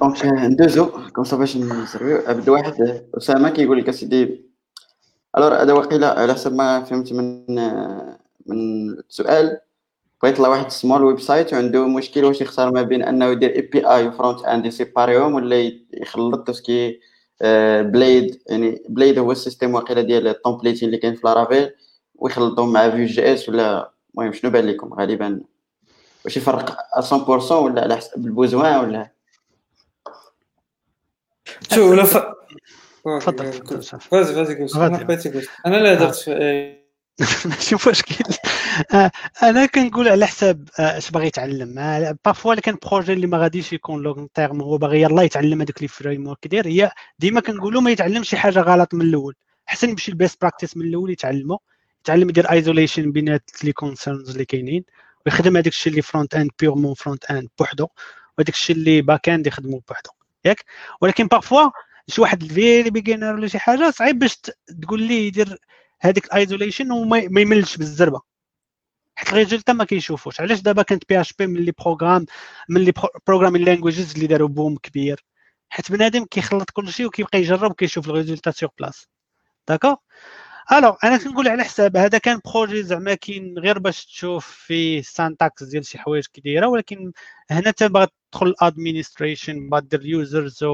donc ندوزو comme ça باش نسربيو عبد واحد اسامه كيقول لك اسيدي alors هذا وقيله على حسب ما فهمت من من السؤال بغيت يطلع واحد small website وعنده مشكل واش يختار ما بين انه يدير API و frontend يسيباريهم ولا يخلط توسكي بليد يعني Blade هو ال système واقيلا ديال ال templating اللي كاين في Laravel ويخلطهم مع Vue.js ولا المهم شنو بان لكم غالبا واش يفرق 100% ولا على حسب ال besoin ولا شو ولا ف... تفضل فازي فازي قول أنا بغيتي قول أنا لا درت ماشي مشكل آه، أنا كنقول على حساب آه، اش باغي يتعلم. parfois كان projet اللي ما غاديش يكون long term هو باغي يلاه يتعلم هذوك les frameworks يدير هي ديما كنقولوا ما يتعلمش شي حاجة غلط من الأول. أحسن يمشي ال best practice من الأول يتعلمه يتعلم يدير isolation بينات les concerns اللي كاينين. ويخدم هذاك الشيء اللي front-end purement front-end بوحدو. وهذاك الشيء اللي back-end يخدمو بوحدو. ياك؟ ولكن parfois شي واحد very beginner ولا شي حاجة صعيب باش تقول ليه يدير هذيك ال isolation وما يملش بالزربة. حيت ال résultat ما كيشوفوش. علاش دابا كانت PHP من les programmes من les programming languages اللي داروا boom كبير؟ حيت بنادم كيخلط كلشي وكيبقى يجرب وكيشوف ال résultat sur place d'accord alors أنا كنقول على حساب هذا كان projet زعما كاين غير باش تشوف فيه syntaxe ديال شي حوايج كي دايره ولكن هنا تبغى تدخل ال administration باغا دير users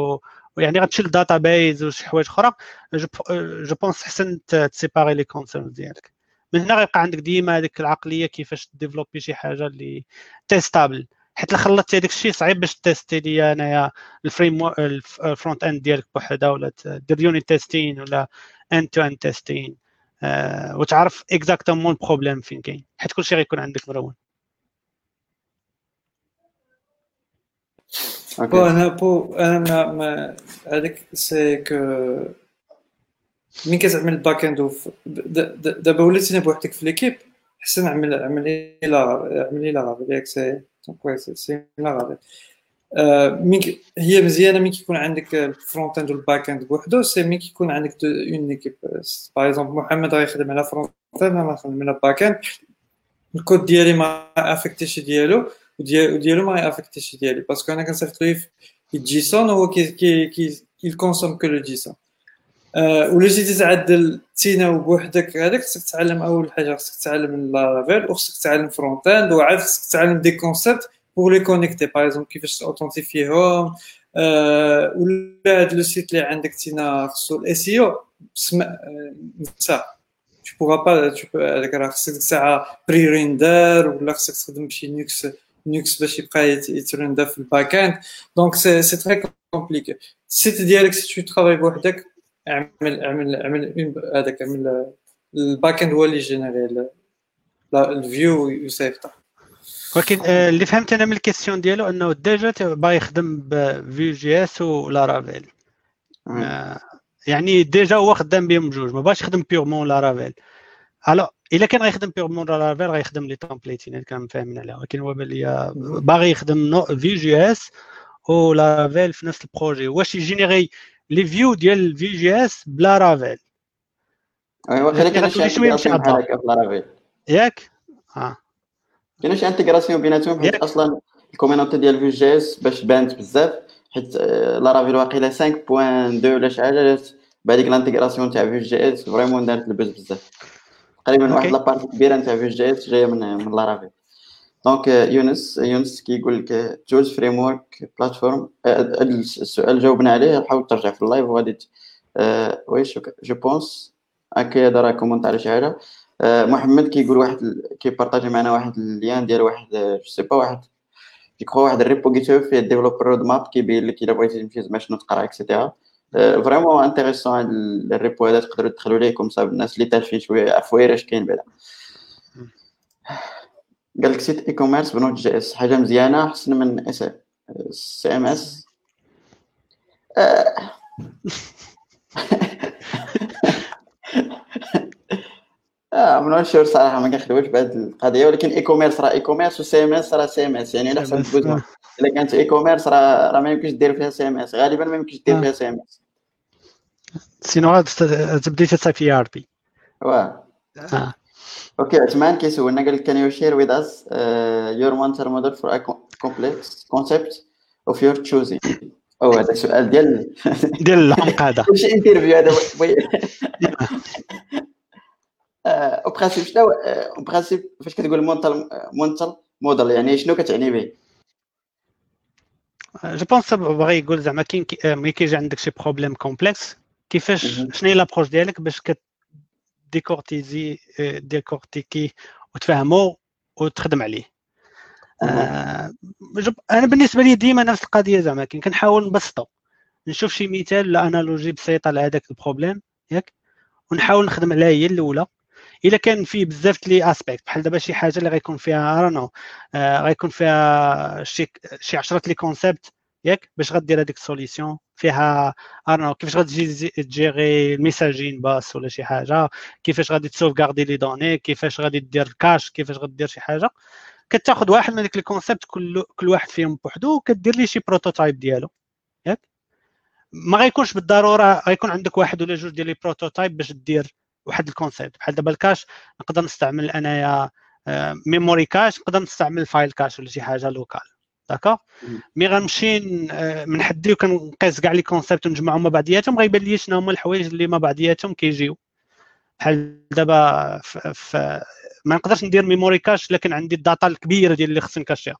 ويعني غتشيل ال database وشي حوايج أخرى. je pense احسن تسيباري les concerns ديالك. من هنا غيبقى عندك ديما هذيك العقلية كيفاش ديفلوبي شي حاجة اللي تيستابل حيت خلطتي هذاك الشيء صعيب باش تيستي ليا أنايا الفريم الفرونت اند ديالك بوحدها ولا دير يونيت تيستين ولا اند تو اند تيستين وتعرف اكزاكتومون البروبليم فين كاين. حيت كلشي غيكون عندك مرون بو أنا بو أنا ما, ما هذاك سي كو مين كتعمل الباك اند دابا وليتينا بوحدك في ليكيب حسن عمل عمل لا عمل لا غابي ياك سي كويس سي لا غابي مين هي مزيانه مين كيكون عندك الفرونت اند والباك اند بوحدو سي مين كيكون عندك اون ايكيب باغ اكزومبل محمد غيخدم على فرونت اند أنا نخدم على باك اند الكود ديالي ما افكتيش ديالو وديالو ما يافكتيش ديالي باسكو أنا كنصيفط ليه جيسون هو كي كي كي يكونسوم كو لو جيسون ولا جيتي تعدل تينا وبوحدك هذاك خصك تعلم اول حاجة خصك تعلم لافيل وخصك تعلم فرونت اند وعاد خصك تعلم دي كونسيبت بور لي كونيكتي باغ اكزومبل كيفاش اوثنتيفيهم ولا هاد لو سيت اللي عندك تينا خصو الاس اي أو نسى tu pourras pas tu peux هذاك راه خصك ساعه بري ريندر ولا خصك تخدم بشي نيكس نيكس باش يبقى يترندا في الباك اند donc c'est très compliqué ال site ديالك si tu travailles بوحدك اعمل اعمل اعمل هذاك اعمل ال back-end هو اللي جينيري ال view يسيفطها ولكن اللي فهمت أنا من ال question ديالو أنه déjà باغي يخدم ب Vue.js و Laravel يعني déjà هو خدام بهم بجوج ما باغيش يخدم purement Laravel alors إلا كان غيخدم purement Laravel غيخدم le templating اللي كان فاهمين عليها ولكن هو بان لي باغي يخدم Vue.js و Laravel في نفس ال projet. واش يجينيري les vues ديال Vue.js ب Laravel أيوا خلينا كاين شوية بحال Laravel ياك؟ آه. كاين شي intégration بيناتهم حيت أصلا ال communauté ديال Vue.js باش بانت بزاف حيت Laravel واقيلا 5.2 ولا شي حاجة بهذيك ال intégration تاع Vue.js vraiment دارت ال buzz بزاف. تقريبا واحد la partie كبيرة نتاع Vue.js جاية من من Laravel donc يونس يونس كيقول لك tools framework platform السؤال جاوبنا عليه حاول ترجع في ال live وغادي oui je pense هكا راه كومونت على شي حاجة محمد كيقول واحد كيبارطاجي معنا واحد ال lien ديال واحد je sais pas واحد كيكرو واحد ال repo جيت فيه ال developer roadmap كيبين لك إلا بغيتي تمشي زعما شنو تقرا et cetera vraiment intéressant هاد ال repo هذا تقدروا تدخلوا ليه comme ça الناس اللي تالفين شوية يعرفوا غير اش كاين بعدا. قال لك site e-commerce ب Node.js حاجة مزيانة احسن من CMS. آه bien sûr صراحة ما كنخدموش بهذه القضية ولكن اي كوميرس راه اي كوميرس وسي ام اس راه سي ام اس يعني على حسب ال besoin إلا كانت e-commerce راه راه ما يمكنش دير فيها CMS غالبا ما يمكنش دير فيها CMS sinon تبدي تتصايب في ERP واه. OK عثمان كيسولنا قال لك can you share with us your mental model for a complex concept of your choosing أو هذا سؤال ديال ديال العمق هذا. شي interview هذا؟ en principe شنو en principe فاش كتقول mental mental model يعني شنو كتعني به؟ je pense بغى يقول زعما كاين ملي كيجي عندك شي problème complexe كيفاش شنو هي l'approche ديالك باش ديكورتيزي ديكورتيكي وتفهمو وتخدم عليه. آه أنا بالنسبة لي ديما نفس القضية زعما كنحاول نبسطو نشوف شي مثال ولا analogie بسيطة لهذاك ال problème ياك؟ ونحاول نخدم عليها هي الأولى. إلا كان فيه بزاف les aspects بحال دابا شي حاجة اللي غيكون فيها رانو آه غيكون فيها شي شي 10 les concepts ياك باش غدير هذيك ال solution فيها رانو كيفاش غادي تجيري ال messaging bus ولا شي حاجة كيفاش غادي تسوفكاردي les données كيفاش غادي دير ال cache كيفاش غدير شي حاجة. كتاخذ واحد من ديك ال concept كل كل واحد فيهم بوحدو وكدير ليه شي prototype ديالو ياك؟ ما غيكونش بالضرورة غيكون عندك واحد ولا جوج ديال les prototypes باش دير واحد ال concept. بحال دابا ال cache نقدر نستعمل انايا memory cache نقدر نستعمل file cache ولا شي حاجة local d'accord mais غنمشي من حدي وكنقيس كاع les concepts ونجمعهم مع بعضياتهم غيبان لي شنو هما الحوايج اللي مع بعضياتهم كيجيو. بحال دابا ما نقدرش ندير memory cache لكن عندي ال data الكبيرة ديال اللي خصني نكاشيها.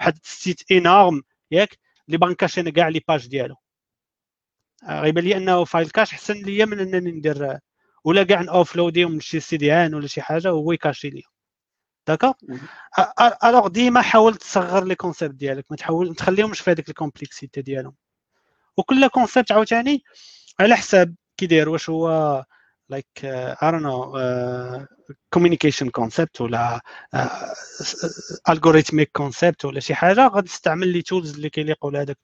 واحد ال site énorme ياك اللي باغي نكاشي كاع les pages ديالو. غيبان لي أنه file cache احسن ليا من أنني ندير ولا كاع نوفلوديهم من شي CDN ولا شي حاجة وهو يكاشي ليا d'accord alors ديما حاول تصغر les concepts ديالك ما تحاول ما تخليهمش في هذيك ال complexité ديالهم. وكل concept عاوتاني على حساب كي داير واش هو like I don't know communication concept ولا algorithmic concept ولا شي حاجة غادي تستعمل les tools اللي كيليقوا لهذاك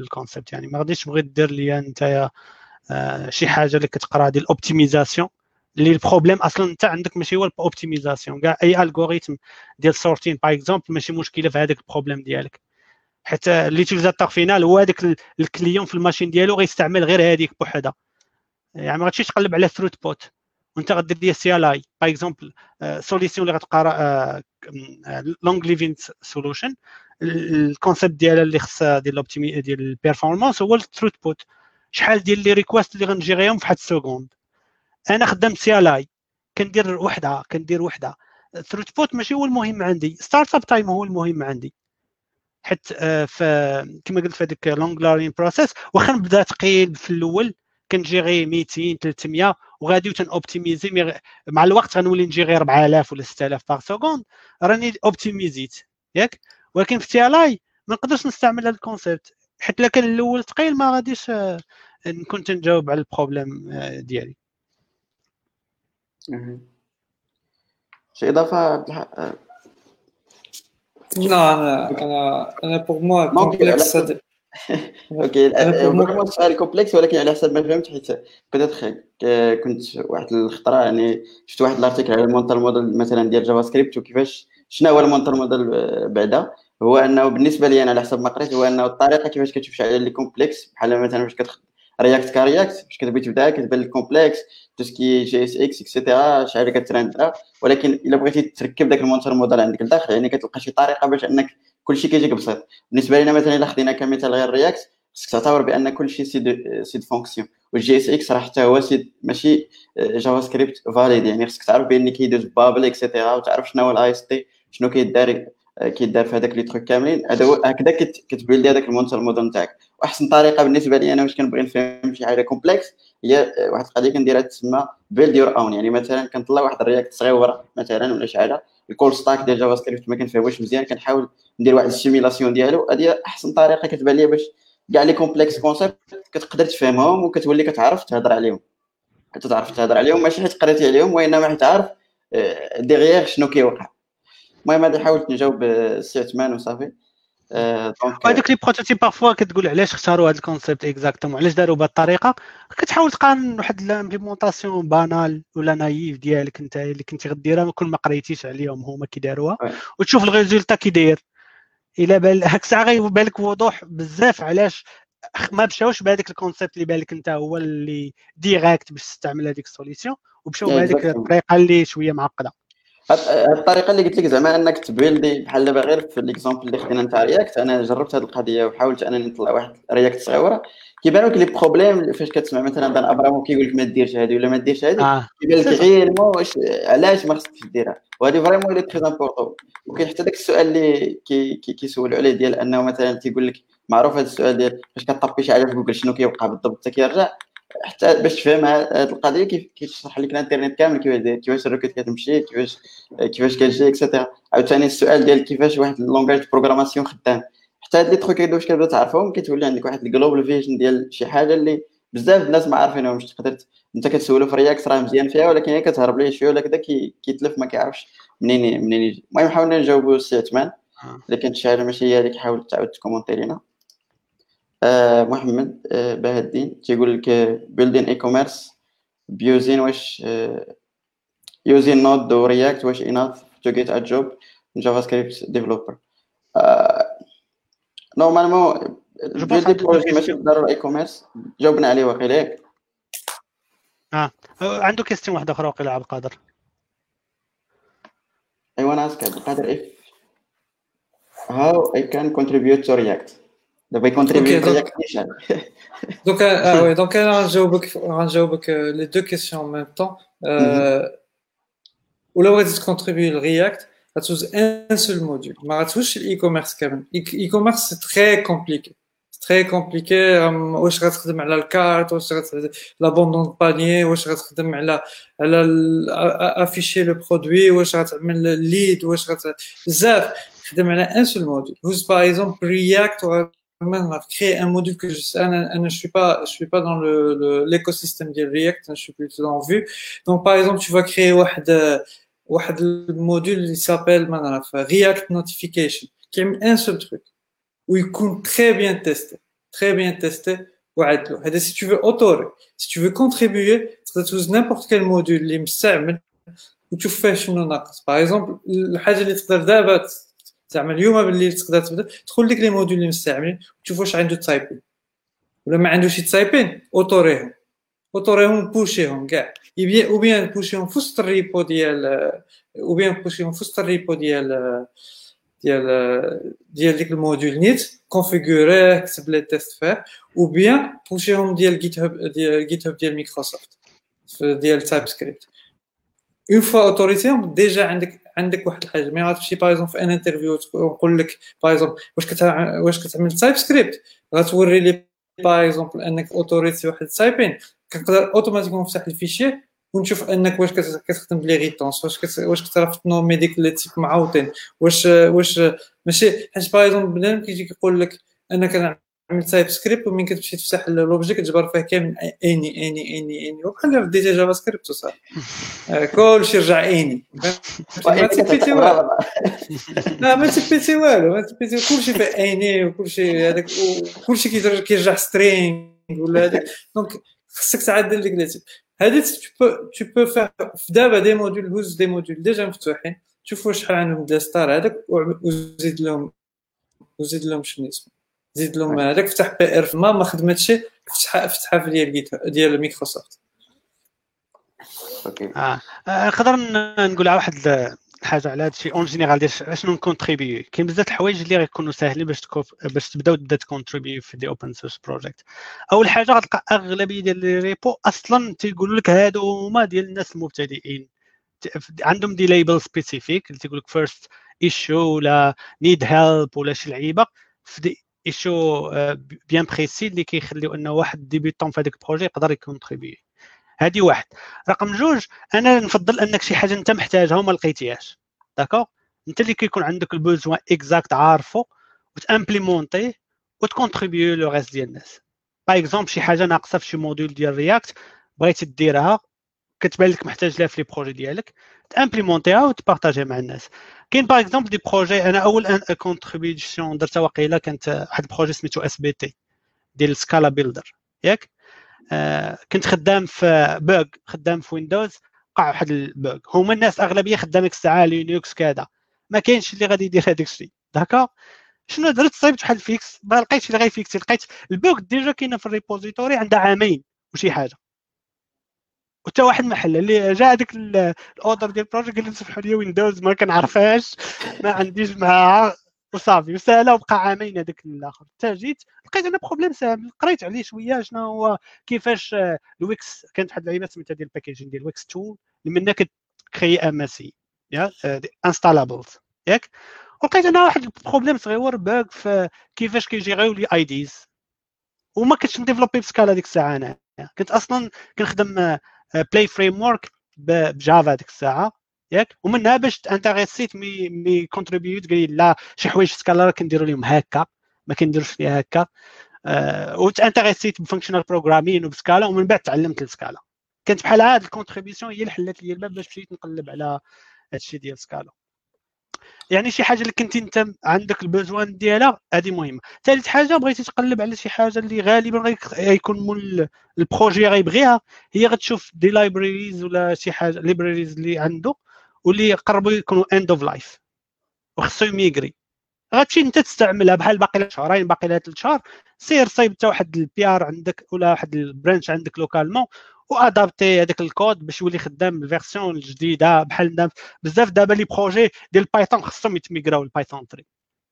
ال concept يعني ما غاديش تبغي دير ليا نتايا شي حاجة اللي كتقرا ديال ال optimisation اللي ال problème أصلا أنت عندك ماشي هو ال optimisation كاع أي algorithme ديال sorting par exemple ماشي مشكلة في هذاك ال problème ديالك. حتى l'utilisateur final هو هذاك ال client في ال machine ديالو غيستعمل غير هذيك بوحدها. يعني ما غاديش تقلب على throughput وأنت غدير ليا CLI par exemple solution اللي غتقرا long living solution ال concept ديالها اللي خصها ديال ال optimi ديال ال performance هو ال throughput شحال ديال les requests اللي غنجيريهم في واحد ال seconde. أنا خدمت CLI كندير وحدة كندير وحدة. throughput ماشي هو المهم عندي startup time هو المهم عندي. حيت في كما قلت في هذيك long running process واخا نبدا ثقيل في الأول كنجيري 200 300 وغادي تنوبتيميزي مع الوقت غنولي نجيري 4000 ولا 6000 par seconde راني اوبتيميزيت ياك؟ ولكن في CLI ما نقدرش نستعمل هذا ال concept حيت الا كان الأول ثقيل ما غاديش نكون تنجاوب على ال problème ديالي. شي إضافة؟ لا أنا أنا أنا pour moi complexe okay vraiment السؤال complexe ولكن على حسب ما فهمت حيت peut-être كنت واحد الخطرة يعني شفت واحد ال article على ال mental model مثلا ديال JavaScript وكيفاش شنو هو ال mental model بعدا؟ هو أنه بالنسبة لي أنا على حسب ما قريت هو أنه الطريقة كيفاش كتشوف على les complexes بحال مثلا فاش كتخ React ك React فاش كتبغي تبدأ كتبان لك complexe tout ce qui JSX et cetera شحال كترندرا ولكن إلا بغيتي تركب داك ال mental model عندك لداخل يعني كتلقى شي طريقة باش أنك كلشي كيجيك بسيط. بالنسبة لنا مثلا إلا خدينا كمثال غير React خصك تعتبر بأن كلشي c'est c'est fonction وال JSX راه حتى هو سيد ماشي JavaScript valide يعني خصك تعرف بان كيدوز Babel et cetera وتعرف شنو هو ال AST شنو كيدار كيدار في هذاك les trucs كاملين. هذا هكذا كتبيلدي هذاك ال mental model نتاعك وأحسن طريقة بالنسبة لي أنا باش كنبغي نفهم شي حاجة complexe هي واحد القضية كنديرها تسمى build your own يعني مثلا كنطلع واحد ال React صغيره مثلا ولا شي حاجة ال call stack ديال JavaScript ما كنفهموش مزيان كنحاول ندير واحد ال simulation ديالو. هذه أحسن طريقة كتبان لي باش كاع les complexes concepts كتقدر تفهمهم وكتولي كتعرف تهضر عليهم. كتعرف تهضر عليهم ماشي حيت قريتي عليهم وإنما حيت عارف ديغيغ شنو كيوقع. المهم هذه حاولت نجاوب السي عثمان وصافي. هذوك les prototypes parfois كتقول علاش اختاروا هذا ال concept exactement علاش داروا بهذه الطريقة؟ كتحاول تقارن واحد ال implémentation banale ولا naïve ديالك انت اللي كنتي غديرها كل ما قريتيش عليهم هما كيداروها وتشوف ال résultat كي داير. إلى بال هاك الساعة غيبان لك بوضوح بزاف علاش ما مشاوش بهذاك ال concept اللي بالك انت هو اللي direct باش تستعمل هذيك ال solution ومشاو بهذيك الطريقة اللي شوية معقدة. الطريقة اللي قلت لك زعما أنك تبيلدي بحال دابا غير في l'exemple اللي خدينا نتاع React أنا جربت هذه القضية وحاولت انني نطلع واحد React صغيرة. كيبان لك les problèmes فاش كتسمع مثلا Dan Abramov كيقول لك ما ديرش هذه ولا ما ديرش هذه آه. كيبان لك غير واش علاش ما خصكش ديرها. وهذه vraiment اللي très important وكاين حتى داك السؤال اللي كي كيسولوا عليه ديال أنه مثلا تيقول لك معروف هذا السؤال ديال فاش كطبي شي حاجة في جوجل شنو كيوقع بالضبط حتى كيرجع. حتى باش تفهم هذه القضية كيف كيشرح لك الانترنت كامل كيفاش داير كيفاش ال requête كتمشي كيفاش كيفاش كتجي et cetera عاوتاني السؤال ديال كيفاش واحد ال langage programmation خدام. حتى هاد les trucs هادو واش كتبدا تعرفهم كتولي عندك واحد ال global vision ديال شي حاجة اللي بزاف الناس ما عارفينهمش. تقدر انت كتسولو في React راه مزيان فيها ولكن هي كتهرب ليه شوية ولا كذا كيتلف ما كيعرفش منين منين يجي. المهم حاولنا نجاوبو السي عثمان. الا كانت شي حاجة ماشي هي هذيك حاول تعاود تكومونتي لينا. آه محمد آه باه الدين. تيقول لك building e-commerce by using واش using Node و React واش enough to get a job JavaScript developer normalement building projet ماشي بالضرورة e-commerce جاوبنا عليه واقيلا ياك. آه عنده question واحدة أخرى واقيلا عبد القادر. I want to ask عبد القادر if how I can contribute to React دابا يكونتريبيو okay, donc, نيشان donc ah ouais donc أنا غنجاوبك غنجاوبك les deux questions en même temps. ولا بغيتي تكونتريبيو ل React غتوز un seul module ما غتوش ال e-commerce كامل ال e-commerce c'est très compliqué très compliqué واش غتخدم على ال cart واش غتخدم l'abandon panier واش غتخدم على على afficher le produit واش غتعمل ليد واش غت بزاف خدم على un seul module choose par exemple React on créer un module que je, je suis pas, je suis pas dans le, l'écosystème de React, je suis plutôt dans Vue. Donc, par exemple, tu vas créer un module qui s'appelle React Notification, qui est un seul truc, où il compte très bien testé, très bien testé. Et si tu veux autorer, si tu veux contribuer, tu utiliser n'importe quel module, où tu fais Par exemple, le حاجه اللي تقدر دابا زعما اليوم بالليل تقدر تبدا تدخل ديك les modules اللي مستعملين وتشوف واش عنده typing. ولا ما عندوش typing أوتوريهم. أوتوريهم بوشيهم كاع. ou bien بوشيهم في وسط ال repo ديال ou bien بوشيهم في وسط ال repo ديال ديال ديال ديك ال module نيت كونفيغوريه كتب les tests فيه ou bien بوشيهم ديال GitHub ديال GitHub ديال مايكروسوفت ديال TypeScript une fois اوتوريتيهم déjà عندك عندك واحد الحاجة mais غتمشي exemple في un interview نقول لك exemple واش كتعمل واش كتعمل؟ TypeScript غتوري لي اكزومبل انك اوتوريتي واحد التايبين. كنقدر اوتوماتيكمون نفتح الفيشي ونشوف أنك واش كتخدم بلي ريتونس واش كت... واش كتعرف تنومي ديك لي تيب معاوطين واش واش ماشي حيت اكزومبل بنادم كيجي كيقول لك انك عمل تايب سكريبت ومن كتمشي تفتح لوبجي كتجبر فيه كامل اني اني اني اني وبحال رديتي جافا سكريبت وصافي. كلشي رجع اني ما تيبيتي والو. لا ما تيبيتي والو ما تيبيتي كلشي فيه اني وكلشي هذاك كلشي كيرجع string ولا هذاك. donc خصك تعدل ديك les types هذيك tu peux faire دابا des modules choose des modules déjà مفتوحين. شوفوا شحال عندهم des stars هذاك وزيد لهم وزيد لهم شنو اسمه. زيد لهم هذاك فتح PR ما ما خدمتش فتحها فتحها في ديال Git ديال Microsoft okay. آه. نقدر نقول على واحد الحاجة على هذا الشيء en général ديال شنو نكونتريبي كاين بزاف الحوايج اللي غيكونوا ساهلين باش باش تبداو تبدا تكونتريبي في des open source project أول حاجة غتلقى أغلبية ديال les repos أصلا تيقولوا لك هادو هما ديال الناس المبتدئين. عندهم des labels spécifiques اللي تيقول لك first issue ولا need help ولا شي لعيبة. في des issues bien précis اللي كيخليو إنه واحد débutant في هذاك ال projet يقدر يكونتريبي هذه واحد. رقم جوج أنا نفضل أنك شي حاجة أنت محتاجها وما لقيتيهاش d'accord أنت اللي كيكون عندك ال besoin exact عارفه وتامبليمونتيه وتكونتريبيو le reste ديال الناس. par exemple شي حاجة ناقصة في شي module ديال React بغيتي ديرها كتبان لك محتاج لها في les projets ديالك تامبليمونتيها وتبارطاجيها مع الناس. كاين par exemple des projets أنا أول contribution درتها واقيلا كانت واحد ال projet سميتو sbt ديال Scala builder ياك؟ آه كنت خدام في بوغ خدام في Windows وقع واحد ال bug. هما الناس اغلبيه خدامك الساعة Linux كذا. ما كاينش اللي غادي يدير هذاك الشيء. داكا شنو درت؟ صايبت واحد ال fix. ما لقيتش اللي غيفيكسي لقيت ال bug déjà كاينة في ال repository عندها عامين وشي حاجة. وتا واحد المحل اللي جا هذاك الأوردر ديال ال project قال لي سمحوا لي Windows ما كنعرفهاش ما عنديش معاها وصافي. وسهله وبقى عامين هذاك الآخر. حتى جيت لقيت أنا problème ساهل قريت عليه شوية شنو هو كيفاش الويكس كانت واحد اللعيبه سميتها ديال الباكيجين ديال ويكس تول اللي منها كتكري ام اس اي ياك انستالابلز ياك؟ ولقيت أنا واحد البروبليم صغير باغ في كيفاش كيجيريو لي اي ديز وما كنتش نديفلوبي بسكالا ديك الساعة أنا. كنت أصلا كنخدم بلاي فريم ورك بجافا ديك الساعة ياك؟ ومنها باش انتريسيت مي مي كونتريبيوت قال لي لا شي حوايج في سكالا كنديروا لهم هكا ما كنديروش فيها هكا. أه وتانتريسيت ب functional programming وب Scala ومن بعد تعلمت ال Scala. كانت بحال هاد ال contribution هي اللي حلت لي الباب باش مشيت نقلب على هادشي ديال Scala. يعني شي حاجة اللي كنتي انت عندك ال besoin ديالها هذه مهمة. ثالث حاجة بغيتي تقلب على شي حاجة اللي غالبا غيكون مول ال projet غيبغيها هي غتشوف des libraries ولا شي حاجة libraries اللي عنده واللي قربوا يكونوا end of life وخصو يميغري. غتمشي انت تستعملها بحال باقي لها شهرين باقي لها ثلاث شهور سير صايب حتى واحد ال PR عندك ولا واحد ال branch عندك localement وأدابتي هذاك الكود باش يولي خدام بال version الجديدة بحال بزاف دابا les projets ديال Python خصهم يتميغراو ال Python 3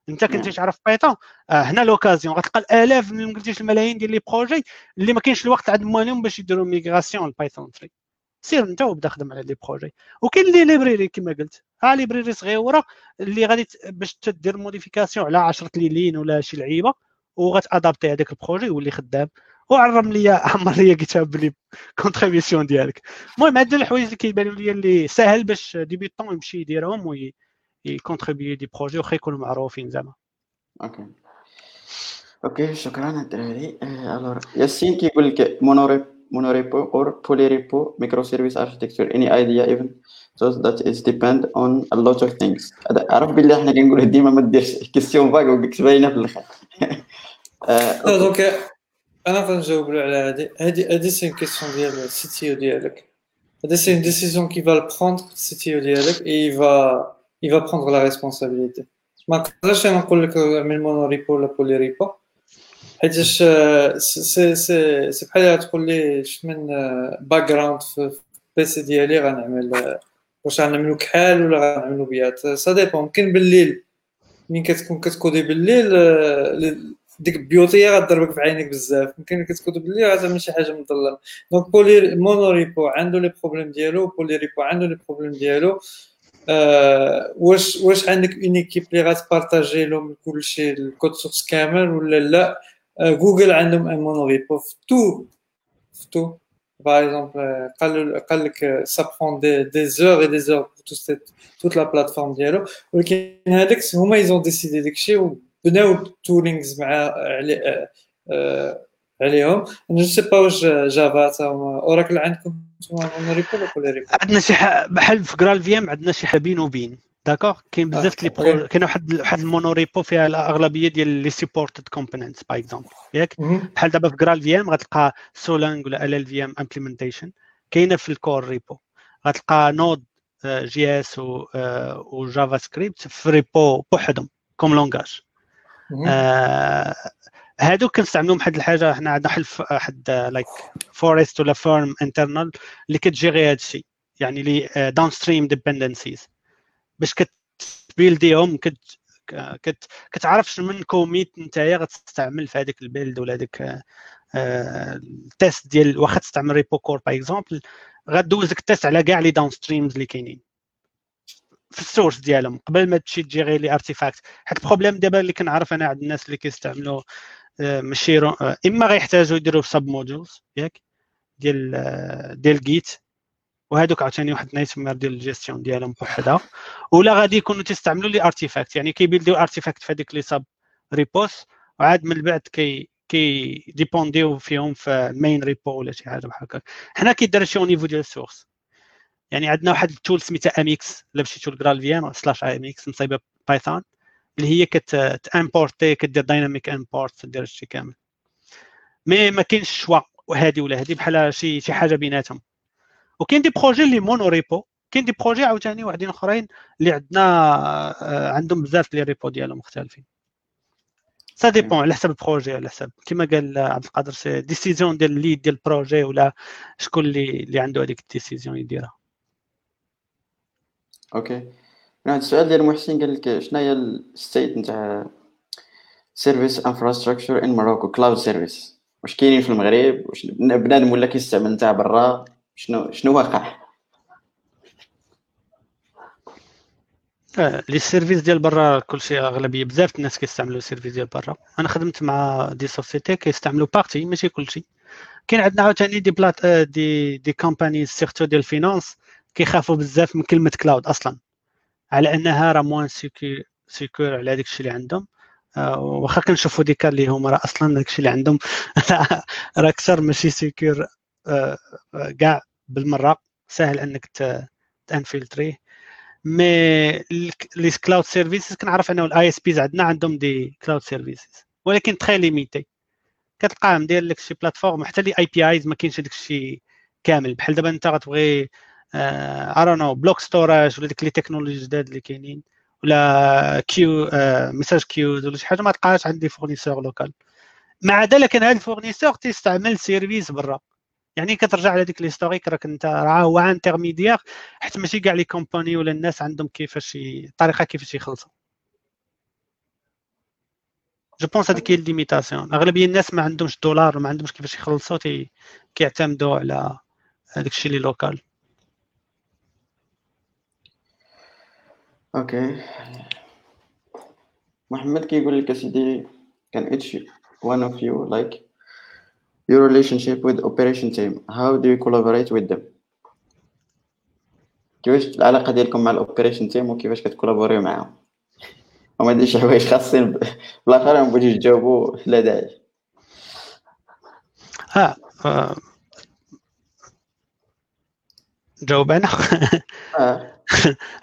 انت كنتي تعرف Python آه هنا l'occasion غتلقى الآلاف ما قلتيش الملايين ديال les projets اللي ما كاينش الوقت عندهم باش يديروا migration ال Python 3 سير انت وبدا خدم على les projets. وكاين les libraries كما قلت. ها library صغيرة اللي غادي باش تدير modification على 10 lignes ولا شي لعيبة وغتأدابتي هذاك ال projet يولي خدام. وعرم لي عمر لي قلتها بلي contribution ديالك. المهم هاد الحوايج اللي كيبانوا لي اللي ساهل باش débutant يمشي يديرهم وي يكونتريبيو des projets واخا يكونوا معروفين زعما. okay okay شكرا الدراري. alors ياسين كيقول لك monorepo monorepo or polyrepo microservice architecture. Any idea even? So that is depend on a lot of things. عرف بالله إحنا كنقول ديما ما ديرش كيستيون فاغ وكتباينه في الآخر دونك أنا غنجاوب على هذه هذه هذه سي كيسيون ديال السي تي أو ديالك هذه سي ديسيزيون كي فا بروندر السي تي أو ديالك اي فا اي فا بروندر لا ريسبونسابيلتي ما نقدرش أنا نقول لك اعمل مونوريبو ولا بولي ريبو حيتاش سي سي سي بحال تقول لي شفت من باك جراوند في البيسي ديالي غنعمل واش غنعملو كحال ولا غنعملو بيات سا ديبون ممكن بالليل مين كتكون كتكودي بالليل ديك البيوتيه غضربك في عينيك بزاف. يمكن كتكتب بلي غتعمل شي حاجة مظلمه دونك بولي مونوريبو عنده لي بروبليم ديالو بولي ريبو عنده لي بروبليم ديالو. آه واش واش عندك اون ايكيب اللي غتبارطاجي لهم كلشي الكود سورس كامل ولا لا؟ آه جوجل عندهم ان مونوريبو في تو في تو. باغ اكزومبل قال قال لك سا دي دي زور اي دي زور توت لا بلاتفورم ديالو. ولكن هذاك هما ايزون ديسيدي داكشي بناو التولينغز مع علي عليهم أنا جو سي با واش جافا تا اوراكل عندكم مونوريبو ولا ريبو عندنا شي بحال في جرال في ام عندنا شي حاجة بين وبين داكوغ كاين بزاف لي برو كاين واحد واحد المونوريبو فيها الاغلبيه ديال لي سيبورتد كومبوننتس باغ اكزومبل ياك؟ بحال دابا في GraalVM غتلقى SubstrateVM ولا ال LLVM implementation كاينة في ال core repo غتلقى Node.js و JavaScript في repo بوحدهم comme langage آه هادو كنستعملوهم واحد الحاجة حنا عندنا حل واحد like forest ولا firme internal اللي كتجيري هذا الشيء. يعني les downstream dependencies باش كت build يهم كت كت كتعرف من commit نتايا غتستعمل في هذاك ال build ولا هذاك ال test ديال واخا تستعمل repo core par exemple غدوز لك ال test على كاع les downstreams اللي كاينين. في ال source ديالهم قبل ما تمشي تجيري les artifacts حيت ال problème دابا اللي كنعرف أنا عند الناس اللي كيستعملوا ماشي إما غيحتاجوا يديروا submodules ياك ديال ديال Git وهذوك عاوتاني واحد nightmare ديال الجيستيون ديالهم بوحدها ولا غادي يكونوا تيستعملوا les artifacts يعني كي build يو artifact في هذيك les sub repos وعاد من بعد كي كي dépendre يو فيهم في ال main repo ولا شي حاجة بحال هكا حنا كيدار شي niveau ديال ال source. يعني عندنا واحد ال tool سميتها mx إلا مشيتو ل GraalVM slash mx مصايبه Python اللي هي كت importer كدير dynamic import دير هادشي كامل. mais ما كاينش choix هادي ولا هادي بحال شي شي حاجة بيناتهم. وكاين des projets اللي mono repo. كاين des projets عاوتاني واحدين أخرين اللي عندنا آه، عندهم بزاف les repos ديالهم مختلفين. ça dépend على حسب ال projet على حسب. كما قال عبد القادر c'est décision ديال ال lead ديال ال projet ولا شكون اللي اللي عنده هذيك ال décision يديرها. okay. واحد السؤال ديال محسن قال لك شنو هي ال state نتاع service infrastructure in Morocco cloud service واش كاينين في المغرب؟ واش بنادم ولا كيستعمل نتاع برا؟ شنو شنو واقع؟ آه، les services ديال برا كلشي أغلبية بزاف الناس كيستعملوا ال services ديال برا. أنا خدمت مع des sociétés كيستعملوا partie ماشي كلشي كاين عندنا عاوتاني des plat آه، des des compagnies surtout ديال ال finance كيخافوا بزاف من كلمة cloud أصلا. على أنها راه moins sécure على داك الشيء اللي عندهم. آه، واخا كنشوفوا ديك اللي هما راه أصلا داك الشيء اللي عندهم. راه أكثر ماشي sécure كاع بالمرة. سهل أنك تا infiltrer يه. mais les cloud services كنعرف أنه ال ISPs عندنا عندهم des cloud services ولكن très limités كتلقاهم داير لك شي plateforme حتى les APIs ما كاينش داك الشيء كامل. بحال دابا أنت غتبغي ارون نو block storage ولا ديك les technologies جداد اللي كاينين ولا queue message queues ولا شي حاجة ما تلقاهاش عند des fournisseurs locaux مع ذلك هذا ال fournisseur تيستعمل service برا. يعني كترجع على ديك l'historique راك انت راه هو intermédiaire حيت ماشي كاع les compagnies ولا الناس عندهم كيفاش الطريقة كيفاش يخلصوا. je pense هذيك هي la limitation. أغلبية الناس ما عندهمش دولار وما عندهمش كيفاش يخلصوا كيعتمدوا على هذاك الشيء اللي local okay. محمد كيقول لك اسيدي كان اتش one of you like your relationship with operation team? How do you collaborate with them? كيفاش العلاقة ديالكم مع ال operation team وكيفاش كت collaborer يو معاهم؟ وما ديرش حوايج خاصين بالاخر ما بغيتوش تجاوبوا لا داعي. ها آه. جاوب أنا؟ آه.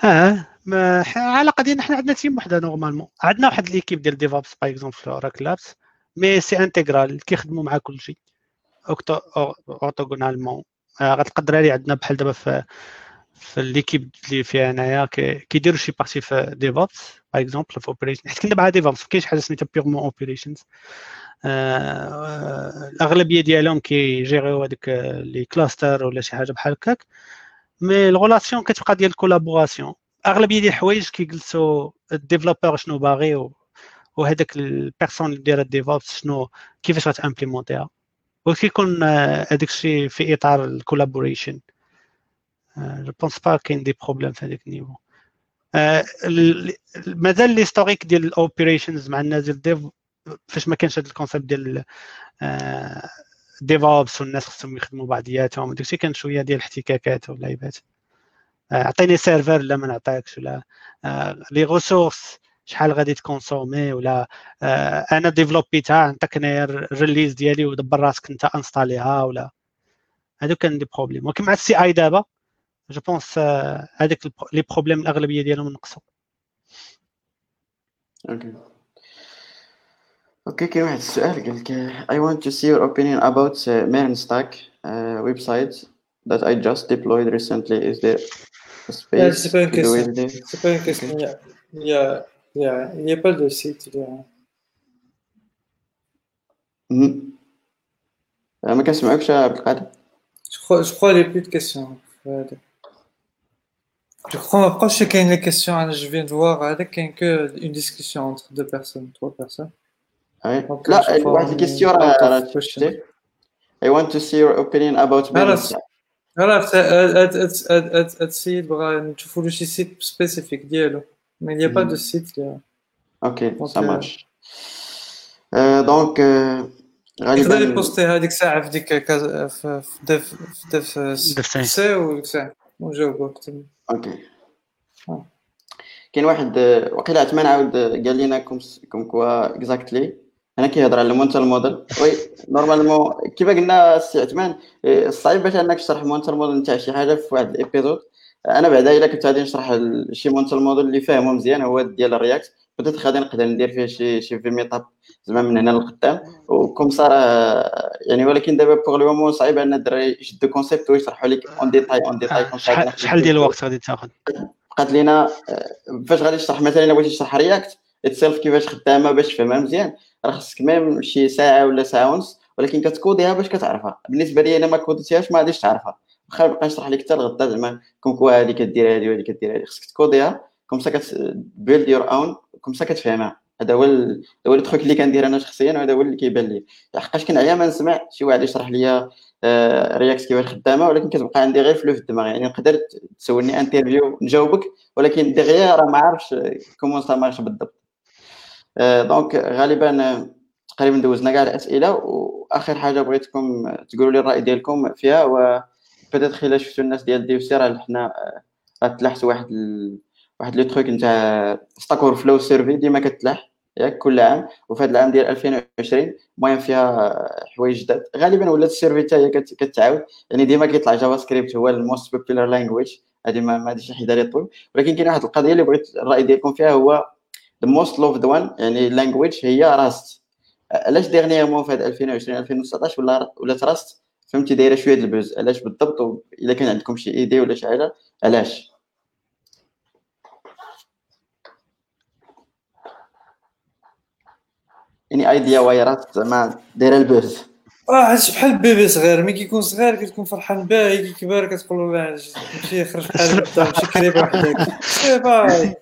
آه ما علاقه ديالنا حنا عندنا تيم وحدة نورمالمون عندنا واحد ليكيب ديال ديفوبس باغ اكزومبل في اوراكل لابس مي سي انتيغرال كيخدموا مع كلشي اورتوغونالمون آه، غتقدر عليه عندنا بحال دابا في في ليكيب اللي فيها انايا كيديروا شي بارتي في ديفوبس باغ اكزومبل في اوبريشن حيت كنا مع ديفوبس ما كاينش حاجة سميتها بيغمون اوبريشنز الأغلبية ديالهم كيجيريو هذيك les clusters ولا شي حاجة بحال هكاك. mais ال relation كتبقى ديال ال collaboration أغلبية ديال الحوايج كيجلسوا ال developer شنو باغي وهذاك ال personne اللي دايرة ال DevOps شنو كيفاش غت implémenter يها وكيكون هذاك الشيء في إطار ال collaboration je pense pas كاين des problèmes في هذاك ال niveau مازال l'historique ديال ال operations مع الناس ديال ال dev فاش ما كانش هذا ال concept ديال DevOps والناس خصهم يخدموا بعضياتهم كان شوية ديال الاحتكاكات واللعيبات عطيني serveur لا ما نعطيكش ولا les ressources شحال غادي ت consommer ولا آه أنا développer تها نعطيك انايا ال release ديالي ودبر راسك انت installer يها ولا هادو كان des problèmes ولكن مع ال CI دابا je pense هذاك les problèmes الأغلبية ديالهم نقصوا. أوكي أوكي كاين واحد السؤال قال لك I want to see your opinion about uh, Stack uh, website that I just deployed recently. Is there C'est pas une question. C'est pas une question. Okay. Il n'y a, a, a, pas de site. Il y a... Mm -hmm. Ah, je crois, je crois qu'il n'y a plus de questions. Je crois, je crois qu'il y a une question, hein. je viens de voir, qu'il y une discussion entre deux personnes, trois personnes. Ah oui. Donc, euh, là, je crois, une question. I want to see your opinion about bah, Malaysia. عرفت هاد- هاد- هاد- هاد- هاد- هاد السيد بغا نشوفوا له شي سيت سبيسيفيك ديالو مي il y a pas de site اللي- أوكي Donc, سا euh, مارش دونك آه، يقدر غالبا يبوستي هذيك الساعة في ديك كاز- في في ديف في ديف ديف سي. سي وديك الساعة ونجاوبو كتب أوكي آه. كاين واحد آه، وقيلا عثمان عاود آه، قال لنا كوم كوم كوا اكزاكتلي أنا كيهضر على المونتال موديل. وي نورمالمون كيما قلنا السي عثمان إيه، الصعيب باش أنك تشرح مونتال موديل نتاع شي حاجة في واحد الإبيزود. أنا بعدا إلا كنت غادي نشرح شي مونتال موديل اللي فاهمه مزيان هو ديال الرياكت. بدات غادي نقدر ندير فيه شي شي في ميتاب زعما من هنا للقدام. وكم صار يعني ولكن دابا pour le moment صعيب أن الدراري يشدوا concept ويشرحوا لك en détail en détail شحال ديال الوقت غادي تاخذ؟ بقات لينا آه، فاش غادي تشرح؟ مثلا إلا بغيتي تشرح React itself كيفاش خدامة باش تفهمها مزيان. راه خصك même شي ساعة ولا ساعة ونص ولكن كت coder يها باش كتعرفها. بالنسبة لي أنا ما coder تيهاش ما غاديش تعرفها. واخا نبقى نشرح لك حتى الغدا زعما comme quoi هادي كدير هادي وهادي كدير هادي. خصك ت coder يها comme ça كت build your own comme ça كتفهمها. هذا هو هو ال truc اللي كندير أنا شخصيا وهذا هو اللي كيبان لي. لحقاش كنعيا ما نسمع شي واحد يشرح لي React آه، كيفاش خدامة ولكن كتبقى عندي غير flou في الدماغ يعني نقدر تسولني interview نجاوبك ولكن دغيا راه ما عارفش comment ça marche بالضبط. donc آه، غالبا تقريبا دوزنا كاع الأسئلة وآخر حاجة بغيتكم تقولوا لي الرأي ديالكم فيها و بيتيت إلا شفتوا الناس ديال ديوسي راه حنا آه، تلاحظت واحد ال... واحد لو تروك نتاع ستاك فلو سيرفي ديما كتلاح ياك كل عام. وفي هذا العام ديال 2020 المهم فيها حوايج جداد. غالبا ولات السيرفي حتى هي كتعاود. يعني ديما كيطلع جافا سكريبت هو الموست بوبولار لانجويج هذه ما غاديش نحيدها لي طول ولكن كاين واحد القضية اللي بغيت الرأي ديالكم فيها هو ذا موست لوفد وان يعني لانجويج هي راست علاش ديغنيغمون في هذا 2020 2019 ولا ولات راست فهمتي دايرة شوية البوز علاش بالضبط؟ إلا كان عندكم شي ايدي ولا شي حاجة علاش؟ يعني ايديا وايرات زعما دايرة البوز آه بحال البيبي صغير ملي كيكون صغير كتكون فرحان به كي كبر كتقول له لا مشي يخرج بحال هكا مشي كريبه وحدك. باي.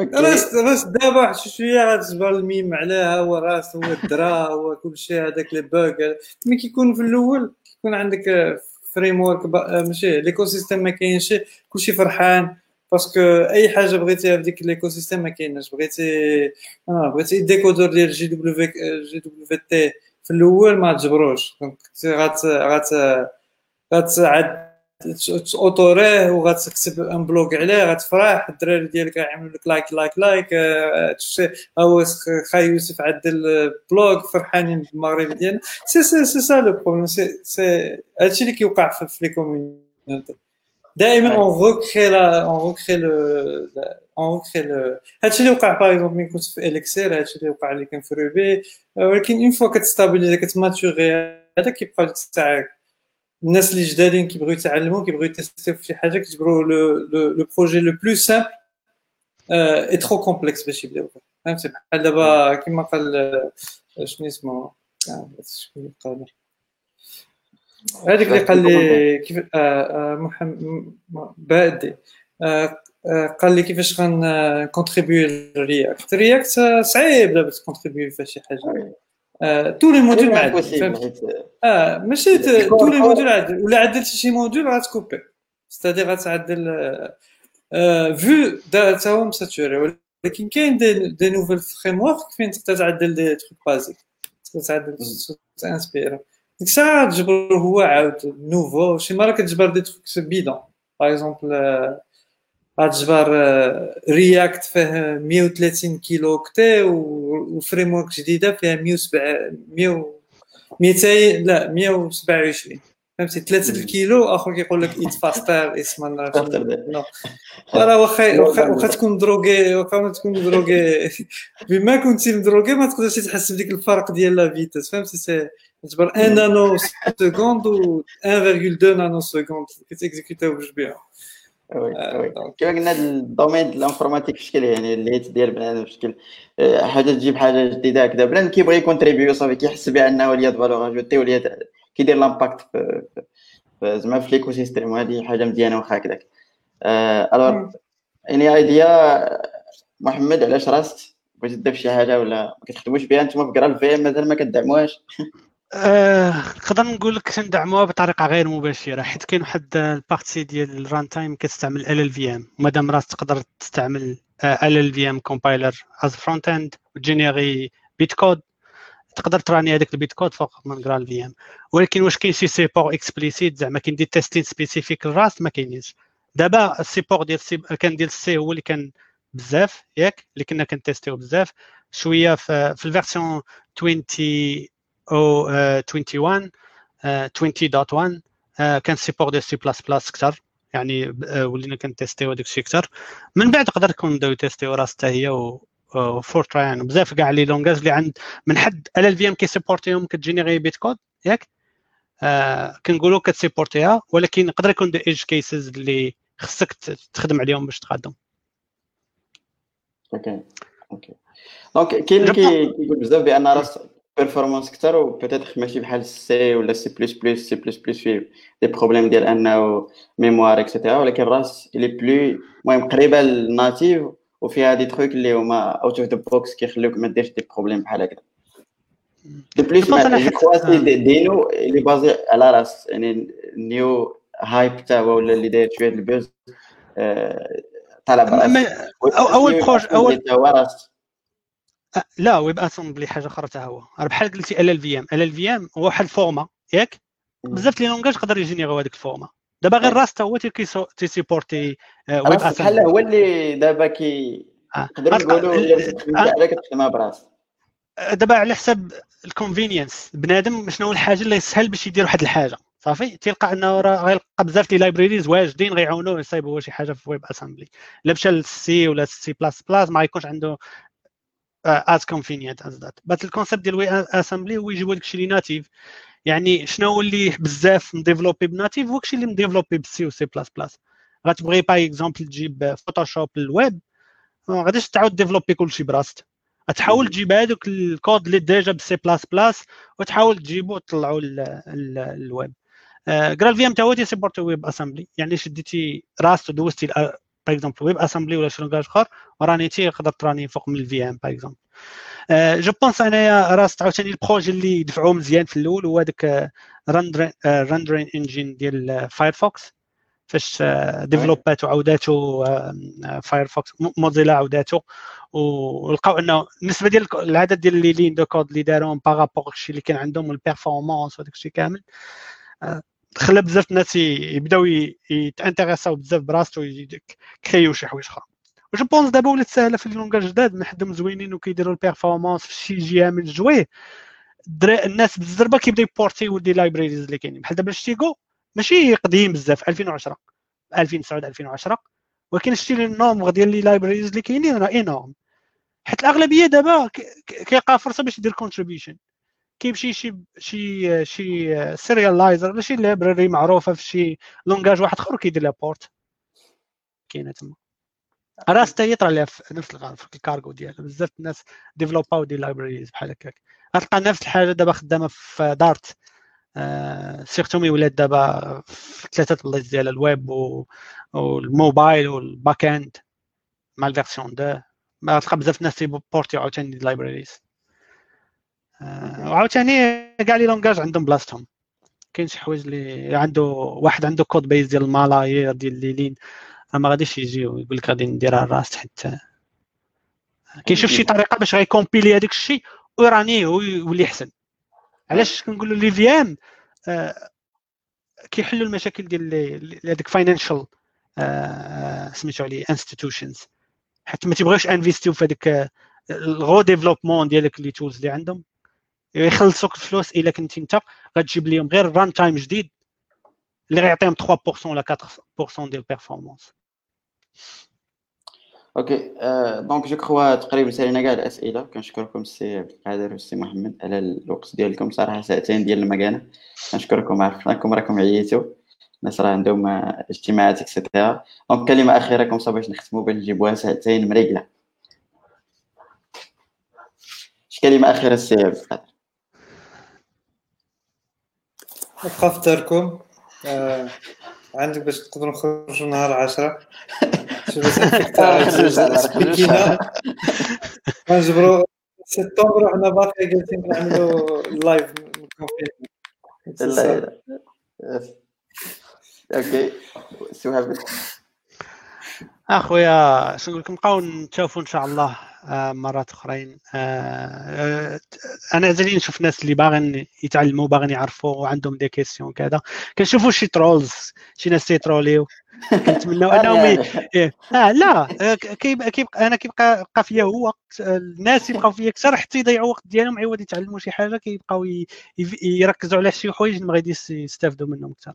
راس راس دابا واحد شوية غتجبر الميم عليها هو رأس هو الدرا هو كلشي هذاك لي باغ ملي كيكون في الأول كيكون عندك فريم ورك ماشي ليكو سيستيم ما كاينش كلشي فرحان. باسكو اي حاجة بغيتيها في ديك ليكو سيستيم ما كايناش بغيتي آه بغيتي ديكودور ديال جي دبليو جي دبليو تي في الأول ما تجبروش دونك غات غات غتعد اوتوريه وغتكتب ان بلوك عليه غتفرح الدراري ديالك يعملوا لك لايك لايك لايك هو خاي يوسف عدل بلوك فرحانين بالمغرب ديالنا سي سي سي سا لو بروبليم سي سي هادشي اللي كيوقع في لي كوميونيتي دائما اون ريكري اون ريكري اون ريكري هادشي اللي وقع باغ اكزومبل ملي كنت في اليكسير هادشي اللي وقع لي كان في روبي ولكن اون فوا كتستابيليزي كتماتوري هذا كيبقى لك ساعه الناس اللي جدادين كيبغيو يتعلموا كيبغيو يتيستيو في شي حاجة كيجبروا لو بروجي لو بلو سامبل اي ترو كومبلكس باش يبداو فهمتي؟ بحال دابا كيما قال شنو اسمه؟ شكون قال؟ هذيك اللي قال لي كيف محمد بادي قال لي كيفاش غنكونتريبيو للرياكت الرياكت صعيب دابا تكونتريبيو في شي حاجة. تو لي موديول معدل آه ماشي تو لي موديول عدل ولا عدلتي شي موديول غتكوبي. ستادير غتعدل فيو تا هو مساتوري ولكن كاين دي, نوفيل فريم ورك فين تقدر تعدل دي تروك بازيك تقدر تعدل تانسبيرا ديك الساعة تجبر هو عاود نوفو شي مره كتجبر دي تروك بيدون باغ اكزومبل غتجبر رياكت فيه 130 كيلو اوكتي وفريم ورك جديده فيها 107 200 لا 127 فهمتي 3 كيلو اخر كيقول لك ايت فاستر اسما راه واخا واخا تكون دروغي واخا ما تكون دروغي بما كنتي مدروغي ما تقدرش تحس بديك الفرق ديال لا فيتاس فهمتي سي تجبر 1 نانو سكوند و 1.2 نانو سكوند كتيكزيكوتاو بجوج بها وي وي كما قلنا الدومين ديال الانفورماتيك في شكل يعني اللي ديال بنادم في شكل حاجة تجيب حاجة جديده هكذا بنادم كيبغي يـ contribuer صافي كيحس بانه ليا valeur ajoutée ولا كيدير l'impact في زعما في l'écosystème وهذه حاجة مزيانة واخا هكذاك. alors اني ايديا محمد علاش Rust؟ بغيتي تبدا شي حاجة ولا ما كتخدموش بها؟ أنتم في GraalVM مازال ما كدعموهاش؟ آه، نقدر نقول لك تندعموها بطريقة غير مباشرة حيت كاين واحد ال partie ديال ال runtime كتستعمل ال LLVM مادام راه تقدر تستعمل ال LLVM compiler as front end وت générer bitcode. تقدر ت runner هذاك ال bitcode فوق من GraalVM ولكن واش كاين شي support explicite زعما كاين des testing spécifiques ل Rust ما كاينينش. دابا ال support ديال ال C كان ديال ال C هو اللي كان بزاف ياك؟ اللي كنا كن tester و بزاف. شوية في, في ال version 20 أو 21 20.1 كان support de C++ كثر يعني آه، ولينا كن tester و هذاك الشيء كثر من بعد نقدر نكون نبداو tester و Rust حتى هي و Fortran يعني. بزاف كاع les langages اللي عند من حد ال LLVM كي supporter هم كت générer bitcode ياك؟ آه كنقولوا كت supporter ها ولكن يقدر يكون des edge cases اللي خصك تخدم عليهم باش تقدم OK OK. donc كاين اللي كيقول بزاف بأن راه performance كثر و peut-être ماشي بحال سي ولا سي بلس بلس سي بلس بلس فيه دي بروبليم ديال أنه ميموار اكسيتيرا ولكن راس الي بلو المهم قريبة للناتيف وفيها دي تروك اللي هما اوت اوف ذا بوكس كيخليوك ما ديرش دي بروبليم بحال هكذا دو بليس جو كوا دينو اللي بازي على راس يعني نيو هايب تاعو ولا اللي داير شوية البوز طالع اول بروج اول لا ويب اسمبلي حاجة أخرى حتى هو. بحال قلتي ال ال في ام ال ال في ام هو واحد الفورما ياك؟ بزاف les langages يقدر ي générer و هذيك ال format دابا غير Rust هو تي supporter WebAssembly بحال هو اللي دابا كي نقدروا نقولوا كتخدمها ب Rust دابا على حساب ال convenience بنادم شنو هو الحاجة اللي يسهل باش يدير واحد الحاجة صافي؟ تلقى أنه راه غيلقى بزاف les libraries واجدين غيعاونوه يصايب هو شي حاجة في WebAssembly الا مشى للسي ولا سي بلاس بلاس ما يكونش عنده as convenient as that but ال concept ديال WebAssembly هو يجيبوا لك شي natif يعني شنو اللي بزاف م développé ب natif؟ هو الشيء اللي م développé بال C و C++ غتبغي par exemple تجيب Photoshop للويب ما غاديش تعاود développer كلشي براسك. تحاول تجيب هذوك الكود اللي ديجا بسي بلاس بلاس وتحاول تجيبو وتطلعو للويب. GraalVM تا هو تي supporter WebAssembly يعني شديتي Rust ودوزتي par exemple WebAssembly ولا شي langage اخر و runner تي يقدر ت runner فوق من ال VM par exemple je pense انايا Rust عاوتاني ال projet اللي دفعوه مزيان في الأول هو هذاك rendering engine ديال Firefox فاش développer ات وعوداتو Firefox Mozilla عوداتو. ولقاو أنه النسبة ديال العدد ديال les lignes de code اللي داروهم par rapport الشيء اللي كان عندهم وال performance وداك الشيء كامل. خلى بزاف الناس يبداو يت intéresser او بزاف ب Rust و كريو شي حوايج أخرى. جو بونس دابا ولات ساهله في اللونجاج جداد من حدهم زوينين وكيديروا البيرفورمانس في شي جهه من الجوي الناس بالزربه كيبداو يبورتيو دي لايبريريز اللي كاينين بحال دابا شتيغو ماشي قديم بزاف 2010 2009 2010 ولكن شتي النومبر ديال لي لايبريز اللي كاينين راه انورم حيت الاغلبيه دابا كيلقى فرصه باش يدير كونتريبيوشن كيمشي شي شي شي سيريالايزر ولا شي لايبراري معروفه في شي langage واحد اخر كيدير لها port كاينة تما راه حتى طرا لها في نفس الغرض في الكارغو ديالها بزاف الناس développer او des libraries بحال هكاك. غتلقى نفس الحاجة دابا خدامة في Dart آه surtout mais ولات دابا في ثلاثة البلايص ديال ال web وال mobile وال backend مع ال version 2 ما تلقى بزاف الناس تي porter و عاوتاني libraries آه وعاوتاني كاع لي لونغاج عندهم بلاصتهم. كاين شي حوايج اللي عنده واحد عنده كود بيز ديال المالاير ديال ليلين ما غاديش يجي ويقول لك غادي نديرها الراس حتى. كيشوف شي طريقة باش غيكومبيلي هذاك الشيء ويرانيه ويولي احسن علاش كنقولوا لي في ام آه كيحلوا المشاكل ديال هذيك فاينانشال آه سميتو عليه انستيتيوشنز حيت ما تيبغيوش انفيستيو في هذيك ال redéveloppement ديالك les tools اللي عندهم. يخلصوك الفلوس إلا كنتي أنت غتجيب لهم غير runtime جديد اللي غيعطيهم 3% ولا 4% ديال ال performance OK donc je crois تقريبا سالينا كاع الأسئلة. كنشكركم السي عبد القادر والسي محمد على الوقت ديالكم. صراحة ساعتين ديال المكانة. كنشكركم عرفناكم راكم عييتوا الناس راه عندهم اجتماعات et cetera دونك كلمة أخيرة كم باش نختموا باش نجيبوها ساعتين مريقلة. اش كلمة أخيرة السي عبد القادر؟ بقى في داركم آه عندك باش تقدروا نخرجوا نهار 10 نجبروا سبتمبر وحنا باقي جالسين نعملوا لايف OK so أخويا شنو نقول لكم نبقاو نتشافوا إن شاء الله آه، مرات أخرين. آه، أنا عزيزي نشوف ناس اللي باغيين يتعلموا باغيين يعرفوا وعندهم des questions كذا كنشوفوا شي trolls شي ناس تيتروليو. كنتمناو أنهم إيه. آه لا كيبقى كيبقى أنا كيبقى بقى فيا هو وقت الناس يبقاو فيا أكثر حتى يضيعوا وقت ديالهم عوض يتعلموا شي حاجة كيبقاو يركزوا على شي حوايج اللي ما غادي يستافدوا منهم أكثر.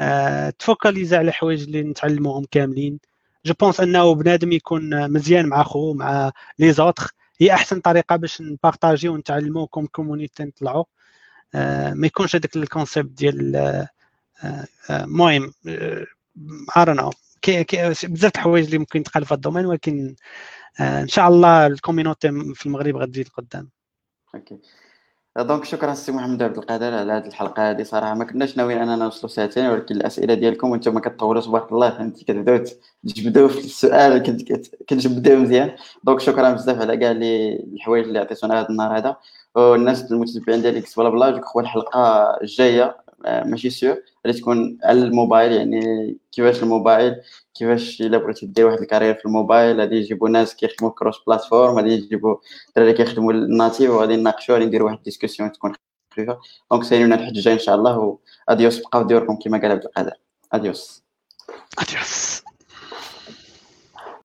آه تفوكاليزا على حوايج اللي نتعلموهم كاملين. je pense انه بنادم يكون مزيان مع خوه مع les autres هي أحسن طريقة باش نبارطاجيو ونتعلموا comme community نطلعوا آه ما يكونش هذاك ال concept ديال المهم آه ارنا بزاف الحوايج اللي ممكن تقال في ال domaine ولكن آه إن شاء الله ال community في المغرب غتزيد قدام OK donc شكرا سي محمد عبد القادر على هذه الحلقة هذه. صراحة ما كناش ناويين اننا نوصلوا ساعتين ولكن الأسئلة ديالكم وإنتم كتطوروا تبارك الله فهمتي كتبداو تجبدوا في السؤال كنت كتجبدوا مزيان. donc شكرا بزاف على كاع الحوايج اللي عطيتونا هذا النهار هذا. والناس المتتبعين ديال GeeksBlaBla جو الحلقة الجاية ماشي sûr غادي تكون على الموبايل يعني كيفاش الموبايل كيفاش الا بغيتي دير واحد ال carrière في الموبايل غادي يجيبوا ناس كيخدموا cross-platform غادي يجيبوا الدراري كيخدموا ال native وغادي نناقشوا غادي نديروا واحد ال discussion تكون خفيفه donc سيريونا الحد الجاي ان شاء الله و adios بقاو ديوركم كما قال عبد القادر adios adios